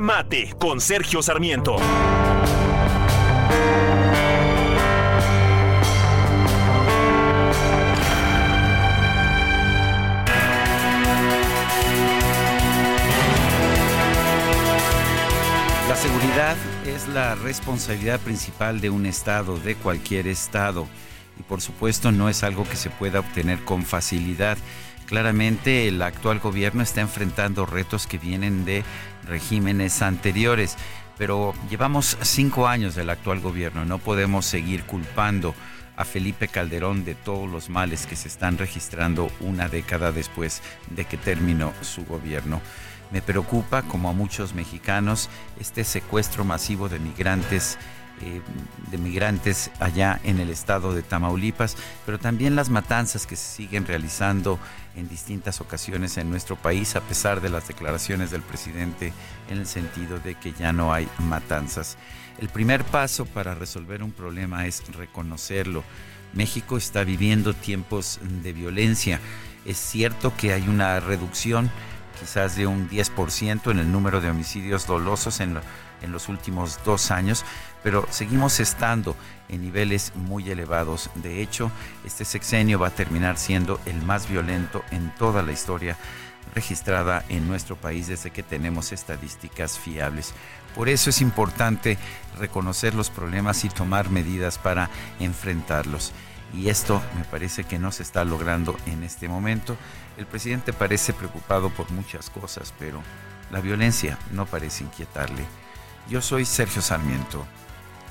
Mate con Sergio Sarmiento. La seguridad es la responsabilidad principal de un Estado, de cualquier Estado. Y por supuesto no es algo que se pueda obtener con facilidad. Claramente el actual gobierno está enfrentando retos que vienen de regímenes anteriores, pero llevamos cinco años del actual gobierno, no podemos seguir culpando a Felipe Calderón de todos los males que se están registrando una década después de que terminó su gobierno. Me preocupa, como a muchos mexicanos, este secuestro masivo de migrantes eh, de migrantes allá en el estado de Tamaulipas, pero también las matanzas que se siguen realizando en distintas ocasiones en nuestro país, a pesar de las declaraciones del presidente en el sentido de que ya no hay matanzas. El primer paso para resolver un problema es reconocerlo. México está viviendo tiempos de violencia. Es cierto que hay una reducción quizás de un 10% en el número de homicidios dolosos en, en los últimos dos años, pero seguimos estando en niveles muy elevados. De hecho, este sexenio va a terminar siendo el más violento en toda la historia registrada en nuestro país desde que tenemos estadísticas fiables. Por eso es importante reconocer los problemas y tomar medidas para enfrentarlos. Y esto me parece que no se está logrando en este momento. El presidente parece preocupado por muchas cosas, pero la violencia no parece inquietarle. Yo soy Sergio Sarmiento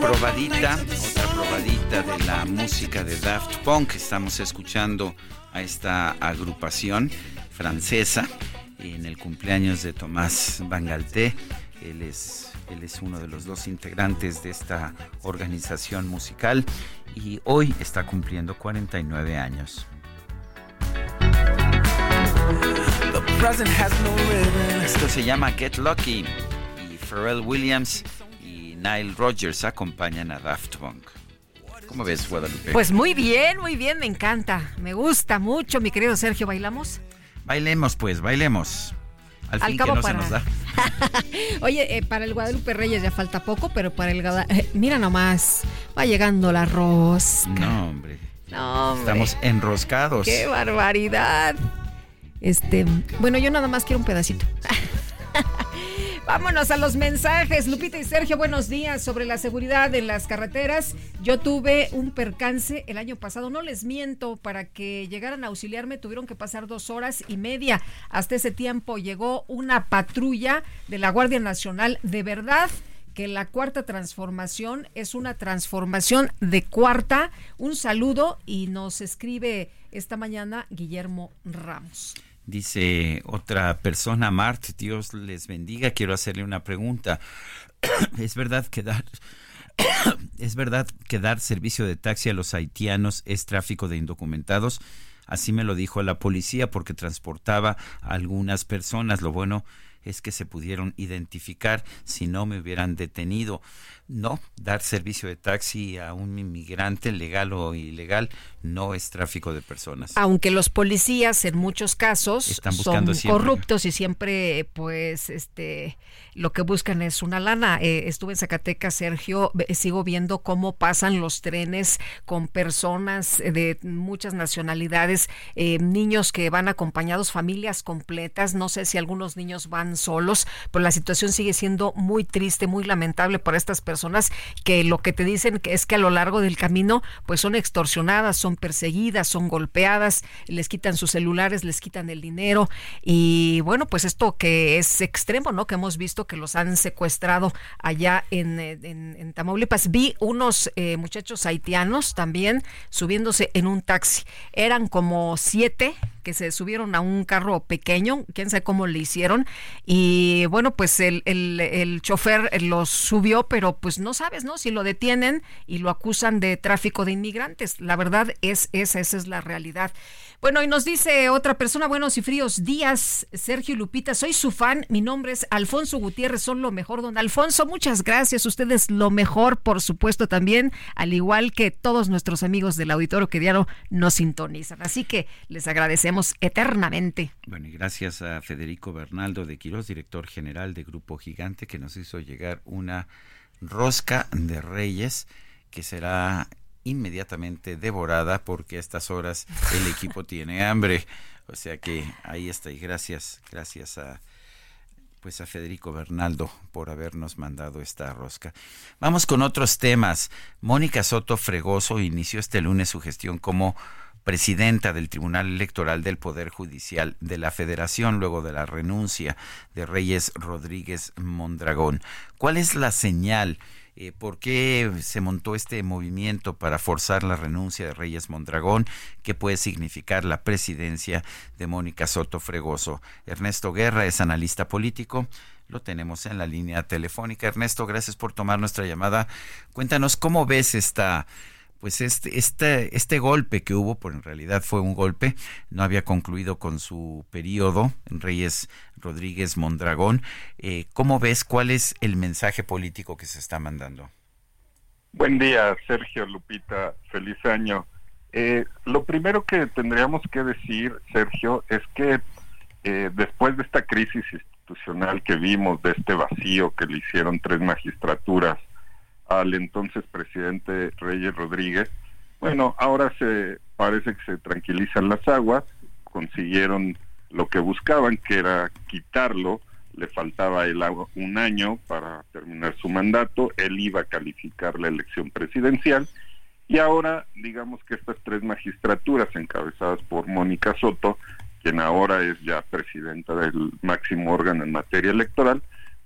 Probadita, otra probadita de la música de Daft Punk. Estamos escuchando a esta agrupación francesa en el cumpleaños de Tomás Bangalté. Él es, él es uno de los dos integrantes de esta organización musical y hoy está cumpliendo 49 años. Esto se llama Get Lucky y Pharrell Williams y Nile Rodgers acompañan a Daft Punk. ¿Cómo ves, Guadalupe? Pues muy bien, muy bien, me encanta. Me gusta mucho, mi querido Sergio. ¿Bailamos? Bailemos, pues, bailemos. Al, fin que no se nos da. *laughs* Oye, eh, para el Guadalupe Reyes ya falta poco, pero para el eh, mira nomás, va llegando la rosca. No, hombre. No, hombre. Estamos enroscados. ¡Qué barbaridad! Este, bueno, yo nada más quiero un pedacito. *laughs* Vámonos a los mensajes. Lupita y Sergio, buenos días. Sobre la seguridad en las carreteras, yo tuve un percance el año pasado. No les miento, para que llegaran a auxiliarme tuvieron que pasar dos horas y media. Hasta ese tiempo llegó una patrulla de la Guardia Nacional. De verdad que la cuarta transformación es una transformación de cuarta. Un saludo y nos escribe esta mañana Guillermo Ramos. Dice otra persona, Mart, Dios les bendiga, quiero hacerle una pregunta. *coughs* ¿Es verdad que dar, *coughs* ¿Es verdad que dar servicio de taxi a los haitianos es tráfico de indocumentados? Así me lo dijo la policía porque transportaba a algunas personas. Lo bueno es que se pudieron identificar si no me hubieran detenido. No, dar servicio de taxi a un inmigrante legal o ilegal no es tráfico de personas. Aunque los policías en muchos casos son corruptos y siempre pues este lo que buscan es una lana. Eh, estuve en Zacatecas, Sergio, sigo viendo cómo pasan los trenes con personas de muchas nacionalidades, eh, niños que van acompañados, familias completas. No sé si algunos niños van solos, pero la situación sigue siendo muy triste, muy lamentable para estas personas que lo que te dicen es que a lo largo del camino pues son extorsionadas, son perseguidas, son golpeadas, les quitan sus celulares, les quitan el dinero y bueno, pues esto que es extremo, ¿no? Que hemos visto que los han secuestrado allá en, en, Tamaulipas. Vi unos eh, muchachos haitianos también subiéndose en un taxi. Eran como siete que se subieron a un carro pequeño, quién sabe cómo le hicieron. Y bueno, pues el, el, el chofer los subió, pero pues no sabes, ¿no? Si lo detienen y lo acusan de tráfico de inmigrantes. La verdad es esa, esa es la realidad. Bueno, y nos dice otra persona, buenos y fríos días, Sergio Lupita, soy su fan, mi nombre es Alfonso Gutiérrez, son lo mejor, don Alfonso, muchas gracias, ustedes lo mejor, por supuesto, también, al igual que todos nuestros amigos del auditorio que diario nos sintonizan. Así que les agradecemos eternamente. Bueno, y gracias a Federico Bernaldo de Quiroz, director general de Grupo Gigante, que nos hizo llegar una rosca de reyes que será inmediatamente devorada porque a estas horas el equipo *laughs* tiene hambre. O sea que ahí está y gracias, gracias a pues a Federico Bernaldo por habernos mandado esta rosca. Vamos con otros temas. Mónica Soto Fregoso inició este lunes su gestión como presidenta del Tribunal Electoral del Poder Judicial de la Federación luego de la renuncia de Reyes Rodríguez Mondragón. ¿Cuál es la señal? Eh, ¿Por qué se montó este movimiento para forzar la renuncia de Reyes Mondragón? ¿Qué puede significar la presidencia de Mónica Soto Fregoso? Ernesto Guerra es analista político. Lo tenemos en la línea telefónica. Ernesto, gracias por tomar nuestra llamada. Cuéntanos cómo ves esta pues este, este, este golpe que hubo, por en realidad fue un golpe, no había concluido con su periodo, Reyes Rodríguez Mondragón. Eh, ¿Cómo ves cuál es el mensaje político que se está mandando? Buen día, Sergio Lupita, feliz año. Eh, lo primero que tendríamos que decir, Sergio, es que eh, después de esta crisis institucional que vimos, de este vacío que le hicieron tres magistraturas al entonces presidente Reyes Rodríguez, bueno, ahora se parece que se tranquilizan las aguas, consiguieron lo que buscaban, que era quitarlo, le faltaba el agua- un año para terminar su mandato, él iba a calificar la elección presidencial y ahora digamos que estas tres magistraturas encabezadas por Mónica Soto, quien ahora es ya presidenta del máximo órgano en materia electoral,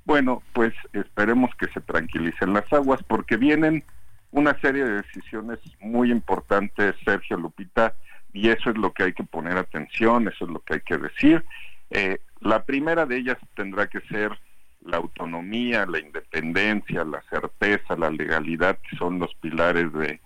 bueno, pues esperemos que se tranquilicen las aguas porque vienen una serie de decisiones muy importantes, Sergio Lupita, y eso es lo que hay que poner atención, eso es lo que hay que decir. Eh, la primera de ellas tendrá que ser la autonomía, la independencia, la certeza, la legalidad, que son los pilares de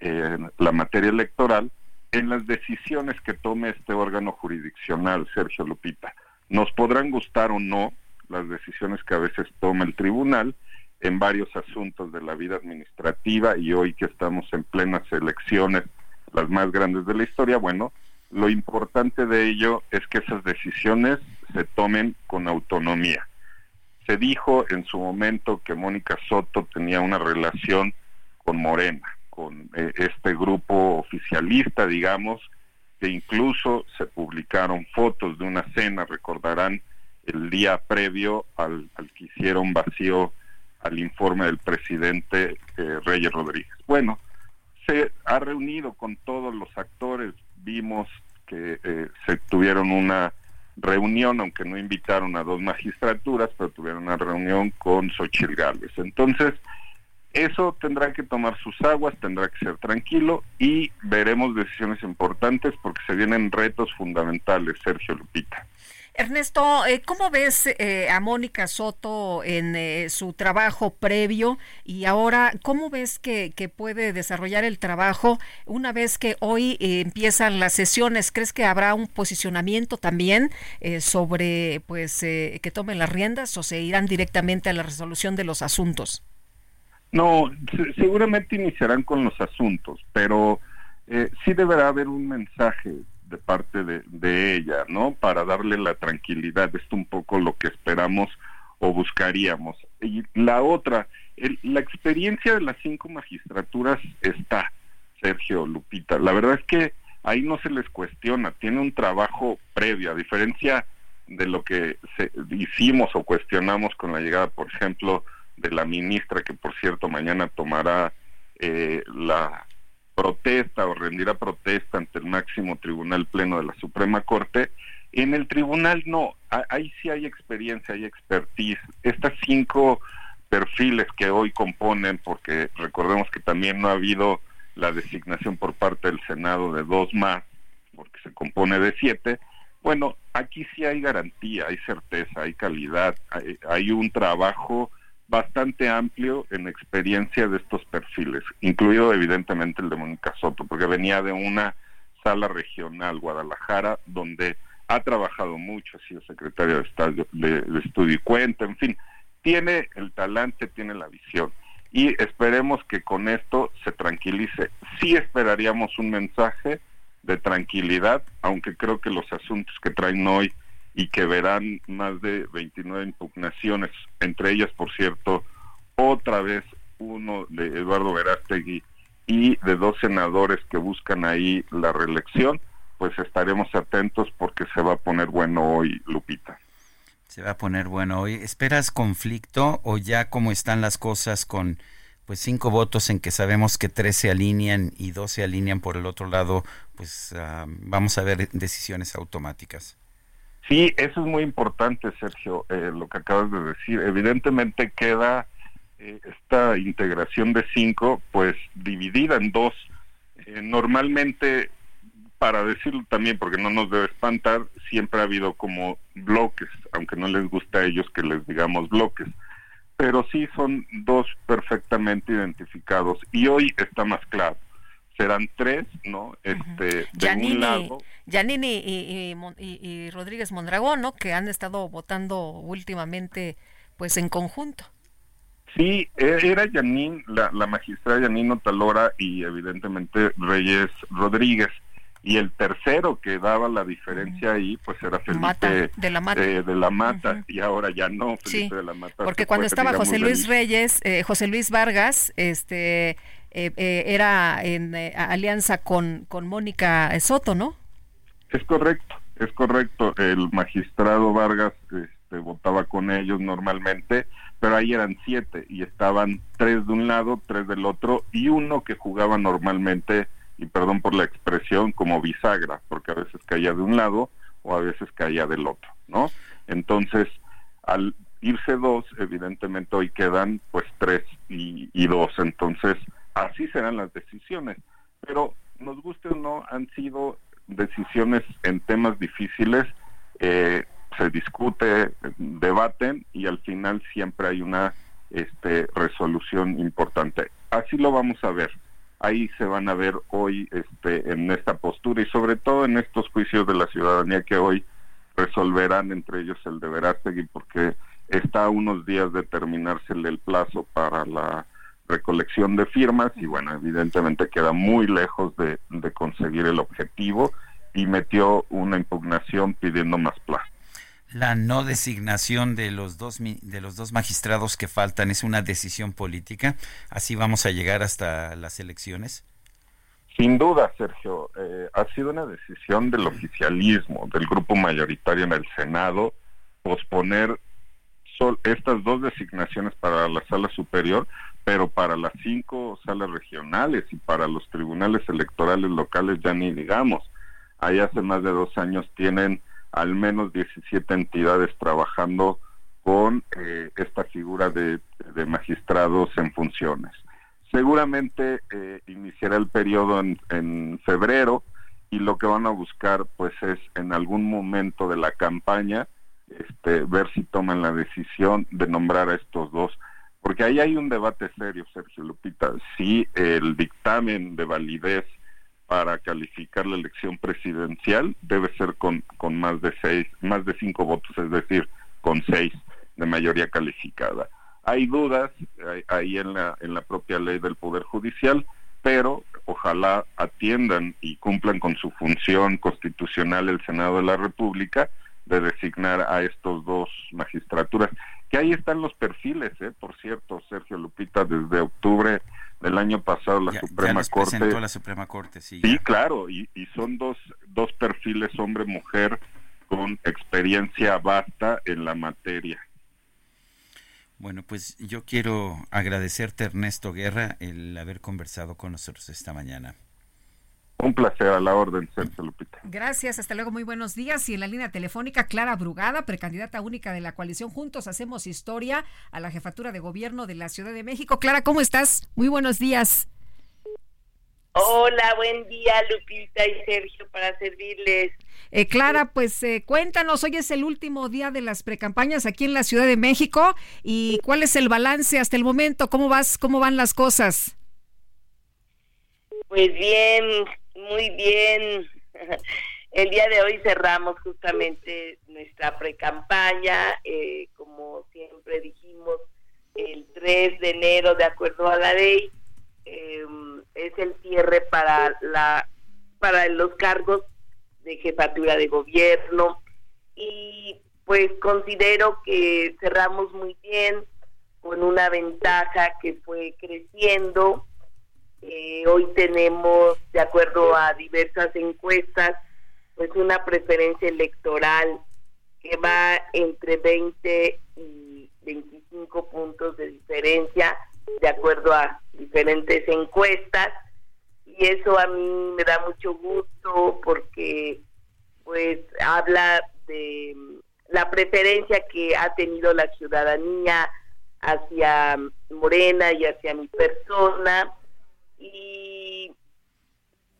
eh, la materia electoral, en las decisiones que tome este órgano jurisdiccional, Sergio Lupita. Nos podrán gustar o no las decisiones que a veces toma el tribunal en varios asuntos de la vida administrativa y hoy que estamos en plenas elecciones, las más grandes de la historia, bueno, lo importante de ello es que esas decisiones se tomen con autonomía. Se dijo en su momento que Mónica Soto tenía una relación con Morena, con eh, este grupo oficialista, digamos, que incluso se publicaron fotos de una cena, recordarán, el día previo al, que hicieron vacío al informe del presidente eh, Reyes Rodríguez. Bueno, se ha reunido con todos los actores, vimos que eh, se tuvieron una reunión, aunque no invitaron a dos magistraturas, pero tuvieron una reunión con Xochitl Gálvez. Entonces, eso tendrá que tomar sus aguas, tendrá que ser tranquilo y veremos decisiones importantes porque se vienen retos fundamentales, Sergio Lupita. Ernesto, eh, ¿cómo ves eh, a Mónica Soto en eh, su trabajo previo y ahora cómo ves que, que puede desarrollar el trabajo una vez que hoy empiezan las sesiones? ¿Crees que habrá un posicionamiento también sobre pues que tomen las riendas o se irán directamente a la resolución de los asuntos? No, se- seguramente iniciarán con los asuntos, pero eh, sí deberá haber un mensaje de parte de, de ella, ¿no? Para darle la tranquilidad. Esto un poco lo que esperamos o buscaríamos. Y la otra, el- la experiencia de las cinco magistraturas está, Sergio Lupita. La verdad es que ahí no se les cuestiona, tiene un trabajo previo, a diferencia de lo que se, hicimos o cuestionamos con la llegada, por ejemplo, de la ministra, que por cierto mañana tomará eh, la protesta o rendirá protesta ante el máximo tribunal pleno de la Suprema Corte. En el tribunal no, ahí sí hay experiencia, hay expertise. Estas cinco perfiles que hoy componen, porque recordemos que también no ha habido la designación por parte del Senado de dos más, porque se compone de siete, bueno, aquí sí hay garantía, hay certeza, hay calidad, hay, hay un trabajo bastante amplio en experiencia de estos perfiles, incluido evidentemente el de Mónica Soto, porque venía de una sala regional, Guadalajara, donde ha trabajado mucho, ha sido secretario de, Estado, de, de Estudio y Cuenta, en fin, tiene el talante, tiene la visión. Y esperemos que con esto se tranquilice. Sí esperaríamos un mensaje de tranquilidad, aunque creo que los asuntos que traen hoy y que verán más de 29 impugnaciones, entre ellas, por cierto, otra vez uno de Eduardo Verástegui y de dos senadores que buscan ahí la reelección, pues estaremos atentos porque se va a poner bueno hoy, Lupita. Se va a poner bueno hoy. ¿Esperas conflicto o ya como están las cosas con pues cinco votos en que sabemos que tres se alinean y dos se alinean por el otro lado, pues ah, vamos a ver decisiones automáticas? Sí, eso es muy importante, Sergio, eh, lo que acabas de decir. Evidentemente queda eh, esta integración de cinco, pues dividida en dos. Eh, normalmente, para decirlo también, porque no nos debe espantar, siempre ha habido como bloques, aunque no les gusta a ellos que les digamos bloques. Pero sí son dos perfectamente identificados y hoy está más claro. Serán tres, ¿no? Este, de un lado. Yanini y, y Mon- y- y Rodríguez Mondragón, ¿no? Que han estado votando últimamente, pues en conjunto. Sí, e- era Yanin, la, la magistrada Yanin Otalora y evidentemente Reyes Rodríguez. Y el tercero que daba la diferencia ahí, pues era Felipe Mata, de la Mata. eh, de la Mata, y ahora ya no, Felipe Sí, de la Mata. Porque cuando fue, estaba José Luis Reyes, eh, José Luis Vargas, este eh, eh, era en eh, alianza con, con Mónica Soto, ¿no? Es correcto, es correcto. El magistrado Vargas este, votaba con ellos normalmente, pero ahí eran siete y estaban tres de un lado, tres del otro y uno que jugaba normalmente, y perdón por la expresión, como bisagra, porque a veces caía de un lado o a veces caía del otro, ¿no? Entonces, al irse dos, evidentemente hoy quedan pues tres y, dos, entonces serán las decisiones. Pero nos guste o no, han sido decisiones en temas difíciles, eh, se discute, debaten y al final siempre hay una este, resolución importante. Así lo vamos a ver. Ahí se van a ver hoy este, en esta postura y sobre todo en estos juicios de la ciudadanía que hoy resolverán entre ellos el de Verástegui porque está a unos días de terminársele el plazo para la recolección de firmas y bueno, evidentemente queda muy lejos de, de conseguir el objetivo y metió una impugnación pidiendo más plazo. La no designación de los dos de los dos magistrados que faltan es una decisión política. Así vamos a llegar hasta las elecciones. Sin duda, Sergio, eh, ha sido una decisión del oficialismo, del grupo mayoritario en el Senado, posponer sol- estas dos designaciones para la sala superior, pero para las cinco salas regionales y para los tribunales electorales locales ya ni digamos. Ahí hace más de dos años tienen al menos 17 entidades trabajando con eh, esta figura de, magistrados en funciones. Seguramente eh, iniciará el periodo en, en febrero y lo que van a buscar pues es en algún momento de la campaña este, ver si toman la decisión de nombrar a estos dos. Porque ahí hay un debate serio, Sergio Lupita, si el dictamen de validez para calificar la elección presidencial debe ser con, con más de seis, más de cinco votos, es decir, con seis de mayoría calificada. Hay dudas ahí en la, en la propia ley del Poder Judicial, pero ojalá atiendan y cumplan con su función constitucional el Senado de la República de designar a estos dos magistraturas. Que ahí están los perfiles, eh, por cierto, Sergio Lupita, desde octubre del año pasado la Ya, ya Suprema los Corte la Suprema Corte, sí. Sí, ya. claro, y, y son dos, dos perfiles hombre-mujer con experiencia vasta en la materia. Bueno, pues yo quiero agradecerte, Ernesto Guerra, el haber conversado con nosotros esta mañana. Un placer a la orden, Sergio Lupita. Gracias, hasta luego, muy buenos días. Y en la línea telefónica, Clara Brugada, precandidata única de la coalición Juntos Hacemos Historia a la jefatura de gobierno de la Ciudad de México. Clara, ¿cómo estás? Muy buenos días. Hola, buen día Lupita y Sergio para servirles. Eh, Clara, pues eh, cuéntanos, hoy es el último día de las precampañas aquí en la Ciudad de México y cuál es el balance hasta el momento, cómo vas, cómo van las cosas. Pues bien, muy bien. *laughs* El día de hoy cerramos justamente nuestra precampaña, eh, como siempre dijimos, el 3 de enero, de acuerdo a la ley, eh, es el cierre para la para los cargos de jefatura de gobierno y pues considero que cerramos muy bien con una ventaja que fue creciendo. Eh, hoy tenemos, de acuerdo a diversas encuestas, pues una preferencia electoral que va entre 20 y 25 puntos de diferencia, de acuerdo a diferentes encuestas. Y eso a mí me da mucho gusto porque pues habla de la preferencia que ha tenido la ciudadanía hacia Morena y hacia mi persona y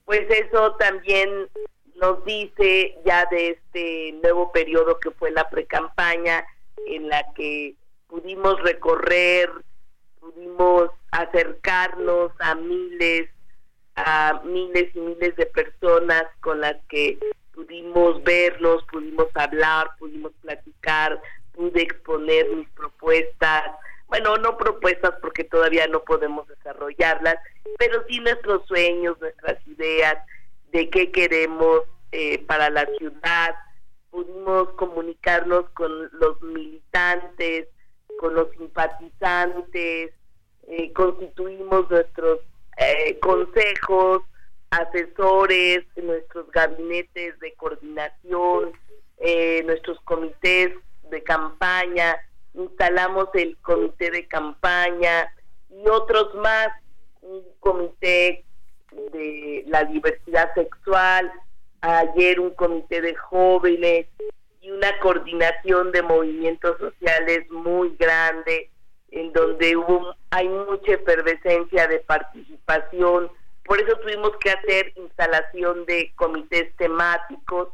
pues eso también nos dice ya de este nuevo periodo que fue la precampaña en la que pudimos recorrer, pudimos acercarnos a miles, a miles y miles de personas con las que pudimos vernos, pudimos hablar, pudimos platicar, pude exponer mis propuestas. Bueno, no propuestas porque todavía no podemos desarrollarlas, pero sí nuestros sueños, nuestras ideas de qué queremos eh, para la ciudad. Pudimos comunicarnos con los militantes, con los simpatizantes, eh, constituimos nuestros eh, consejos, asesores, nuestros gabinetes de coordinación, eh, nuestros comités de campaña, instalamos el comité de campaña y otros más, un comité de la diversidad sexual, ayer un comité de jóvenes y una coordinación de movimientos sociales muy grande en donde hubo hay mucha efervescencia de participación. Por eso tuvimos que hacer instalación de comités temáticos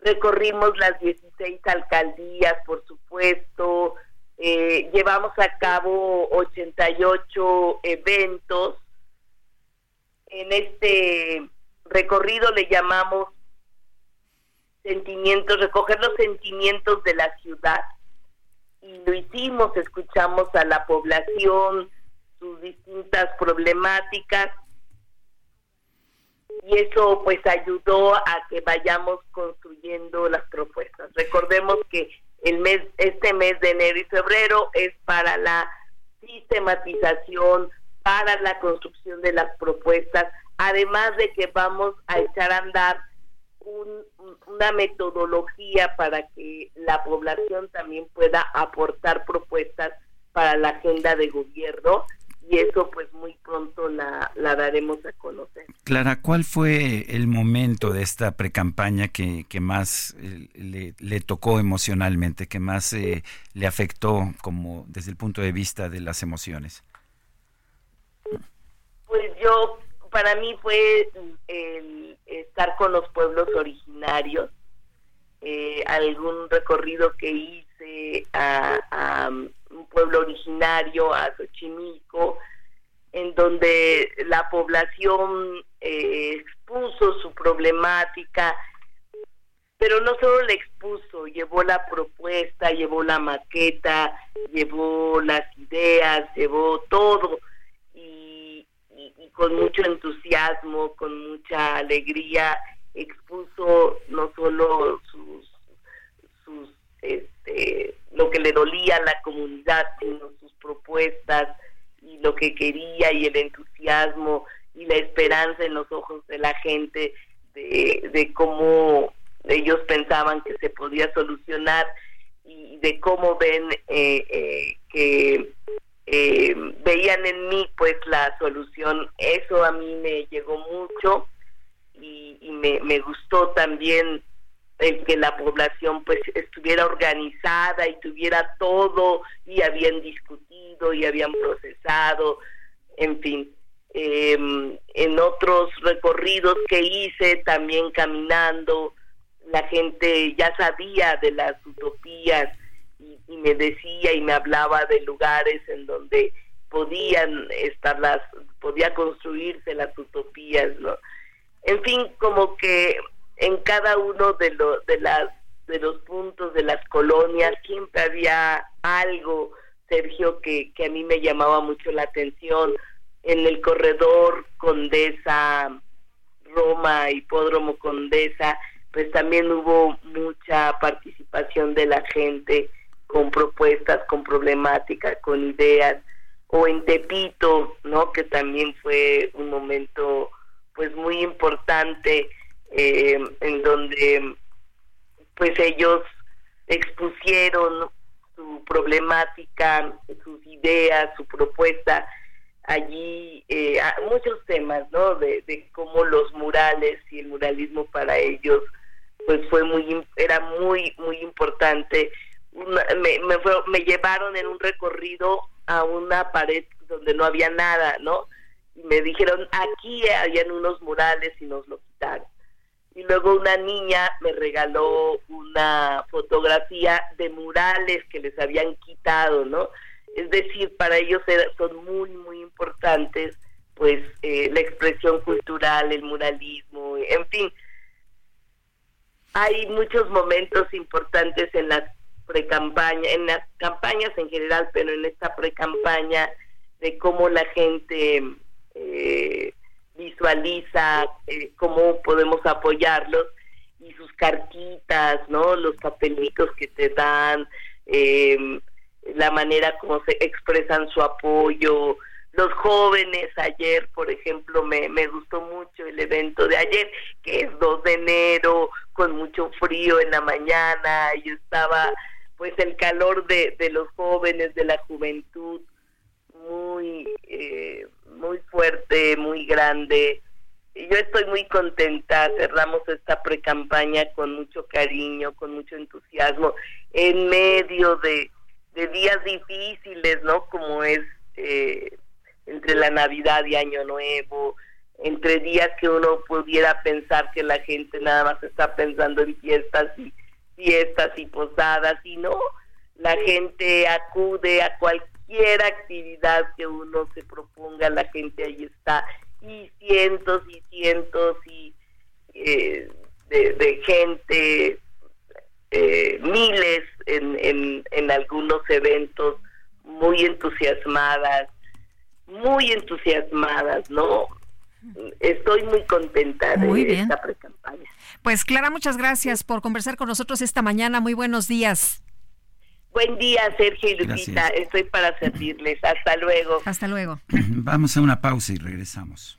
recorrimos las 16 alcaldías por supuesto eh, llevamos a cabo 88 eventos en este recorrido le llamamos sentimientos, recoger los sentimientos de la ciudad. Y lo hicimos, escuchamos a la población, sus distintas problemáticas, y eso pues ayudó a que vayamos construyendo las propuestas. Recordemos que el mes, este mes de enero y febrero es para la sistematización, para la construcción de las propuestas, además de que vamos a echar a andar un- una metodología para que la población también pueda aportar propuestas para la agenda de gobierno y eso pues muy pronto la, la daremos a conocer. Clara, ¿cuál fue el momento de esta precampaña que, que más eh, le, le tocó emocionalmente, que más eh, le afectó como desde el punto de vista de las emociones? Pues yo, para mí fue el estar con los pueblos originarios, eh, algún recorrido que hice a, a un pueblo originario, a Xochimilco, en donde la población eh, expuso su problemática, pero no solo la expuso, llevó la propuesta, llevó la maqueta, llevó las ideas, llevó todo y, y- con mucho entusiasmo, con mucha alegría, expuso no solo sus, sus este, lo que le dolía a la comunidad, sus propuestas y lo que quería y el entusiasmo y la esperanza en los ojos de la gente de, de cómo ellos pensaban que se podía solucionar y de cómo ven eh, eh, que eh, veían en mí pues la solución. Eso a mí me llegó mucho y, y me, me gustó también el que la población pues estuviera organizada y tuviera todo y habían discutido y habían procesado, en fin. Eh, en otros recorridos que hice, también caminando, la gente ya sabía de las utopías y, y me decía y me hablaba de lugares en donde podían estar las, podía construirse las utopías, ¿no? En fin, como que en cada uno de los de las de los puntos de las colonias siempre había algo, Sergio, que, que a mí me llamaba mucho la atención. En el corredor Condesa, Roma, Hipódromo Condesa, pues también hubo mucha participación de la gente con propuestas, con problemáticas, con ideas. O en Tepito, ¿no? Que también fue un momento pues muy importante eh, en donde pues ellos expusieron su problemática, sus ideas, su propuesta allí, eh, muchos temas, ¿no? De, de cómo los murales y el muralismo para ellos, pues fue muy, era muy, muy importante. Me, me, fue- me llevaron en un recorrido a una pared donde no había nada, ¿no? Y me dijeron, aquí habían unos murales y nos lo quitaron y luego una niña me regaló una fotografía de murales que les habían quitado, ¿no? Es decir, para ellos era- son muy, muy importantes, pues, eh, la expresión cultural, el muralismo, en fin. Hay muchos momentos importantes en las precampaña, en las campañas en general, pero en esta precampaña de cómo la gente eh, visualiza eh, cómo podemos apoyarlos y sus cartitas, ¿no? Los papelitos que te dan, eh, la manera como se expresan su apoyo. Los jóvenes ayer, por ejemplo, me, me gustó mucho el evento de ayer, que es 2 de enero, con mucho frío en la mañana, y estaba pues el calor de, de los jóvenes, de la juventud, muy, eh, muy fuerte, muy grande. Y yo estoy muy contenta, cerramos esta pre-campaña con mucho cariño, con mucho entusiasmo, en medio de, de días difíciles, ¿no? Como es eh, entre la Navidad y Año Nuevo, entre días que uno pudiera pensar que la gente nada más está pensando en fiestas y fiestas y posadas, y no, la gente acude a cualquier actividad que uno se proponga, la gente ahí está, y cientos y cientos y eh, de, de gente, eh, miles en, en, en algunos eventos, muy entusiasmadas, muy entusiasmadas, ¿no? Estoy muy contenta de Muy bien. esta pre-campaña. Pues Clara, muchas gracias por conversar con nosotros esta mañana. Muy buenos días. Buen día, Sergio y Lupita. Estoy para servirles. Hasta luego. Hasta luego. Vamos a una pausa y regresamos.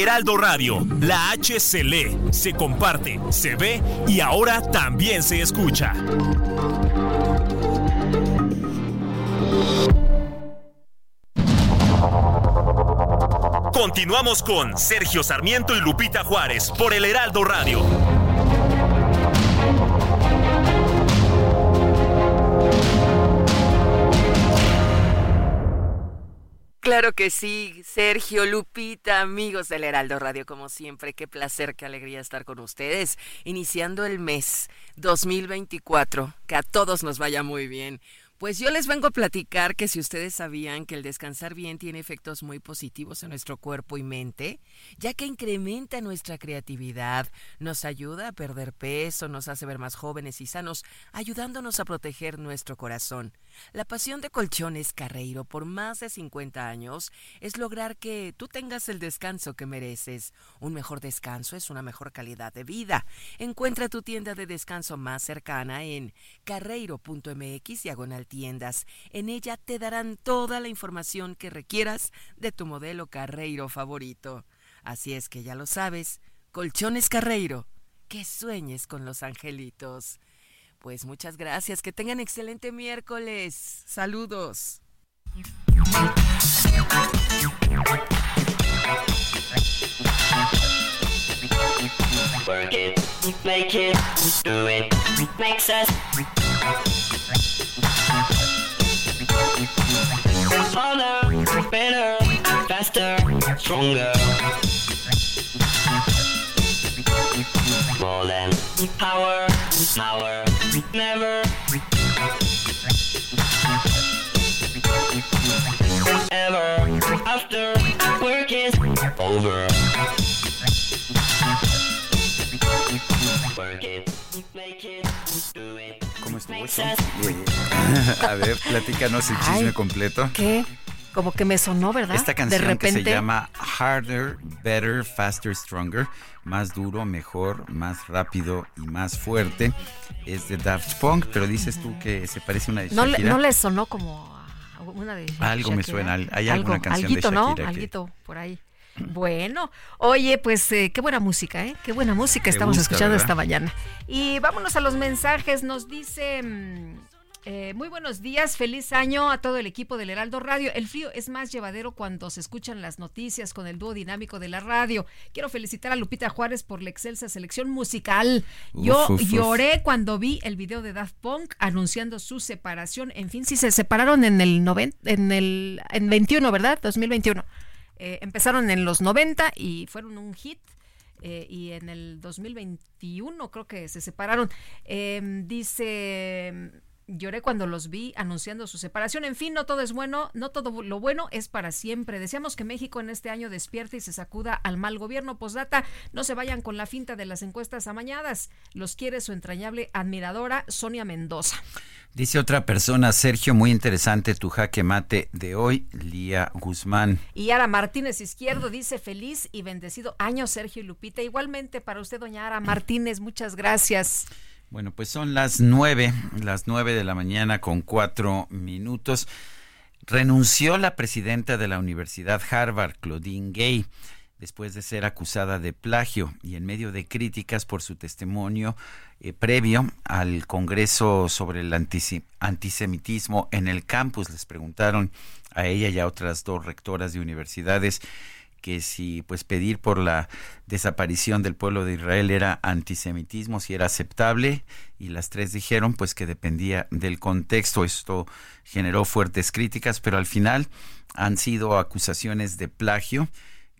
Heraldo Radio, la H se lee, se comparte, se ve y ahora también se escucha. Continuamos con Sergio Sarmiento y Lupita Juárez por el Heraldo Radio. Claro que sí, Sergio, Lupita, amigos del Heraldo Radio, como siempre, qué placer, qué alegría estar con ustedes, iniciando el mes 2024, que a todos nos vaya muy bien. Pues yo les vengo a platicar que si ustedes sabían que el descansar bien tiene efectos muy positivos en nuestro cuerpo y mente, ya que incrementa nuestra creatividad, nos ayuda a perder peso, nos hace ver más jóvenes y sanos, ayudándonos a proteger nuestro corazón. La pasión de Colchones Carreiro por más de 50 años es lograr que tú tengas el descanso que mereces. Un mejor descanso es una mejor calidad de vida. Encuentra tu tienda de descanso más cercana en carreiro.mx diagonal tiendas. En ella te darán toda la información que requieras de tu modelo Carreiro favorito. Así es que ya lo sabes, Colchones Carreiro, que sueñes con los angelitos. Pues muchas gracias, que tengan excelente miércoles. Saludos. Work it, make it, do it, makes us harder, better, faster, stronger. More than power, power, never. Ever after work is over. Work it, make it, do it. ¿Cómo estuvo makes eso? us A ver, platícanos el chisme Ay, completo. ¿Qué? Como que me sonó, ¿verdad? Esta canción de repente. que se llama Harder, Better, Faster, Stronger, más duro, mejor, más rápido y más fuerte, es de Daft Punk, pero dices tú que se parece a una de no, Shakira. no le sonó como a una de Algo me Shakira? suena, hay Algo, alguna canción de alguito, ¿no? Shakira que- Alguito por ahí. Bueno, oye, pues eh, qué buena música, ¿eh? Qué buena música Te estamos gusta, escuchando ¿verdad? esta mañana. Y vámonos a los mensajes. Nos dice mm, Eh, muy buenos días, feliz año a todo el equipo del Heraldo Radio. El frío es más llevadero cuando se escuchan las noticias con el dúo dinámico de la radio. Quiero felicitar a Lupita Juárez por la excelsa selección musical. Yo Uf, uf, uf. lloré cuando vi el video de Daft Punk anunciando su separación. En fin, sí se separaron en el noven- en el en 21, ¿verdad? 2021. Eh, empezaron en los 90 y fueron un hit. eh, y en el 2021 creo que se separaron. Eh, dice, lloré cuando los vi anunciando su separación. En fin, no todo es bueno, no todo lo bueno es para siempre. Deseamos que México en este año despierte y se sacuda al mal gobierno. Postdata, no se vayan con la finta de las encuestas amañadas. Los quiere su entrañable admiradora Sonia Mendoza. Dice otra persona, Sergio, muy interesante tu jaque mate de hoy, Lía Guzmán. Y Ara Martínez Izquierdo dice feliz y bendecido año Sergio y Lupita. Igualmente para usted, doña Ara Martínez, muchas gracias. Bueno, pues son las nueve, las nueve de la mañana con cuatro minutos. Renunció la presidenta de la Universidad Harvard, Claudine Gay, después de ser acusada de plagio y en medio de críticas por su testimonio eh, previo al Congreso sobre el antisemitismo en el campus. Les preguntaron a ella y a otras dos rectoras de universidades que si pues pedir por la desaparición del pueblo de Israel era antisemitismo, si era aceptable, y las tres dijeron pues que dependía del contexto. Esto generó fuertes críticas, pero al final han sido acusaciones de plagio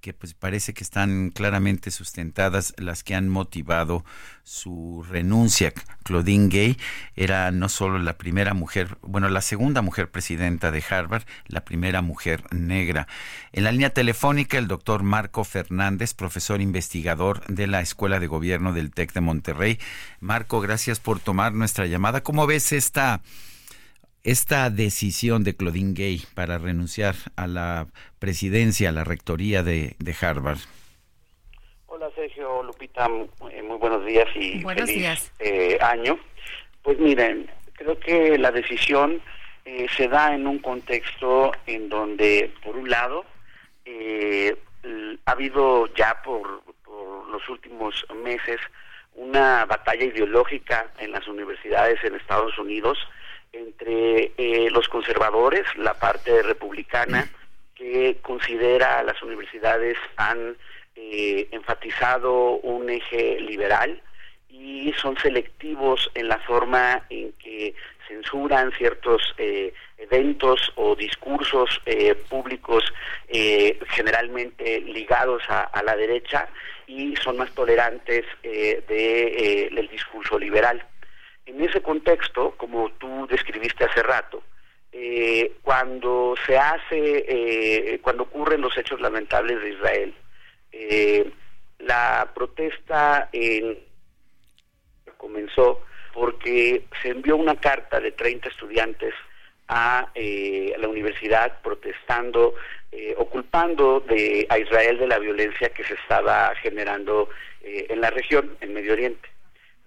que pues parece que están claramente sustentadas las que han motivado su renuncia. Claudine Gay era no solo la primera mujer, bueno, la segunda mujer presidenta de Harvard, la primera mujer negra. En la línea telefónica, el doctor Marco Fernández, profesor investigador de la Escuela de Gobierno del TEC de Monterrey. Marco, gracias por tomar nuestra llamada. ¿Cómo ves esta esta decisión de Claudine Gay para renunciar a la presidencia, a la rectoría de, de Harvard? Hola Sergio, Lupita, eh, muy buenos días y Buenos feliz días. eh, año. Pues miren, creo que la decisión eh, se da en un contexto en donde, por un lado, eh, ha habido ya por, por los últimos meses una batalla ideológica en las universidades en Estados Unidos entre eh, los conservadores, la parte republicana, que considera a las universidades han eh, enfatizado un eje liberal y son selectivos en la forma en que censuran ciertos eh, eventos o discursos eh, públicos eh, generalmente ligados a, a la derecha y son más tolerantes eh, de, eh, del discurso liberal. En ese contexto, como tú describiste hace rato, eh, cuando se hace, eh, cuando ocurren los hechos lamentables de Israel, eh, la protesta en- comenzó porque se envió una carta de 30 estudiantes a, eh, a la universidad protestando eh, o culpando de, a Israel de la violencia que se estaba generando eh, en la región, en Medio Oriente.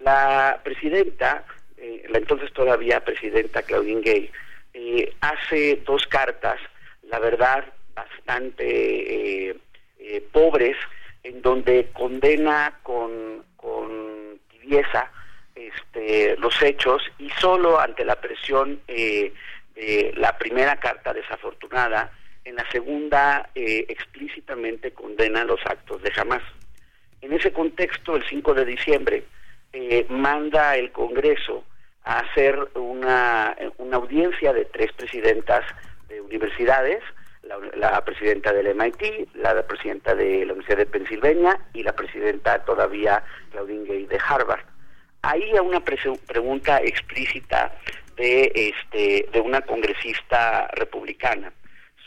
La presidenta, eh, la entonces todavía presidenta Claudine Gay, eh, hace dos cartas, la verdad, bastante eh, eh, pobres, en donde condena con, con tibieza este, los hechos y solo ante la presión eh, de la primera carta desafortunada, en la segunda explícitamente condena los actos de Hamas. En ese contexto, el 5 de diciembre, eh, manda el Congreso a hacer una, una audiencia de tres presidentas de universidades, la, la presidenta del MIT, la presidenta de la Universidad de Pensilvania y la presidenta todavía Claudine Gay de Harvard. Ahí a una pregunta explícita de, este, de una congresista republicana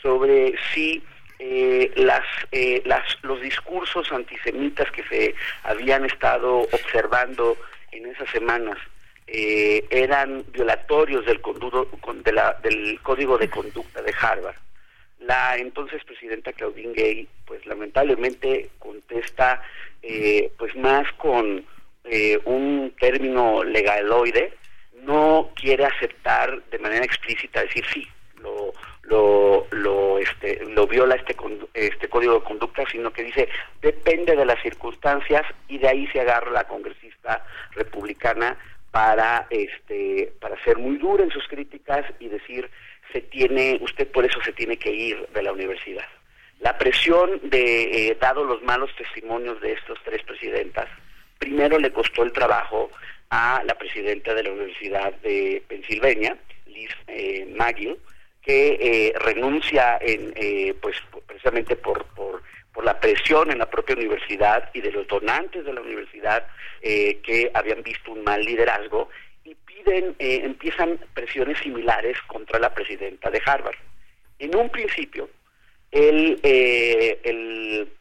sobre si eh, las, eh, las, los discursos antisemitas que se habían estado observando en esas semanas eh, eran violatorios del, con- de la- del código de conducta de Harvard. La entonces presidenta Claudine Gay, pues lamentablemente contesta, eh, pues más con eh, un término legaloide, no quiere aceptar de manera explícita decir sí, lo, lo, lo, este, lo viola este, este código de conducta, sino que dice depende de las circunstancias y de ahí se agarra la congresista republicana para este para ser muy dura en sus críticas y decir se tiene usted por eso se tiene que ir de la universidad. La presión de eh, dado los malos testimonios de estos tres presidentas, primero le costó el trabajo a la presidenta de la Universidad de Pensilvania, Liz eh, que eh, renuncia en eh, pues precisamente por, por la presión en la propia universidad y de los donantes de la universidad eh, que habían visto un mal liderazgo y piden, eh, empiezan presiones similares contra la presidenta de Harvard. En un principio, el, eh, el,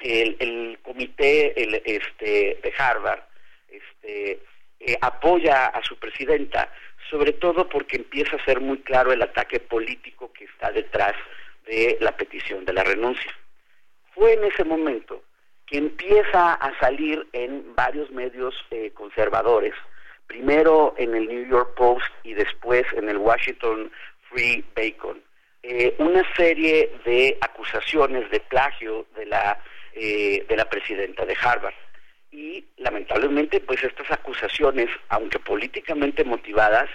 el, el comité el, este, de Harvard este, eh, apoya a su presidenta, sobre todo porque empieza a ser muy claro el ataque político que está detrás de la petición de la renuncia fue en ese momento que empieza a salir en varios medios eh, conservadores, primero en el New York Post y después en el Washington Free Bacon, eh, una serie de acusaciones de plagio de la, eh, de la presidenta de Harvard. Y lamentablemente, pues estas acusaciones, aunque políticamente motivadas,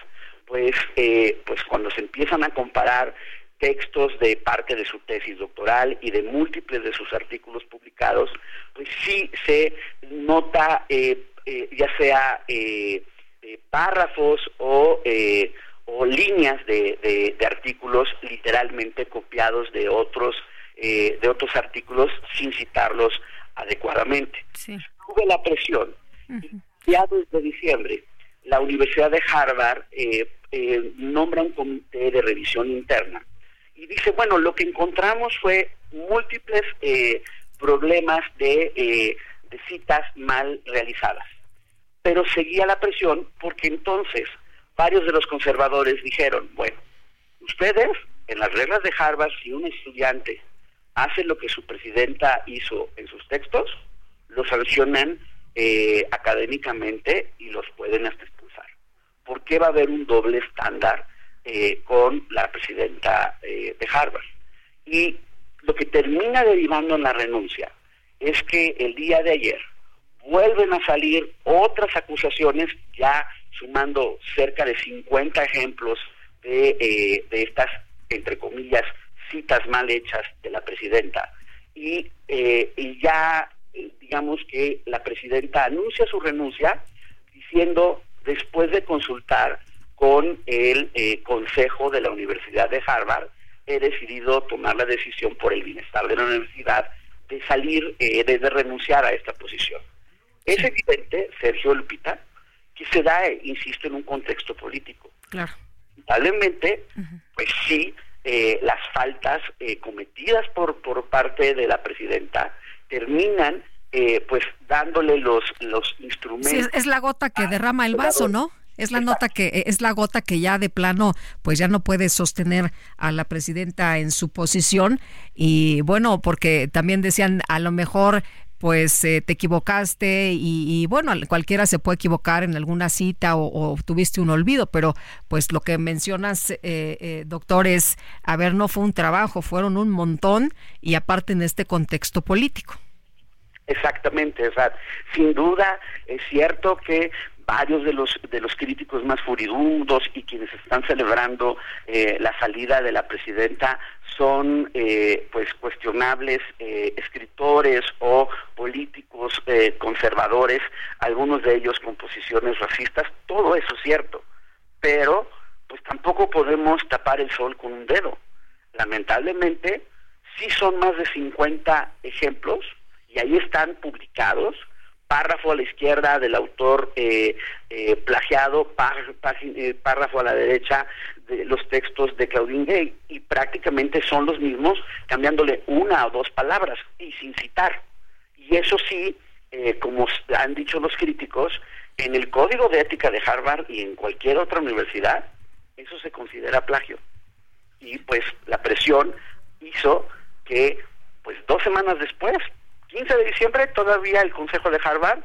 pues, eh, pues cuando se empiezan a comparar textos de parte de su tesis doctoral y de múltiples de sus artículos publicados, pues sí se nota eh, eh, ya sea eh, eh, párrafos o, eh, o líneas de, de- artículos literalmente copiados de otros eh, de otros artículos sin citarlos adecuadamente. Tuve la presión. Ya desde diciembre, la Universidad de Harvard eh, eh, nombra un comité de revisión interna y dice, bueno, lo que encontramos fue múltiples eh, problemas de, eh, de citas mal realizadas. Pero seguía la presión porque entonces varios de los conservadores dijeron, bueno, ustedes, en las reglas de Harvard, si un estudiante hace lo que su presidenta hizo en sus textos, lo sancionan eh, académicamente y los pueden hasta expulsar. ¿Por qué va a haber un doble estándar eh, con la presidenta eh, de Harvard? Y lo que termina derivando en la renuncia es que el día de ayer vuelven a salir otras acusaciones, ya sumando cerca de 50 ejemplos de, eh, de estas, entre comillas, citas mal hechas de la presidenta. Y, eh, y ya, eh, digamos que la presidenta anuncia su renuncia diciendo, después de consultar con el eh, Consejo de la Universidad de Harvard, he decidido tomar la decisión por el bienestar de la universidad de salir, eh, de, de renunciar a esta posición. Es evidente, Sergio Lupita, que se da, eh, insisto, en un contexto político. Claro. Lamentablemente, pues sí, eh, las faltas eh, cometidas por, por parte de la presidenta terminan eh, pues dándole los, los instrumentos. Sí, es, es la gota que derrama el vaso, ¿no? Es la nota que eh, es la gota que ya de plano pues ya no puede sostener a la presidenta en su posición y bueno, porque también decían a lo mejor pues eh, te equivocaste y, y, bueno, cualquiera se puede equivocar en alguna cita o, tuviste un olvido, pero pues lo que mencionas, eh, eh, doctor, es, a ver, no fue un trabajo, fueron un montón y aparte en este contexto político. Exactamente, o sea, sin duda es cierto que varios de los de los críticos más furibundos y quienes están celebrando eh, la salida de la presidenta son eh, pues cuestionables eh, escritores o políticos eh, conservadores, algunos de ellos con posiciones racistas, todo eso es cierto, pero pues tampoco podemos tapar el sol con un dedo. Lamentablemente, sí son más de 50 ejemplos y ahí están publicados párrafo a la izquierda del autor eh, eh, plagiado, eh, párrafo a la derecha de los textos de Claudine Gay y prácticamente son los mismos cambiándole una o dos palabras y sin citar. Y eso sí, eh, como han dicho los críticos, en el código de ética de Harvard y en cualquier otra universidad, eso se considera plagio. Y pues la presión hizo que pues dos semanas después 15 de diciembre todavía el Consejo de Harvard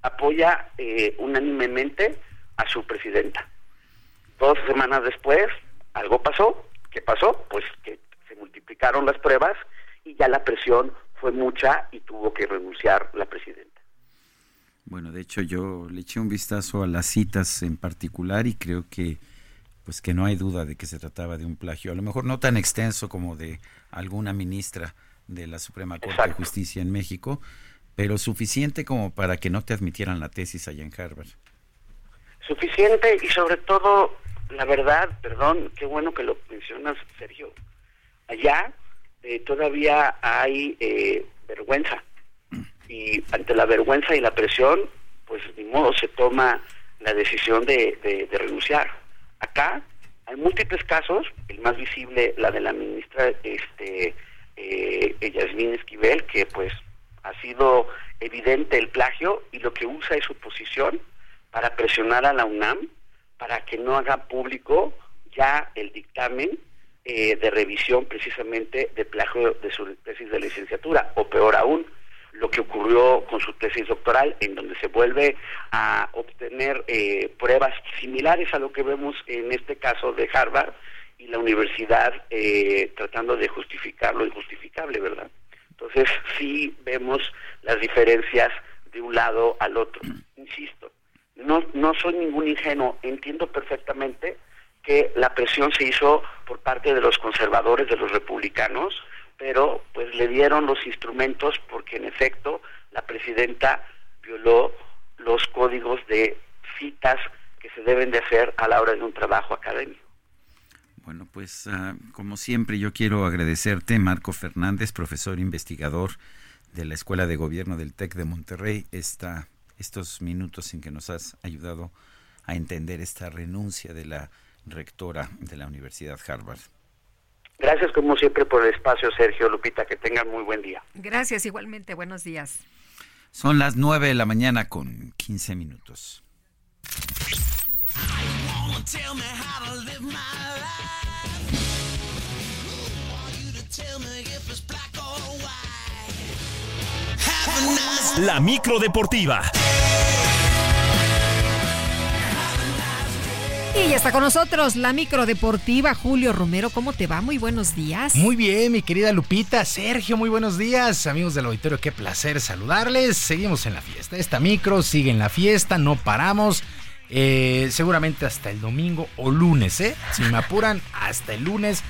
apoya eh, unánimemente a su presidenta. Dos semanas después, algo pasó. ¿Qué pasó? Pues que se multiplicaron las pruebas y ya la presión fue mucha y tuvo que renunciar la presidenta. Bueno, de hecho yo le eché un vistazo a las citas en particular y creo que pues que no hay duda de que se trataba de un plagio, a lo mejor no tan extenso como de alguna ministra de la Suprema Corte de Justicia en México, pero suficiente como para que no te admitieran la tesis allá en Harvard. Suficiente y sobre todo, la verdad, perdón, qué bueno que lo mencionas, Sergio. Allá eh, todavía hay eh, vergüenza y ante la vergüenza y la presión, pues ni modo se toma la decisión de, de- de renunciar. Acá hay múltiples casos, el más visible, la de la ministra este, eh, Yasmín Esquivel, que pues ha sido evidente el plagio y lo que usa es su posición para presionar a la UNAM para que no haga público ya el dictamen eh, de revisión precisamente de plagio de su tesis de licenciatura, o peor aún, lo que ocurrió con su tesis doctoral, en donde se vuelve a obtener eh, pruebas similares a lo que vemos en este caso de Harvard y la universidad eh, tratando de justificar lo injustificable, ¿verdad? Entonces sí vemos las diferencias de un lado al otro. Insisto, no, no soy ningún ingenuo, entiendo perfectamente que la presión se hizo por parte de los conservadores, de los republicanos, pero pues le dieron los instrumentos porque en efecto la presidenta violó los códigos de citas que se deben de hacer a la hora de un trabajo académico. Bueno, pues ah, como siempre yo quiero agradecerte, Marco Fernández, profesor investigador de la Escuela de Gobierno del TEC de Monterrey, esta, estos minutos en que nos has ayudado a entender esta renuncia de la rectora de la Universidad Harvard. Gracias como siempre por el espacio, Sergio Lupita, que tengan muy buen día. Gracias igualmente, buenos días. Son las 9 de la mañana con 15 minutos. La micro deportiva. Y ya está con nosotros la micro deportiva Julio Romero. ¿Cómo te va? Muy buenos días. Muy bien, mi querida Lupita. Sergio, muy buenos días. Amigos del auditorio, qué placer saludarles. Seguimos en la fiesta. Esta micro sigue en la fiesta, no paramos. Eh, seguramente hasta el domingo o lunes, ¿eh? Si me apuran, hasta el lunes.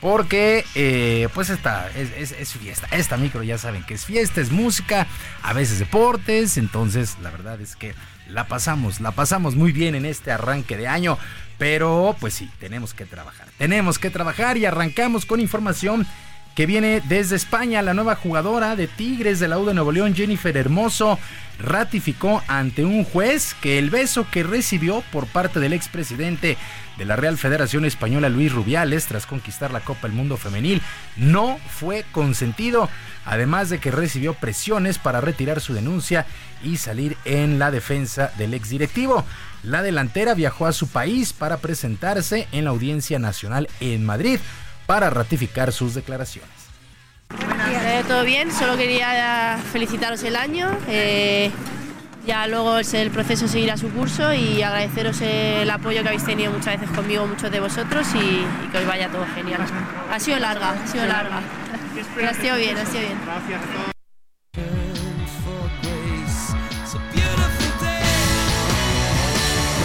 Porque, eh, pues, esta es, es- es fiesta. Esta micro ya saben que es fiesta, es música, a veces deportes. Entonces, la verdad es que la pasamos, la pasamos muy bien en este arranque de año. Pero, pues sí, tenemos que trabajar. Tenemos que trabajar y arrancamos con información que viene desde España. La nueva jugadora de Tigres de la U de Nuevo León, Jennifer Hermoso, ratificó ante un juez que el beso que recibió por parte del expresidente de la Real Federación Española, Luis Rubiales, tras conquistar la Copa del Mundo Femenil, no fue consentido. Además de que recibió presiones para retirar su denuncia y salir en la defensa del exdirectivo. La delantera viajó a su país para presentarse en la Audiencia Nacional en Madrid para ratificar sus declaraciones. Eh, todo bien, solo quería felicitaros el año. eh, ya luego el, proceso seguirá su curso y agradeceros el apoyo que habéis tenido muchas veces conmigo, muchos de vosotros y, y que os vaya todo genial. Ha sido larga, ha sido larga. Ha sido bien, ha sido bien.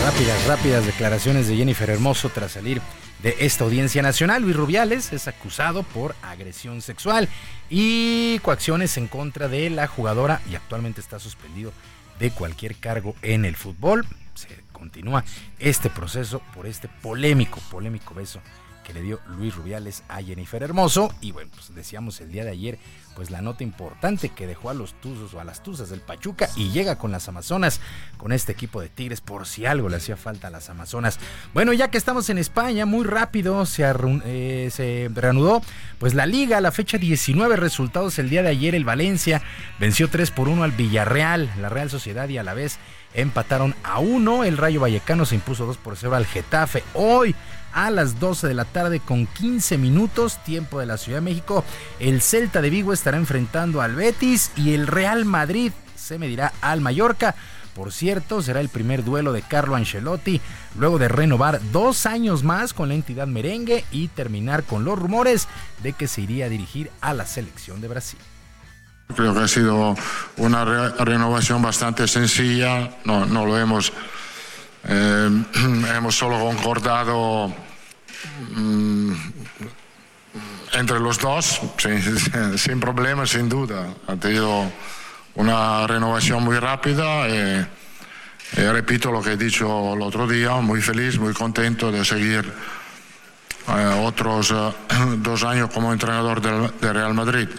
Rápidas, rápidas declaraciones de Jennifer Hermoso tras salir de esta audiencia nacional. Luis Rubiales es acusado por agresión sexual y coacciones en contra de la jugadora y actualmente está suspendido de cualquier cargo en el fútbol. Se continúa este proceso por este polémico, polémico beso que le dio Luis Rubiales a Jennifer Hermoso. Y bueno, pues decíamos el día de ayer, pues la nota importante que dejó a los Tuzos o a las Tuzas del Pachuca y llega con las Amazonas, con este equipo de Tigres, por si algo le hacía falta a las Amazonas. Bueno, ya que estamos en España, muy rápido se, eh, reanudó pues la liga, la fecha 19 resultados el día de ayer, el Valencia venció 3 por 1 al Villarreal, la Real Sociedad y a la vez empataron a 1, el Rayo Vallecano se impuso 2 por 0 al Getafe. Hoy a las 12 de la tarde con 15 minutos, tiempo de la Ciudad de México. El Celta de Vigo estará enfrentando al Betis y el Real Madrid se medirá al Mallorca. Por cierto, será el primer duelo de Carlo Ancelotti luego de renovar dos años más con la entidad merengue y terminar con los rumores de que se iría a dirigir a la selección de Brasil. Creo que ha sido una re- renovación bastante sencilla, no, no lo hemos, eh, *clears throat* hemos solo concordado mm, entre los dos, *laughs* sin, sin problemas, sin duda. Ha tenido una renovación muy rápida y, y repito lo que he dicho el otro día, muy feliz, muy contento de seguir eh, otros eh, *clears throat* dos años como entrenador del, de Real Madrid.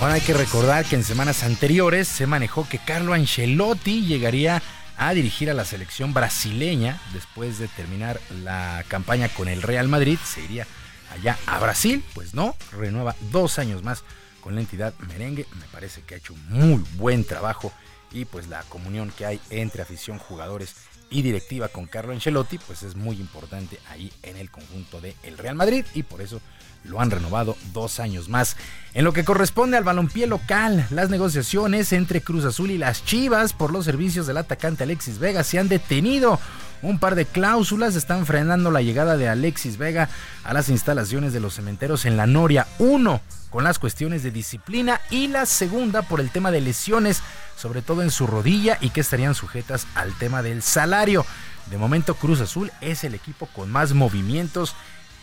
Bueno, hay que recordar que en semanas anteriores se manejó que Carlo Ancelotti llegaría a dirigir a la selección brasileña después de terminar la campaña con el Real Madrid. Se iría allá a Brasil. Pues no, renueva dos años más con la entidad merengue. Me parece que ha hecho muy buen trabajo y pues la comunión que hay entre afición, jugadores y directiva con Carlo Ancelotti pues es muy importante ahí en el conjunto de el Real Madrid y por eso lo han renovado dos años más. En lo que corresponde al balompié local, las negociaciones entre Cruz Azul y las Chivas por los servicios del atacante Alexis Vega se han detenido. Un par de cláusulas están frenando la llegada de Alexis Vega a las instalaciones de los cementeros en la Noria 1 con las cuestiones de disciplina y la segunda por el tema de lesiones, sobre todo en su rodilla y que estarían sujetas al tema del salario. De momento Cruz Azul es el equipo con más movimientos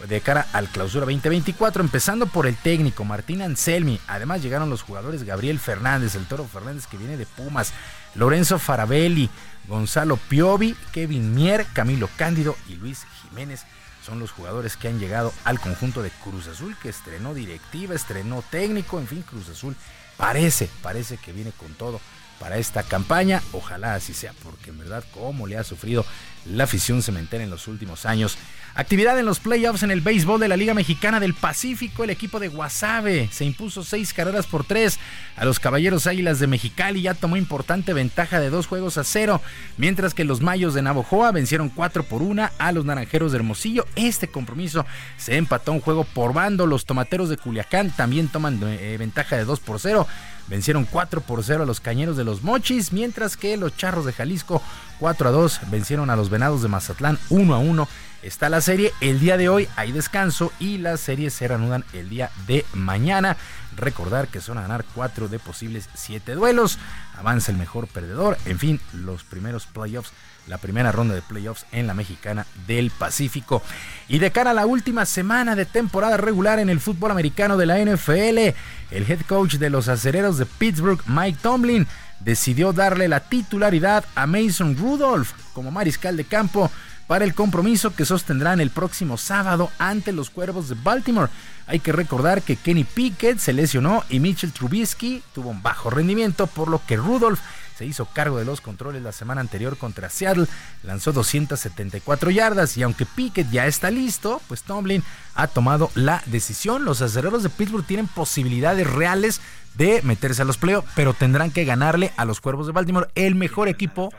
de cara al clausura 2024, empezando por el técnico Martín Anselmi. Además llegaron los jugadores Gabriel Fernández, el Toro Fernández que viene de Pumas, Lorenzo Farabelli, Gonzalo Piovi, Kevin Mier, Camilo Cándido y Luis Jiménez. Son los jugadores que han llegado al conjunto de Cruz Azul, que estrenó directiva, estrenó técnico, en fin, Cruz Azul parece, parece que viene con todo para esta campaña. Ojalá así sea, porque en verdad, cómo le ha sufrido la afición cementera en los últimos años. Actividad en los playoffs en el béisbol de la Liga Mexicana del Pacífico. El equipo de Guasave se impuso seis carreras por tres a los Caballeros Águilas de Mexicali. Ya tomó importante ventaja de dos juegos a cero. Mientras que los Mayos de Navojoa vencieron cuatro por una a los Naranjeros de Hermosillo. Este compromiso se empató un juego por bando. Los Tomateros de Culiacán también toman eh, ventaja de dos por cero. Vencieron 4 por 0 a los Cañeros de los Mochis, mientras que los Charros de Jalisco 4 a 2 vencieron a los Venados de Mazatlán 1 a 1. Está la serie, el día de hoy hay descanso y las series se reanudan el día de mañana. Recordar que son a ganar 4 de posibles 7 duelos. Avanza el mejor perdedor. En fin, los primeros playoffs la primera ronda de playoffs en la mexicana del Pacífico. Y de cara a la última semana de temporada regular en el fútbol americano de la NFL, el head coach de los acereros de Pittsburgh, Mike Tomlin, decidió darle la titularidad a Mason Rudolph como mariscal de campo para el compromiso que sostendrán el próximo sábado ante los Cuervos de Baltimore. Hay que recordar que Kenny Pickett se lesionó y Mitchell Trubisky tuvo un bajo rendimiento, por lo que Rudolph se hizo cargo de los controles la semana anterior contra Seattle, lanzó 274 yardas y aunque Pickett ya está listo, pues Tomlin ha tomado la decisión. Los acereros de Pittsburgh tienen posibilidades reales de meterse a los playoffs, pero tendrán que ganarle a los Cuervos de Baltimore, el mejor equipo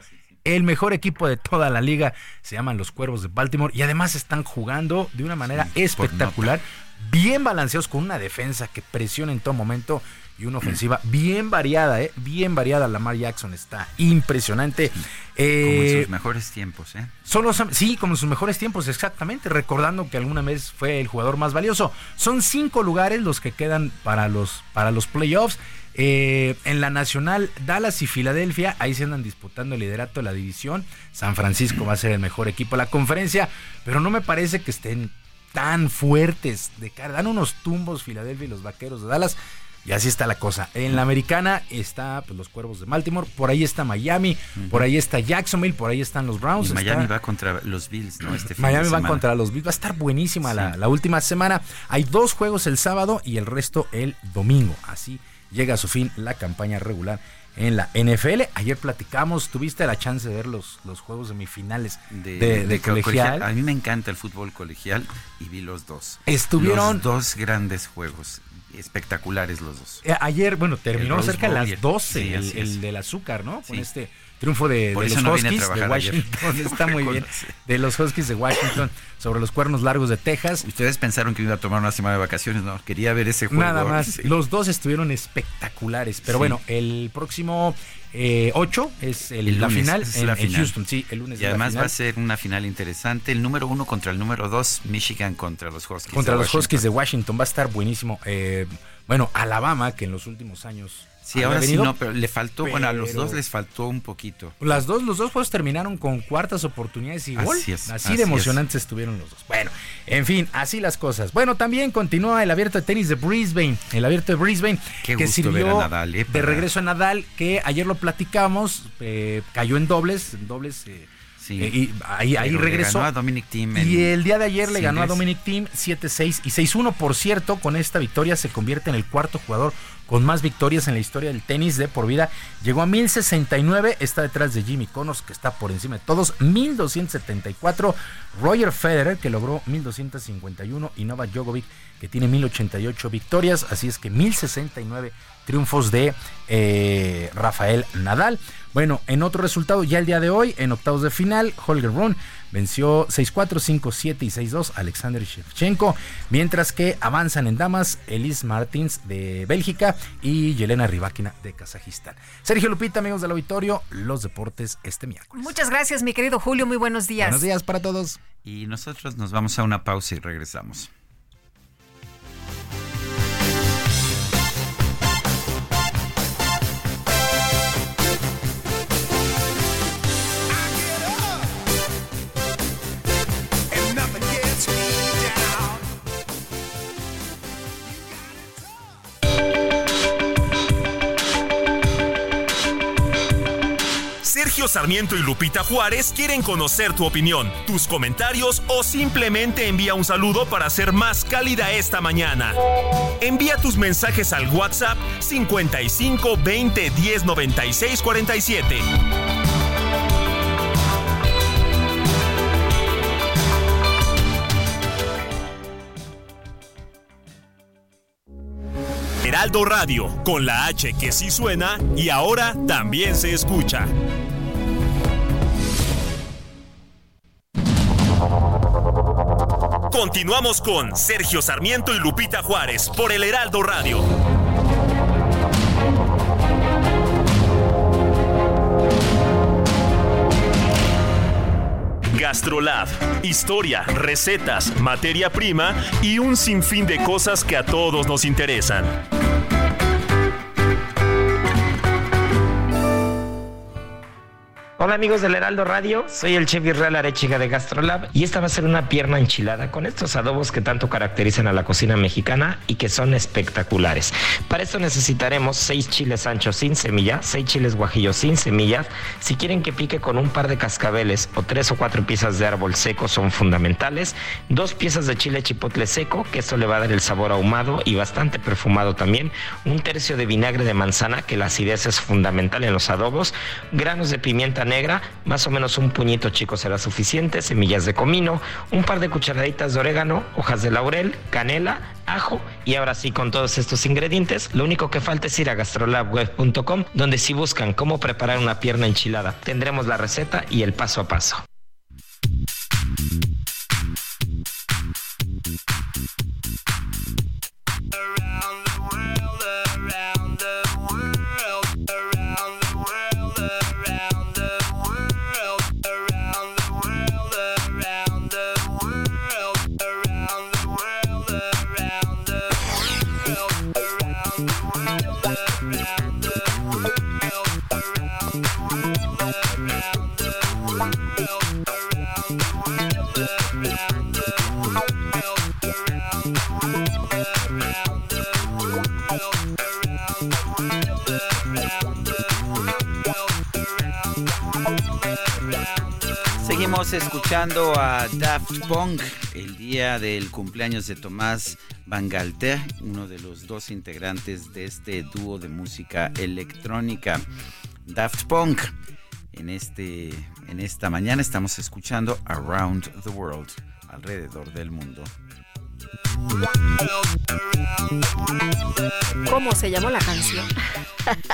el mejor equipo de toda la liga se llaman los Cuervos de Baltimore y además están jugando de una manera espectacular, bien balanceados con una defensa que presiona en todo momento y una ofensiva bien variada, ¿eh? bien variada. Lamar Jackson está impresionante. Como Eh, en sus mejores tiempos, ¿eh? son los, sí, como en sus mejores tiempos, exactamente, recordando que alguna vez fue el jugador más valioso. Son cinco lugares los que quedan para los, para los playoffs. Eh, en la nacional, Dallas y Filadelfia, ahí se andan disputando el liderato de la división. San Francisco va a ser el mejor equipo de la conferencia, pero no me parece que estén tan fuertes de cara. Dan unos tumbos Filadelfia y los vaqueros de Dallas. Y así está la cosa. En la americana está pues, los cuervos de Baltimore, por ahí está Miami, por ahí está Jacksonville, por ahí están los Browns. Y Miami está- va contra los Bills, ¿no? Este fin Miami semana. contra los Bills. Va a estar buenísima la, la última semana. Hay dos juegos el sábado y el resto el domingo. Así llega a su fin la campaña regular en la NFL. Ayer platicamos, tuviste la chance de ver los, los juegos semifinales de, de, de co- colegial. A mí me encanta el fútbol colegial y vi los dos. Estuvieron- Los dos grandes juegos. Espectaculares los dos. Eh, Ayer, bueno, terminó El cerca de las el- 12 sí, el, el es. del azúcar, ¿no? Con este Triunfo de, de los no Huskies de ayer. Washington. *laughs* Está muy bien. De los Huskies de Washington sobre los cuernos largos de Texas. Ustedes pensaron que iba a tomar una semana de vacaciones, no. Quería ver ese juego. Nada más. Sí. Los dos estuvieron espectaculares. Pero Sí. bueno, el próximo eh, 8 es el- El la lunes, final, es en, la en final. Houston. Sí, el lunes Y además final. va a ser una final interesante. El número uno contra el número dos, Michigan contra los Huskies. Contra de los Washington. Huskies de Washington. Va a estar buenísimo. Eh, bueno, Alabama, que en los últimos años. Sí, ahora sí no, pero le faltó, bueno, a los dos les faltó un poquito. Las dos, los dos juegos terminaron con cuartas oportunidades y gol. Así es, así, así de es. emocionantes estuvieron los dos. Bueno, en fin, así las cosas. Bueno, también continúa el abierto de tenis de Brisbane. El abierto de Brisbane Qué que sirvió ver a Nadal, de ¿eh? Para- regreso a Nadal, que ayer lo platicamos, eh, cayó en dobles, en dobles. eh, Sí. eh, y ahí, ahí Pero le regresó. ganó a Dominic Thiem Y en el día de ayer le ganó a. Dominic Thiem 7-6 y 6-1. Por cierto, con esta victoria se convierte en el cuarto jugador con más victorias en la historia del tenis de por vida. Llegó a 1069, está detrás de Jimmy Connors, que está por encima de todos, 1274. Roger Federer, que logró 1251, y Novak Djokovic, que tiene 1088 victorias. Así es que 1069 triunfos de eh, Rafael Nadal. Bueno, en otro resultado, ya el día de hoy, en octavos de final, Holger Rune venció 6-4, 5-7 y 6-2 a Alexander Shevchenko, mientras que avanzan en damas Elise Martins de Bélgica y Yelena Rybakina de Kazajistán. Sergio Lupita, amigos del auditorio, los deportes este miércoles. Muchas gracias, mi querido Julio. Muy buenos días. Buenos días para todos. Y nosotros nos vamos a una pausa y regresamos. Sergio Sarmiento y Lupita Juárez quieren conocer tu opinión, tus comentarios o simplemente envía un saludo para ser más cálida esta mañana. Envía tus mensajes al WhatsApp 55 20 10 96 47. Heraldo Radio, con la H que sí suena y ahora también se escucha. Continuamos con Sergio Sarmiento y Lupita Juárez por el Heraldo Radio. Gastrolab, historia, recetas, materia prima y un sinfín de cosas que a todos nos interesan. Hola amigos del Heraldo Radio, soy el chef Israel Arechiga de Gastrolab y esta va a ser una pierna enchilada con estos adobos que tanto caracterizan a la cocina mexicana y que son espectaculares. Para esto necesitaremos 6 chiles anchos sin semilla, 6 chiles guajillos sin semillas. Si quieren que pique con un par de cascabeles o 3 o 4 piezas de árbol seco son fundamentales, dos piezas de chile chipotle seco, que eso le va a dar el sabor ahumado y bastante perfumado también, un tercio de vinagre de manzana, que la acidez es fundamental en los adobos, granos de pimienta negra, más o menos un puñito chico será suficiente, semillas de comino, un par de cucharaditas de orégano, hojas de laurel, canela, ajo y ahora sí con todos estos ingredientes, lo único que falta es ir a gastrolabweb.com donde si buscan cómo preparar una pierna enchilada, tendremos la receta y el paso a paso. Escuchando a Daft Punk el día del cumpleaños de Tomás Van Galter, uno de los dos integrantes de este dúo de música electrónica. Daft Punk. En, este, en esta mañana estamos escuchando Around the World, alrededor del mundo. ¿Cómo se llamó la canción?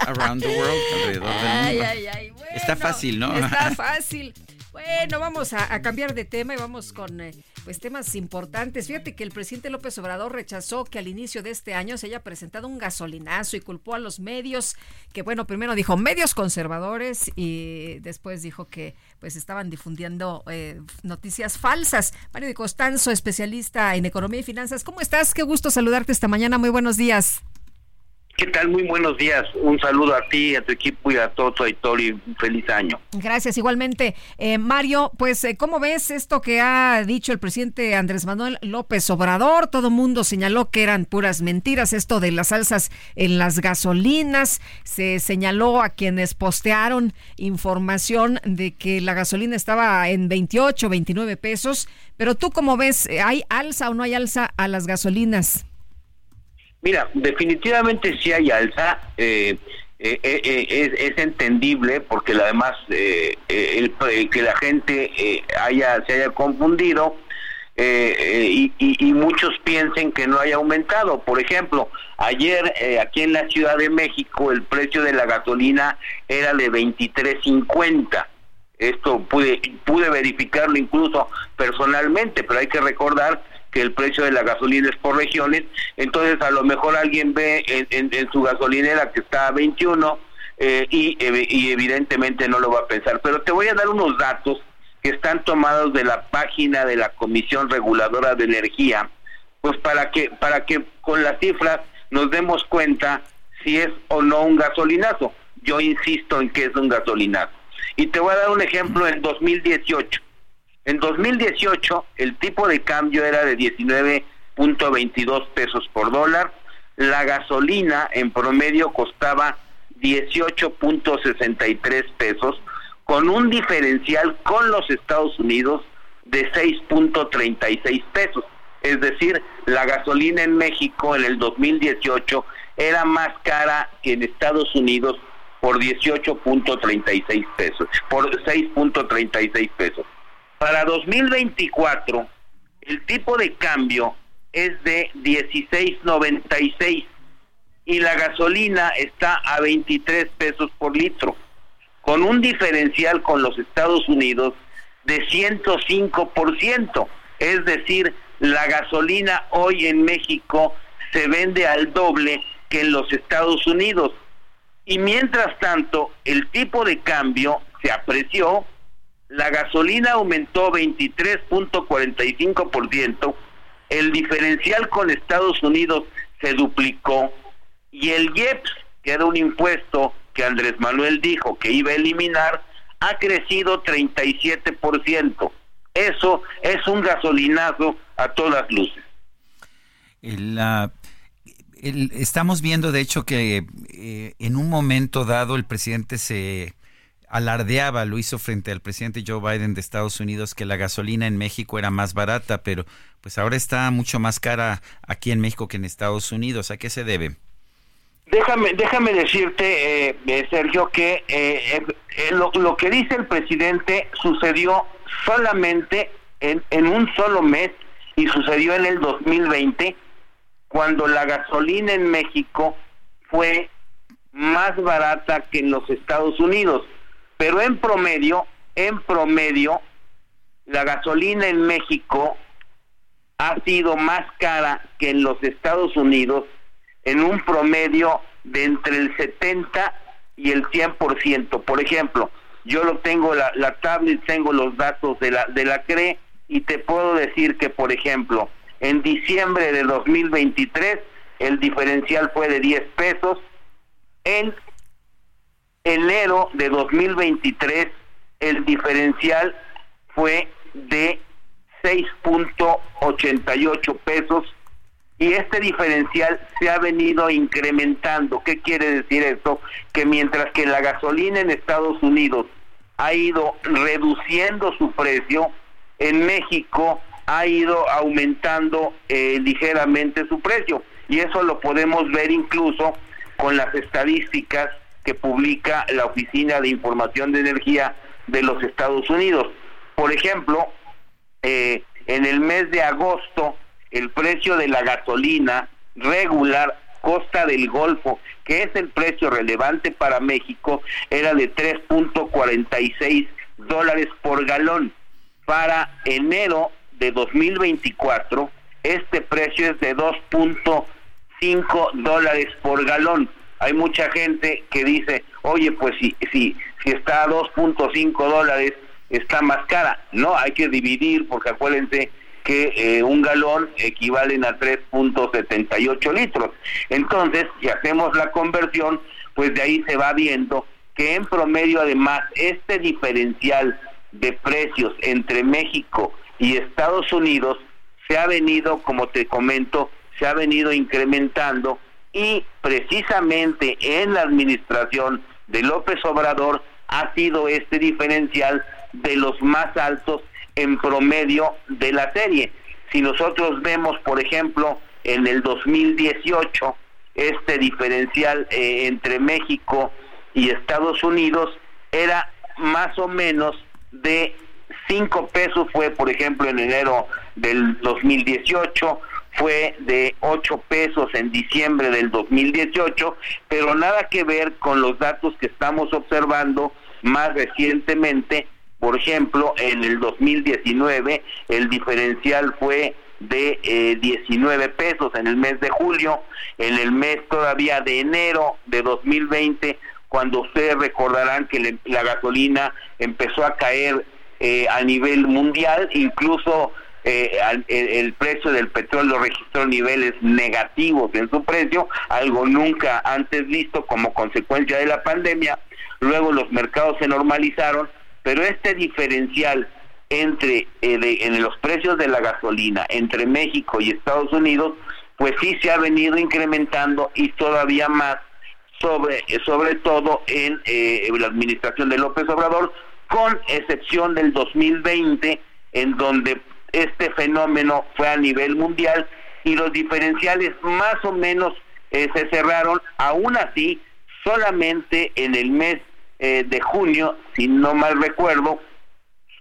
Around the World, alrededor del Ay, mundo. ay, ay. Bueno. Está fácil, ¿no? Está fácil. Bueno, vamos a, cambiar de tema y vamos con eh, pues temas importantes. Fíjate que el presidente López Obrador rechazó que al inicio de este año se haya presentado un gasolinazo y culpó a los medios, que bueno, primero dijo medios conservadores y después dijo que pues estaban difundiendo eh, noticias falsas. Mario de Costanzo, especialista en economía y finanzas. ¿Cómo estás? Qué gusto saludarte esta mañana. Muy buenos días. ¿Qué tal? Muy buenos días. Un saludo a ti, a tu equipo y a todo tu auditorio un feliz año. Gracias, igualmente. Eh, Mario, pues, eh, ¿cómo ves esto que ha dicho el presidente Andrés Manuel López Obrador? Todo mundo señaló que eran puras mentiras, esto de las alzas en las gasolinas. Se señaló a quienes postearon información de que la gasolina estaba en 28, 29 pesos. Pero tú, ¿cómo ves? ¿Hay alza o no hay alza a las gasolinas? Mira, definitivamente sí hay alza. eh, eh, eh, eh, es, es entendible porque además el- que la gente haya se haya confundido y, y- y muchos piensen que no haya aumentado. Por ejemplo, ayer aquí en la Ciudad de México el precio de la gasolina era de 23.50. Esto pude, pude verificarlo incluso personalmente, pero hay que recordar que el precio de la gasolina es por regiones, entonces a lo mejor alguien ve en, su gasolinera que está a 21 eh, y, ev- y evidentemente no lo va a pensar. Pero te voy a dar unos datos que están tomados de la página de la Comisión Reguladora de Energía, pues para que, para que con las cifras nos demos cuenta si es o no un gasolinazo. Yo insisto en que es un gasolinazo. Y te voy a dar un ejemplo en 2018. En 2018 el tipo de cambio era de 19.22 pesos por dólar. La gasolina en promedio costaba 18.63 pesos con un diferencial con los Estados Unidos de 6.36 pesos. Es decir, la gasolina en México en el 2018 era más cara que en Estados Unidos por 18.36 pesos, por 6.36 pesos. Para 2024, el tipo de cambio es de 16.96 y la gasolina está a 23 pesos por litro, con un diferencial con los Estados Unidos de 105%. Es decir, la gasolina hoy en México se vende al doble que en los Estados Unidos. Y mientras tanto, el tipo de cambio se apreció, la gasolina aumentó 23.45%, el diferencial con Estados Unidos se duplicó y el IEPS, que era un impuesto que Andrés Manuel dijo que iba a eliminar, ha crecido 37%. Eso es un gasolinazo a todas luces. El- estamos viendo, de hecho, que eh, en un momento dado el presidente se alardeaba, lo hizo frente al presidente Joe Biden de Estados Unidos, que la gasolina en México era más barata, pero pues ahora está mucho más cara aquí en México que en Estados Unidos. ¿A qué se debe? Déjame, déjame decirte, eh, eh, Sergio, que eh, eh, lo, lo que dice el presidente sucedió solamente en, en un solo mes y sucedió en el 2020, cuando la gasolina en México fue más barata que en los Estados Unidos. Pero en promedio, en promedio, la gasolina en México ha sido más cara que en los Estados Unidos en un promedio de entre el 70 y el 100%. Por ejemplo, yo lo tengo la, la tablet, tengo los datos de la de la CRE y te puedo decir que, por ejemplo, en diciembre de 2023 el diferencial fue de 10 pesos, en enero de 2023 el diferencial fue de 6.88 pesos y este diferencial se ha venido incrementando. ¿Qué quiere decir esto? Que mientras que la gasolina en Estados Unidos ha ido reduciendo su precio, en México ha ido aumentando eh, ligeramente su precio. Y eso lo podemos ver incluso con las estadísticas que publica la Oficina de Información de Energía de los Estados Unidos. Por ejemplo, eh, en el mes de agosto el precio de la gasolina regular Costa del Golfo, que es el precio relevante para México, era de 3.46 dólares por galón. Para enero de 2024, este precio es de 2.5 dólares por galón. Hay mucha gente que dice, oye, pues si, si, si está a 2.5 dólares, está más cara. No, hay que dividir, porque acuérdense que eh, un galón equivalen a 3.78 litros. Entonces, si hacemos la conversión, pues de ahí se va viendo que en promedio además este diferencial de precios entre México y Estados Unidos se ha venido, como te comento, se ha venido incrementando y precisamente en la administración de López Obrador ha sido este diferencial de los más altos en promedio de la serie. Si nosotros vemos, por ejemplo, en el 2018, este diferencial eh, entre México y Estados Unidos era más o menos de 5 pesos, fue por ejemplo en enero del 2018, fue de 8 pesos en diciembre del 2018, pero nada que ver con los datos que estamos observando más recientemente. Por ejemplo, en el 2019 el diferencial fue de eh, 19 pesos en el mes de julio, en el mes todavía de enero de 2020, cuando ustedes recordarán que la gasolina empezó a caer eh, a nivel mundial, incluso eh, al- el, precio del petróleo registró niveles negativos en su precio, algo nunca antes visto como consecuencia de la pandemia. Luego los mercados se normalizaron, pero este diferencial entre eh, de- en los precios de la gasolina entre México y Estados Unidos, pues sí se ha venido incrementando y todavía más sobre sobre todo en eh, la administración de López Obrador, con excepción del 2020, en donde este fenómeno fue a nivel mundial y los diferenciales más o menos eh, se cerraron, aún así, solamente en el mes eh, de junio, si no mal recuerdo,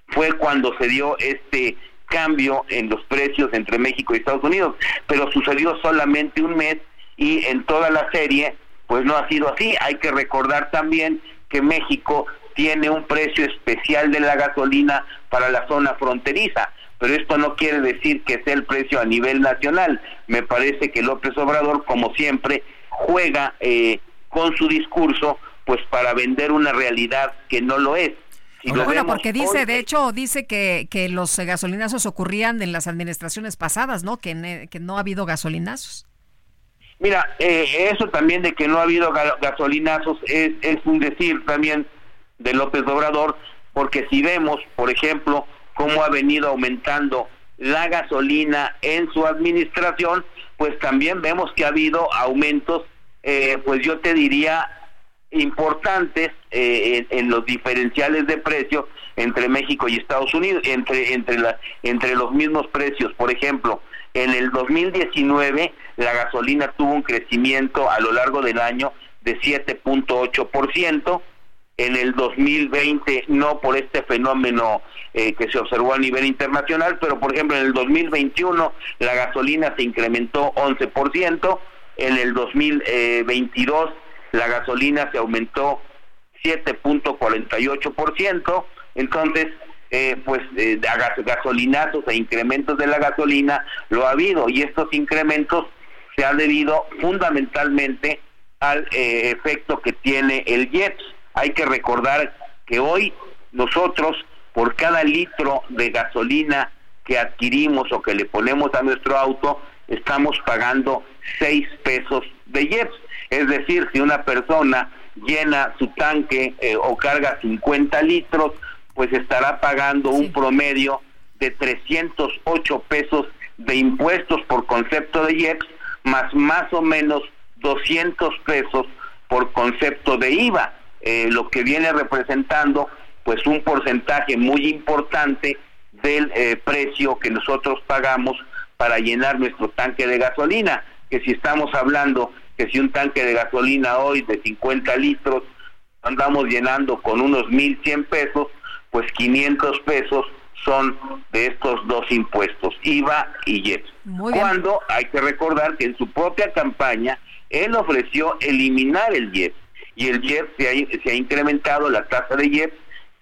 fue cuando se dio este cambio en los precios entre México y Estados Unidos, pero sucedió solamente un mes y en toda la serie pues no ha sido así. Hay que recordar también que México tiene un precio especial de la gasolina para la zona fronteriza, pero esto no quiere decir que sea el precio a nivel nacional. Me parece que López Obrador, como siempre, juega eh, con su discurso pues para vender una realidad que no lo es. Si lo bueno, porque dice, hoy- de hecho, dice que, que los eh, gasolinazos ocurrían en las administraciones pasadas, ¿no? Que, ne- que no ha habido gasolinazos. Mira, eh, eso también de que no ha habido ga- gasolinazos es, es un decir también de López Obrador, porque si vemos, por ejemplo, cómo ha venido aumentando la gasolina en su administración, pues también vemos que ha habido aumentos, eh, pues yo te diría, importantes eh, en, los diferenciales de precio entre México y Estados Unidos, entre entre la, entre los mismos precios. Por ejemplo, en el 2019 la gasolina tuvo un crecimiento a lo largo del año de 7.8%. En el 2020 no por este fenómeno eh, que se observó a nivel internacional, pero por ejemplo en el 2021 la gasolina se incrementó 11%, en el 2022 la gasolina se aumentó 7.48%, entonces eh, pues eh, gasolinazos e incrementos de la gasolina lo ha habido y estos incrementos se han debido fundamentalmente al eh, efecto que tiene el IEPS. Hay que recordar que hoy nosotros por cada litro de gasolina que adquirimos o que le ponemos a nuestro auto, estamos pagando 6 pesos de IEPS. Es decir, si una persona llena su tanque eh, o carga 50 litros, pues estará pagando un promedio de 308 pesos de impuestos por concepto de IEPS, más más o menos 200 pesos por concepto de IVA, eh, lo que viene representando pues un porcentaje muy importante del eh, precio que nosotros pagamos para llenar nuestro tanque de gasolina, que si estamos hablando que si un tanque de gasolina hoy de 50 litros andamos llenando con unos 1.100 pesos, pues 500 pesos son de estos dos impuestos, IVA y IEPS. Cuando hay que recordar que en su propia campaña Él ofreció eliminar el IEP y el IEP se ha, se ha incrementado, la tasa de IEP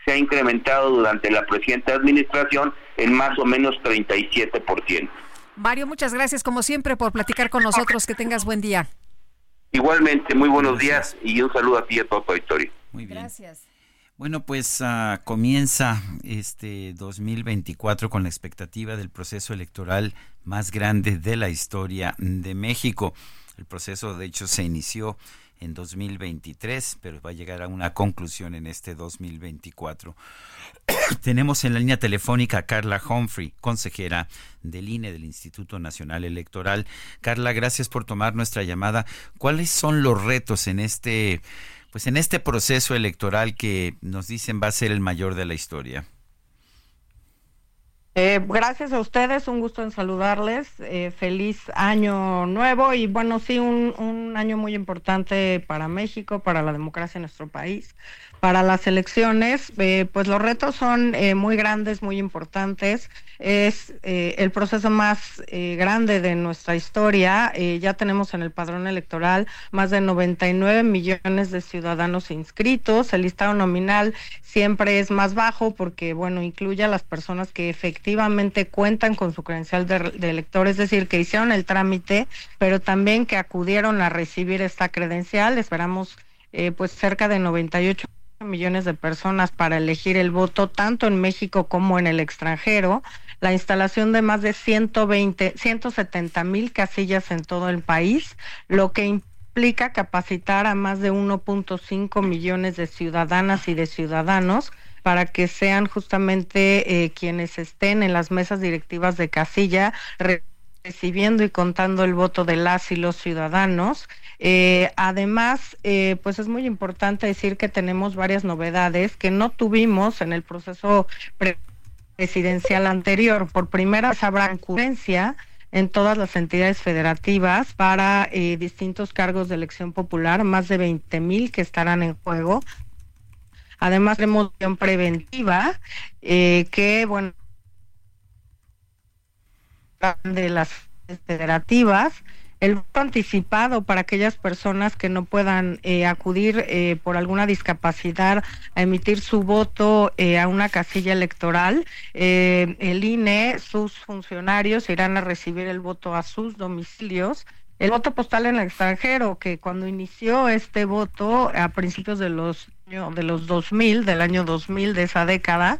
se ha incrementado durante la presente administración en más o menos 37%. Mario, muchas gracias como siempre por platicar con nosotros. Que tengas buen día. Igualmente, muy buenos días y un saludo a ti y a todo tu auditorio. Muy bien. Gracias. Bueno, pues ah, comienza este 2024 con la expectativa del proceso electoral más grande de la historia de México. El proceso, de hecho, se inició en 2023, pero va a llegar a una conclusión en este 2024. *coughs* Tenemos en la línea telefónica a Carla Humphrey, consejera del INE, del Instituto Nacional Electoral. Carla, gracias por tomar nuestra llamada. ¿Cuáles son los retos en este, pues en este proceso electoral que nos dicen va a ser el mayor de la historia? Eh, gracias a ustedes, un gusto en saludarles. Eh, feliz año nuevo y bueno, sí, un, un año muy importante para México, para la democracia en nuestro país. Para las elecciones, eh, pues los retos son eh, muy grandes, muy importantes. Es eh, el proceso más eh, grande de nuestra historia. Ya tenemos en el padrón electoral más de 99 millones de ciudadanos inscritos. El listado nominal siempre es más bajo porque, bueno, incluye a las personas que efectivamente cuentan con su credencial de, de elector, es decir, que hicieron el trámite, pero también que acudieron a recibir esta credencial. Esperamos eh, pues cerca de 98 millones de personas para elegir el voto tanto en México como en el extranjero, la instalación de más de 120, 170 mil casillas en todo el país, lo que implica capacitar a más de 1.5 millones de ciudadanas y de ciudadanos para que sean justamente eh, quienes estén en las mesas directivas de casilla re- recibiendo y contando el voto de las y los ciudadanos. Eh, además, eh, pues es muy importante decir que tenemos varias novedades que no tuvimos en el proceso pre- presidencial anterior. Por primera vez habrá concurrencia en todas las entidades federativas para eh, distintos cargos de elección popular, más de 20 mil que estarán en juego. Además, tenemos preventiva, eh, que, bueno, de las federativas, el voto anticipado para aquellas personas que no puedan eh, acudir eh, por alguna discapacidad a emitir su voto eh, a una casilla electoral. Eh, el INE, sus funcionarios irán a recibir el voto a sus domicilios. El voto postal en el extranjero, que cuando inició este voto a principios de los, de los 2000, del año 2000 de esa década,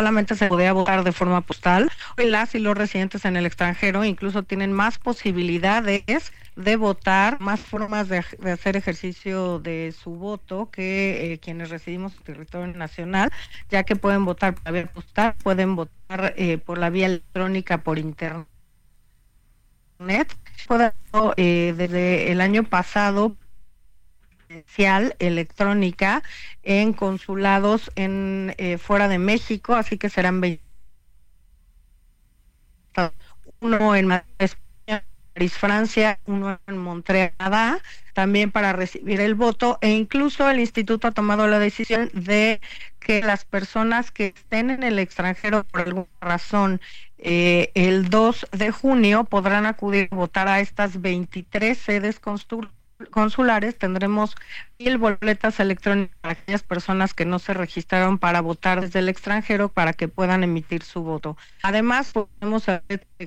solamente se podía votar de forma postal. Hoy las y los residentes en el extranjero incluso tienen más posibilidades de votar, más formas de, hacer ejercicio de su voto que eh, quienes residimos en territorio nacional, ya que pueden votar por la vía postal, pueden votar eh, por la vía electrónica, por internet. Eh, desde el año pasado electrónica en consulados en eh, fuera de México, así que serán 20 uno en España, París, Francia, uno en Montreal, también para recibir el voto e incluso el instituto ha tomado la decisión de que las personas que estén en el extranjero por alguna razón eh, el 2 de junio podrán acudir a votar a estas 23 sedes consul- consulares tendremos mil boletas electrónicas para aquellas personas que no se registraron para votar desde el extranjero para que puedan emitir su voto. Además, podemos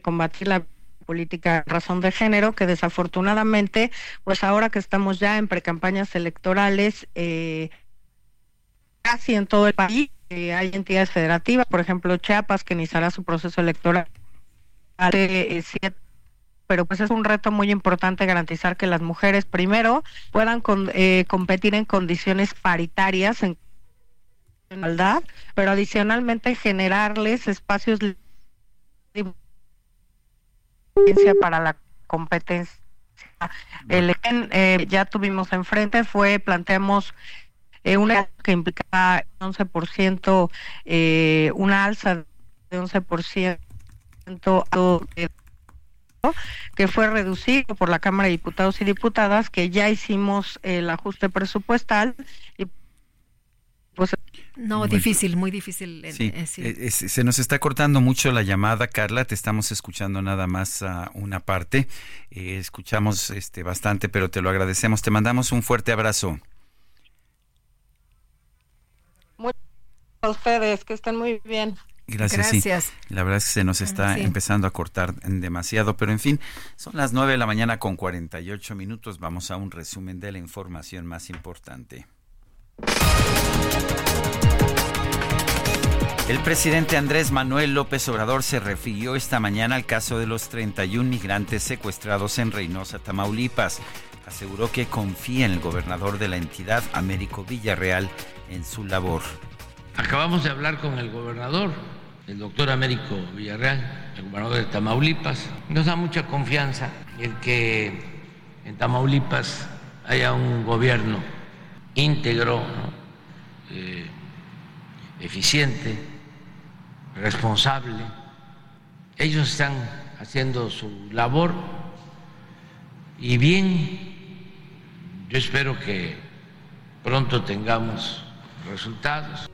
combatir la política razón de género que desafortunadamente, pues ahora que estamos ya en precampañas electorales, eh, casi en todo el país eh, hay entidades federativas, por ejemplo Chiapas que iniciará su proceso electoral hace eh, siete pero pues es un reto muy importante garantizar que las mujeres primero puedan eh, competir en condiciones paritarias en igualdad, pero adicionalmente generarles espacios para la competencia. Eh, ya tuvimos enfrente fue planteamos eh, una que implicaba 11%, eh, una alza de 11% eh, que fue reducido por la Cámara de Diputados y Diputadas, que ya hicimos el ajuste presupuestal y pues No, Bueno. difícil, muy difícil. Sí, eh, sí. eh, es- se nos está cortando mucho la llamada, Carla. Te estamos escuchando nada más a una parte. Eh, escuchamos este bastante, pero te lo agradecemos. Te mandamos un fuerte abrazo. Muchas a ustedes, que estén muy bien. Gracias. sí. La verdad es que se nos está Sí. empezando a cortar demasiado, pero en fin, son las 9 de la mañana con 48 minutos. Vamos a un resumen de la información más importante. El presidente Andrés Manuel López Obrador se refirió esta mañana al caso de los 31 migrantes secuestrados en Reynosa, Tamaulipas. Aseguró que confía en el gobernador de la entidad, Américo Villarreal, en su labor. Acabamos de hablar con el gobernador, el doctor Américo Villarreal, el gobernador de Tamaulipas. Nos da mucha confianza el que en Tamaulipas haya un gobierno íntegro. Eh, eficiente, responsable. Ellos están haciendo su labor y bien, yo espero que pronto tengamos resultados.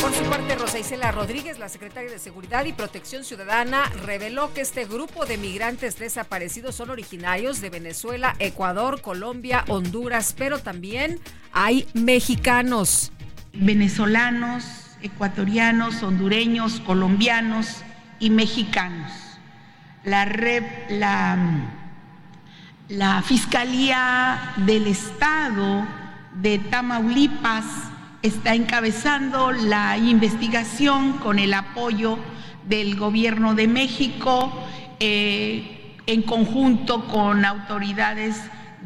Por su parte, Rosa Isela Rodríguez, la secretaria de Seguridad y Protección Ciudadana, reveló que este grupo de migrantes desaparecidos son originarios de Venezuela, Ecuador, Colombia, Honduras, pero también hay mexicanos. venezolanos, ecuatorianos, hondureños, colombianos y mexicanos. La, rep- la, la Fiscalía del Estado de Tamaulipas está encabezando la investigación con el apoyo del Gobierno de México eh, en conjunto con autoridades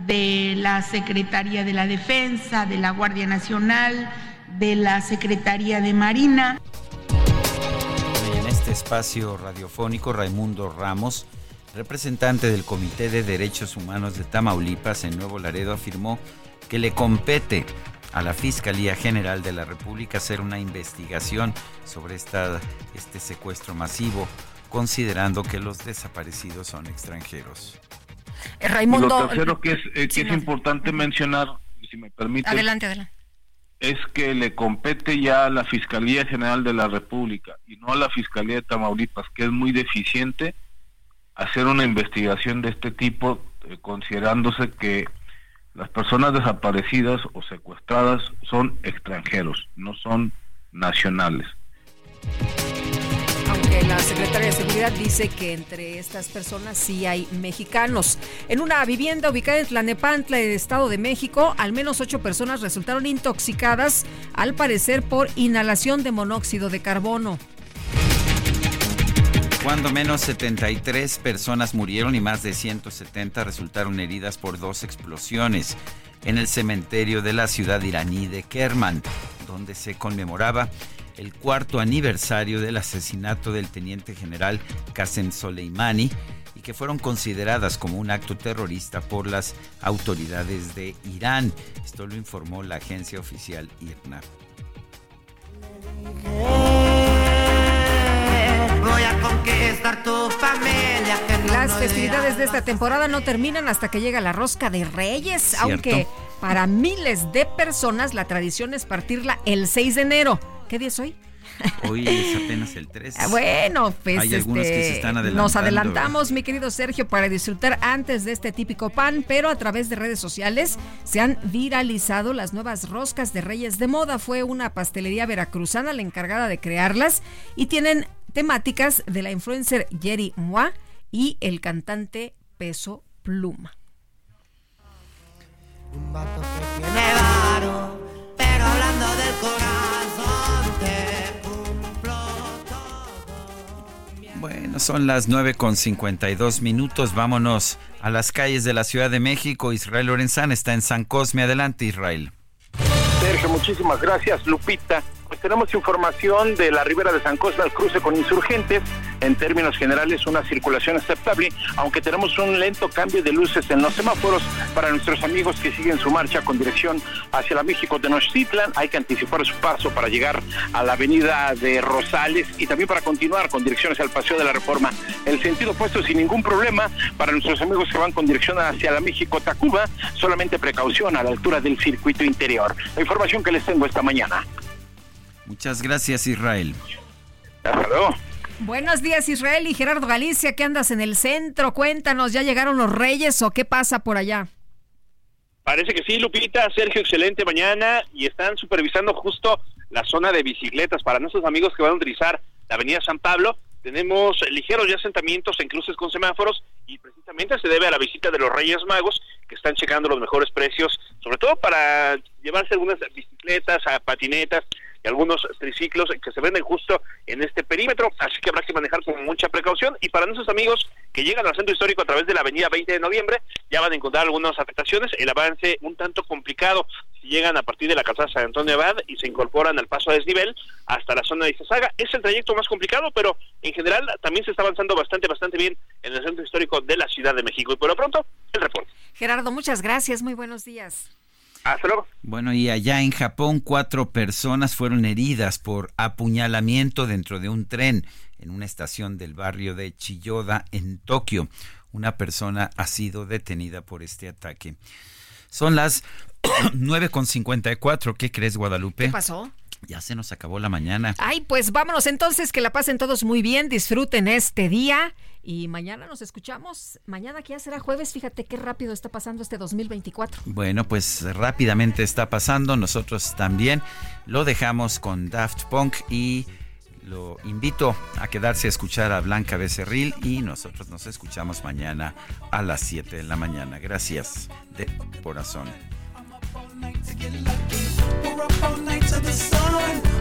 de la Secretaría de la Defensa, de la Guardia Nacional, de la Secretaría de Marina. En este espacio radiofónico, Raimundo Ramos, representante del Comité de Derechos Humanos de Tamaulipas en Nuevo Laredo, afirmó que le compete a la Fiscalía General de la República hacer una investigación sobre esta, este secuestro masivo, considerando que los desaparecidos son extranjeros. Eh, Raimundo. Lo tercero que es, eh, que Sí, es no. importante mencionar, si me permite, Adelante, adelante. es que le compete ya a la Fiscalía General de la República y no a la Fiscalía de Tamaulipas, que es muy deficiente hacer una investigación de este tipo, eh, considerándose que las personas desaparecidas o secuestradas son extranjeros, no son nacionales. Aunque la secretaria de Seguridad dice que entre estas personas sí hay mexicanos. En una vivienda ubicada en Tlanepantla, en el Estado de México, al menos ocho personas resultaron intoxicadas, al parecer por inhalación de monóxido de carbono. Cuando menos 73 personas murieron y más de 170 resultaron heridas por dos explosiones en el cementerio de la ciudad iraní de Kerman, donde se conmemoraba el cuarto aniversario del asesinato del teniente general Qasem Soleimani y que fueron consideradas como un acto terrorista por las autoridades de Irán. Esto lo informó la agencia oficial IRNA. Conquistar tu familia. que Las festividades de esta temporada no terminan hasta que llega la rosca de Reyes, Cierto. aunque para miles de personas la tradición es partirla el 6 de enero. ¿Qué día es hoy? Hoy es apenas el 3. Ah, Bueno, pues Hay algunos que se este, están adelantando. nos adelantamos, mi querido Sergio, para disfrutar antes de este típico pan, pero a través de redes sociales se han viralizado las nuevas roscas de Reyes de moda. Fue una pastelería veracruzana la encargada de crearlas y tienen temáticas de la influencer Jerry Moa y el cantante Peso Pluma. tiene varo, pero hablando del corazón te cumplo Bueno, son las 9 con 52 minutos. Vámonos a las calles de la Ciudad de México. Israel Lorenzán está en San Cosme. Adelante, Israel. Sergio, muchísimas gracias. Lupita, pues tenemos información de la Ribera de San Cosme al cruce con insurgentes. en términos generales una circulación aceptable, aunque tenemos un lento cambio de luces en los semáforos para nuestros amigos que siguen su marcha con dirección hacia la México de Tenochtitlan. Hay que anticipar su paso para llegar a la avenida de Rosales y también para continuar con direcciones al Paseo de la Reforma. El sentido opuesto sin ningún problema para nuestros amigos que van con dirección hacia la México Tacuba, solamente precaución a la altura del circuito interior. La información que les tengo esta mañana. Muchas gracias, Israel. Hasta luego. Buenos días Israel y Gerardo Galicia, ¿qué andas en el centro? Cuéntanos, ¿ya llegaron los reyes o qué pasa por allá? Parece que sí, Lupita, Sergio, excelente mañana y están supervisando justo la zona de bicicletas para nuestros amigos que van a utilizar la avenida San Pablo. Tenemos ligeros ya asentamientos en cruces con semáforos y precisamente se debe a la visita de los Reyes Magos que están checando los mejores precios, sobre todo para llevarse algunas bicicletas, a patinetas y algunos triciclos que se venden justo en este perímetro, así que habrá que manejar con mucha precaución. Y para nuestros amigos que llegan al centro histórico a través de la avenida 20 de noviembre ya van a encontrar algunas afectaciones, el avance un tanto complicado llegan a partir de la calzada San Antonio Abad y se incorporan al paso a desnivel hasta la zona de Izazaga, es el trayecto más complicado, pero en general también se está avanzando bastante, bastante bien en el centro histórico de la Ciudad de México. Y por lo pronto el reporte. Gerardo, muchas gracias, muy buenos días. Hasta luego. Bueno, y allá en Japón, cuatro personas fueron heridas por apuñalamiento dentro de un tren en una estación del barrio de Chiyoda, en Tokio. Una persona ha sido detenida por este ataque. Son las *clears throat* 9.54. ¿Qué crees, Guadalupe? ¿Qué pasó? Ya se nos acabó la mañana. Ay, pues vámonos entonces, que la pasen todos muy bien, disfruten este día y mañana nos escuchamos. Mañana que ya será jueves, fíjate qué rápido está pasando este 2024. Bueno, pues rápidamente está pasando. Nosotros también lo dejamos con Daft Punk y lo invito a quedarse a escuchar a Blanca Becerril y nosotros nos escuchamos mañana a las 7 de la mañana. Gracias de corazón.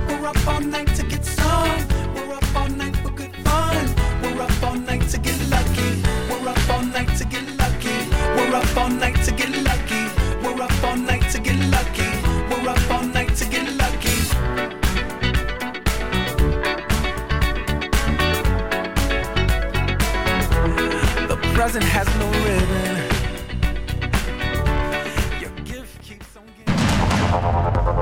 We're up all night to get some. We're up all night for good fun. We're up all night to get lucky. We're up all night to get lucky. We're up all night to get lucky. We're up all night to get lucky. We're up all night to get lucky. The present has no ribbon.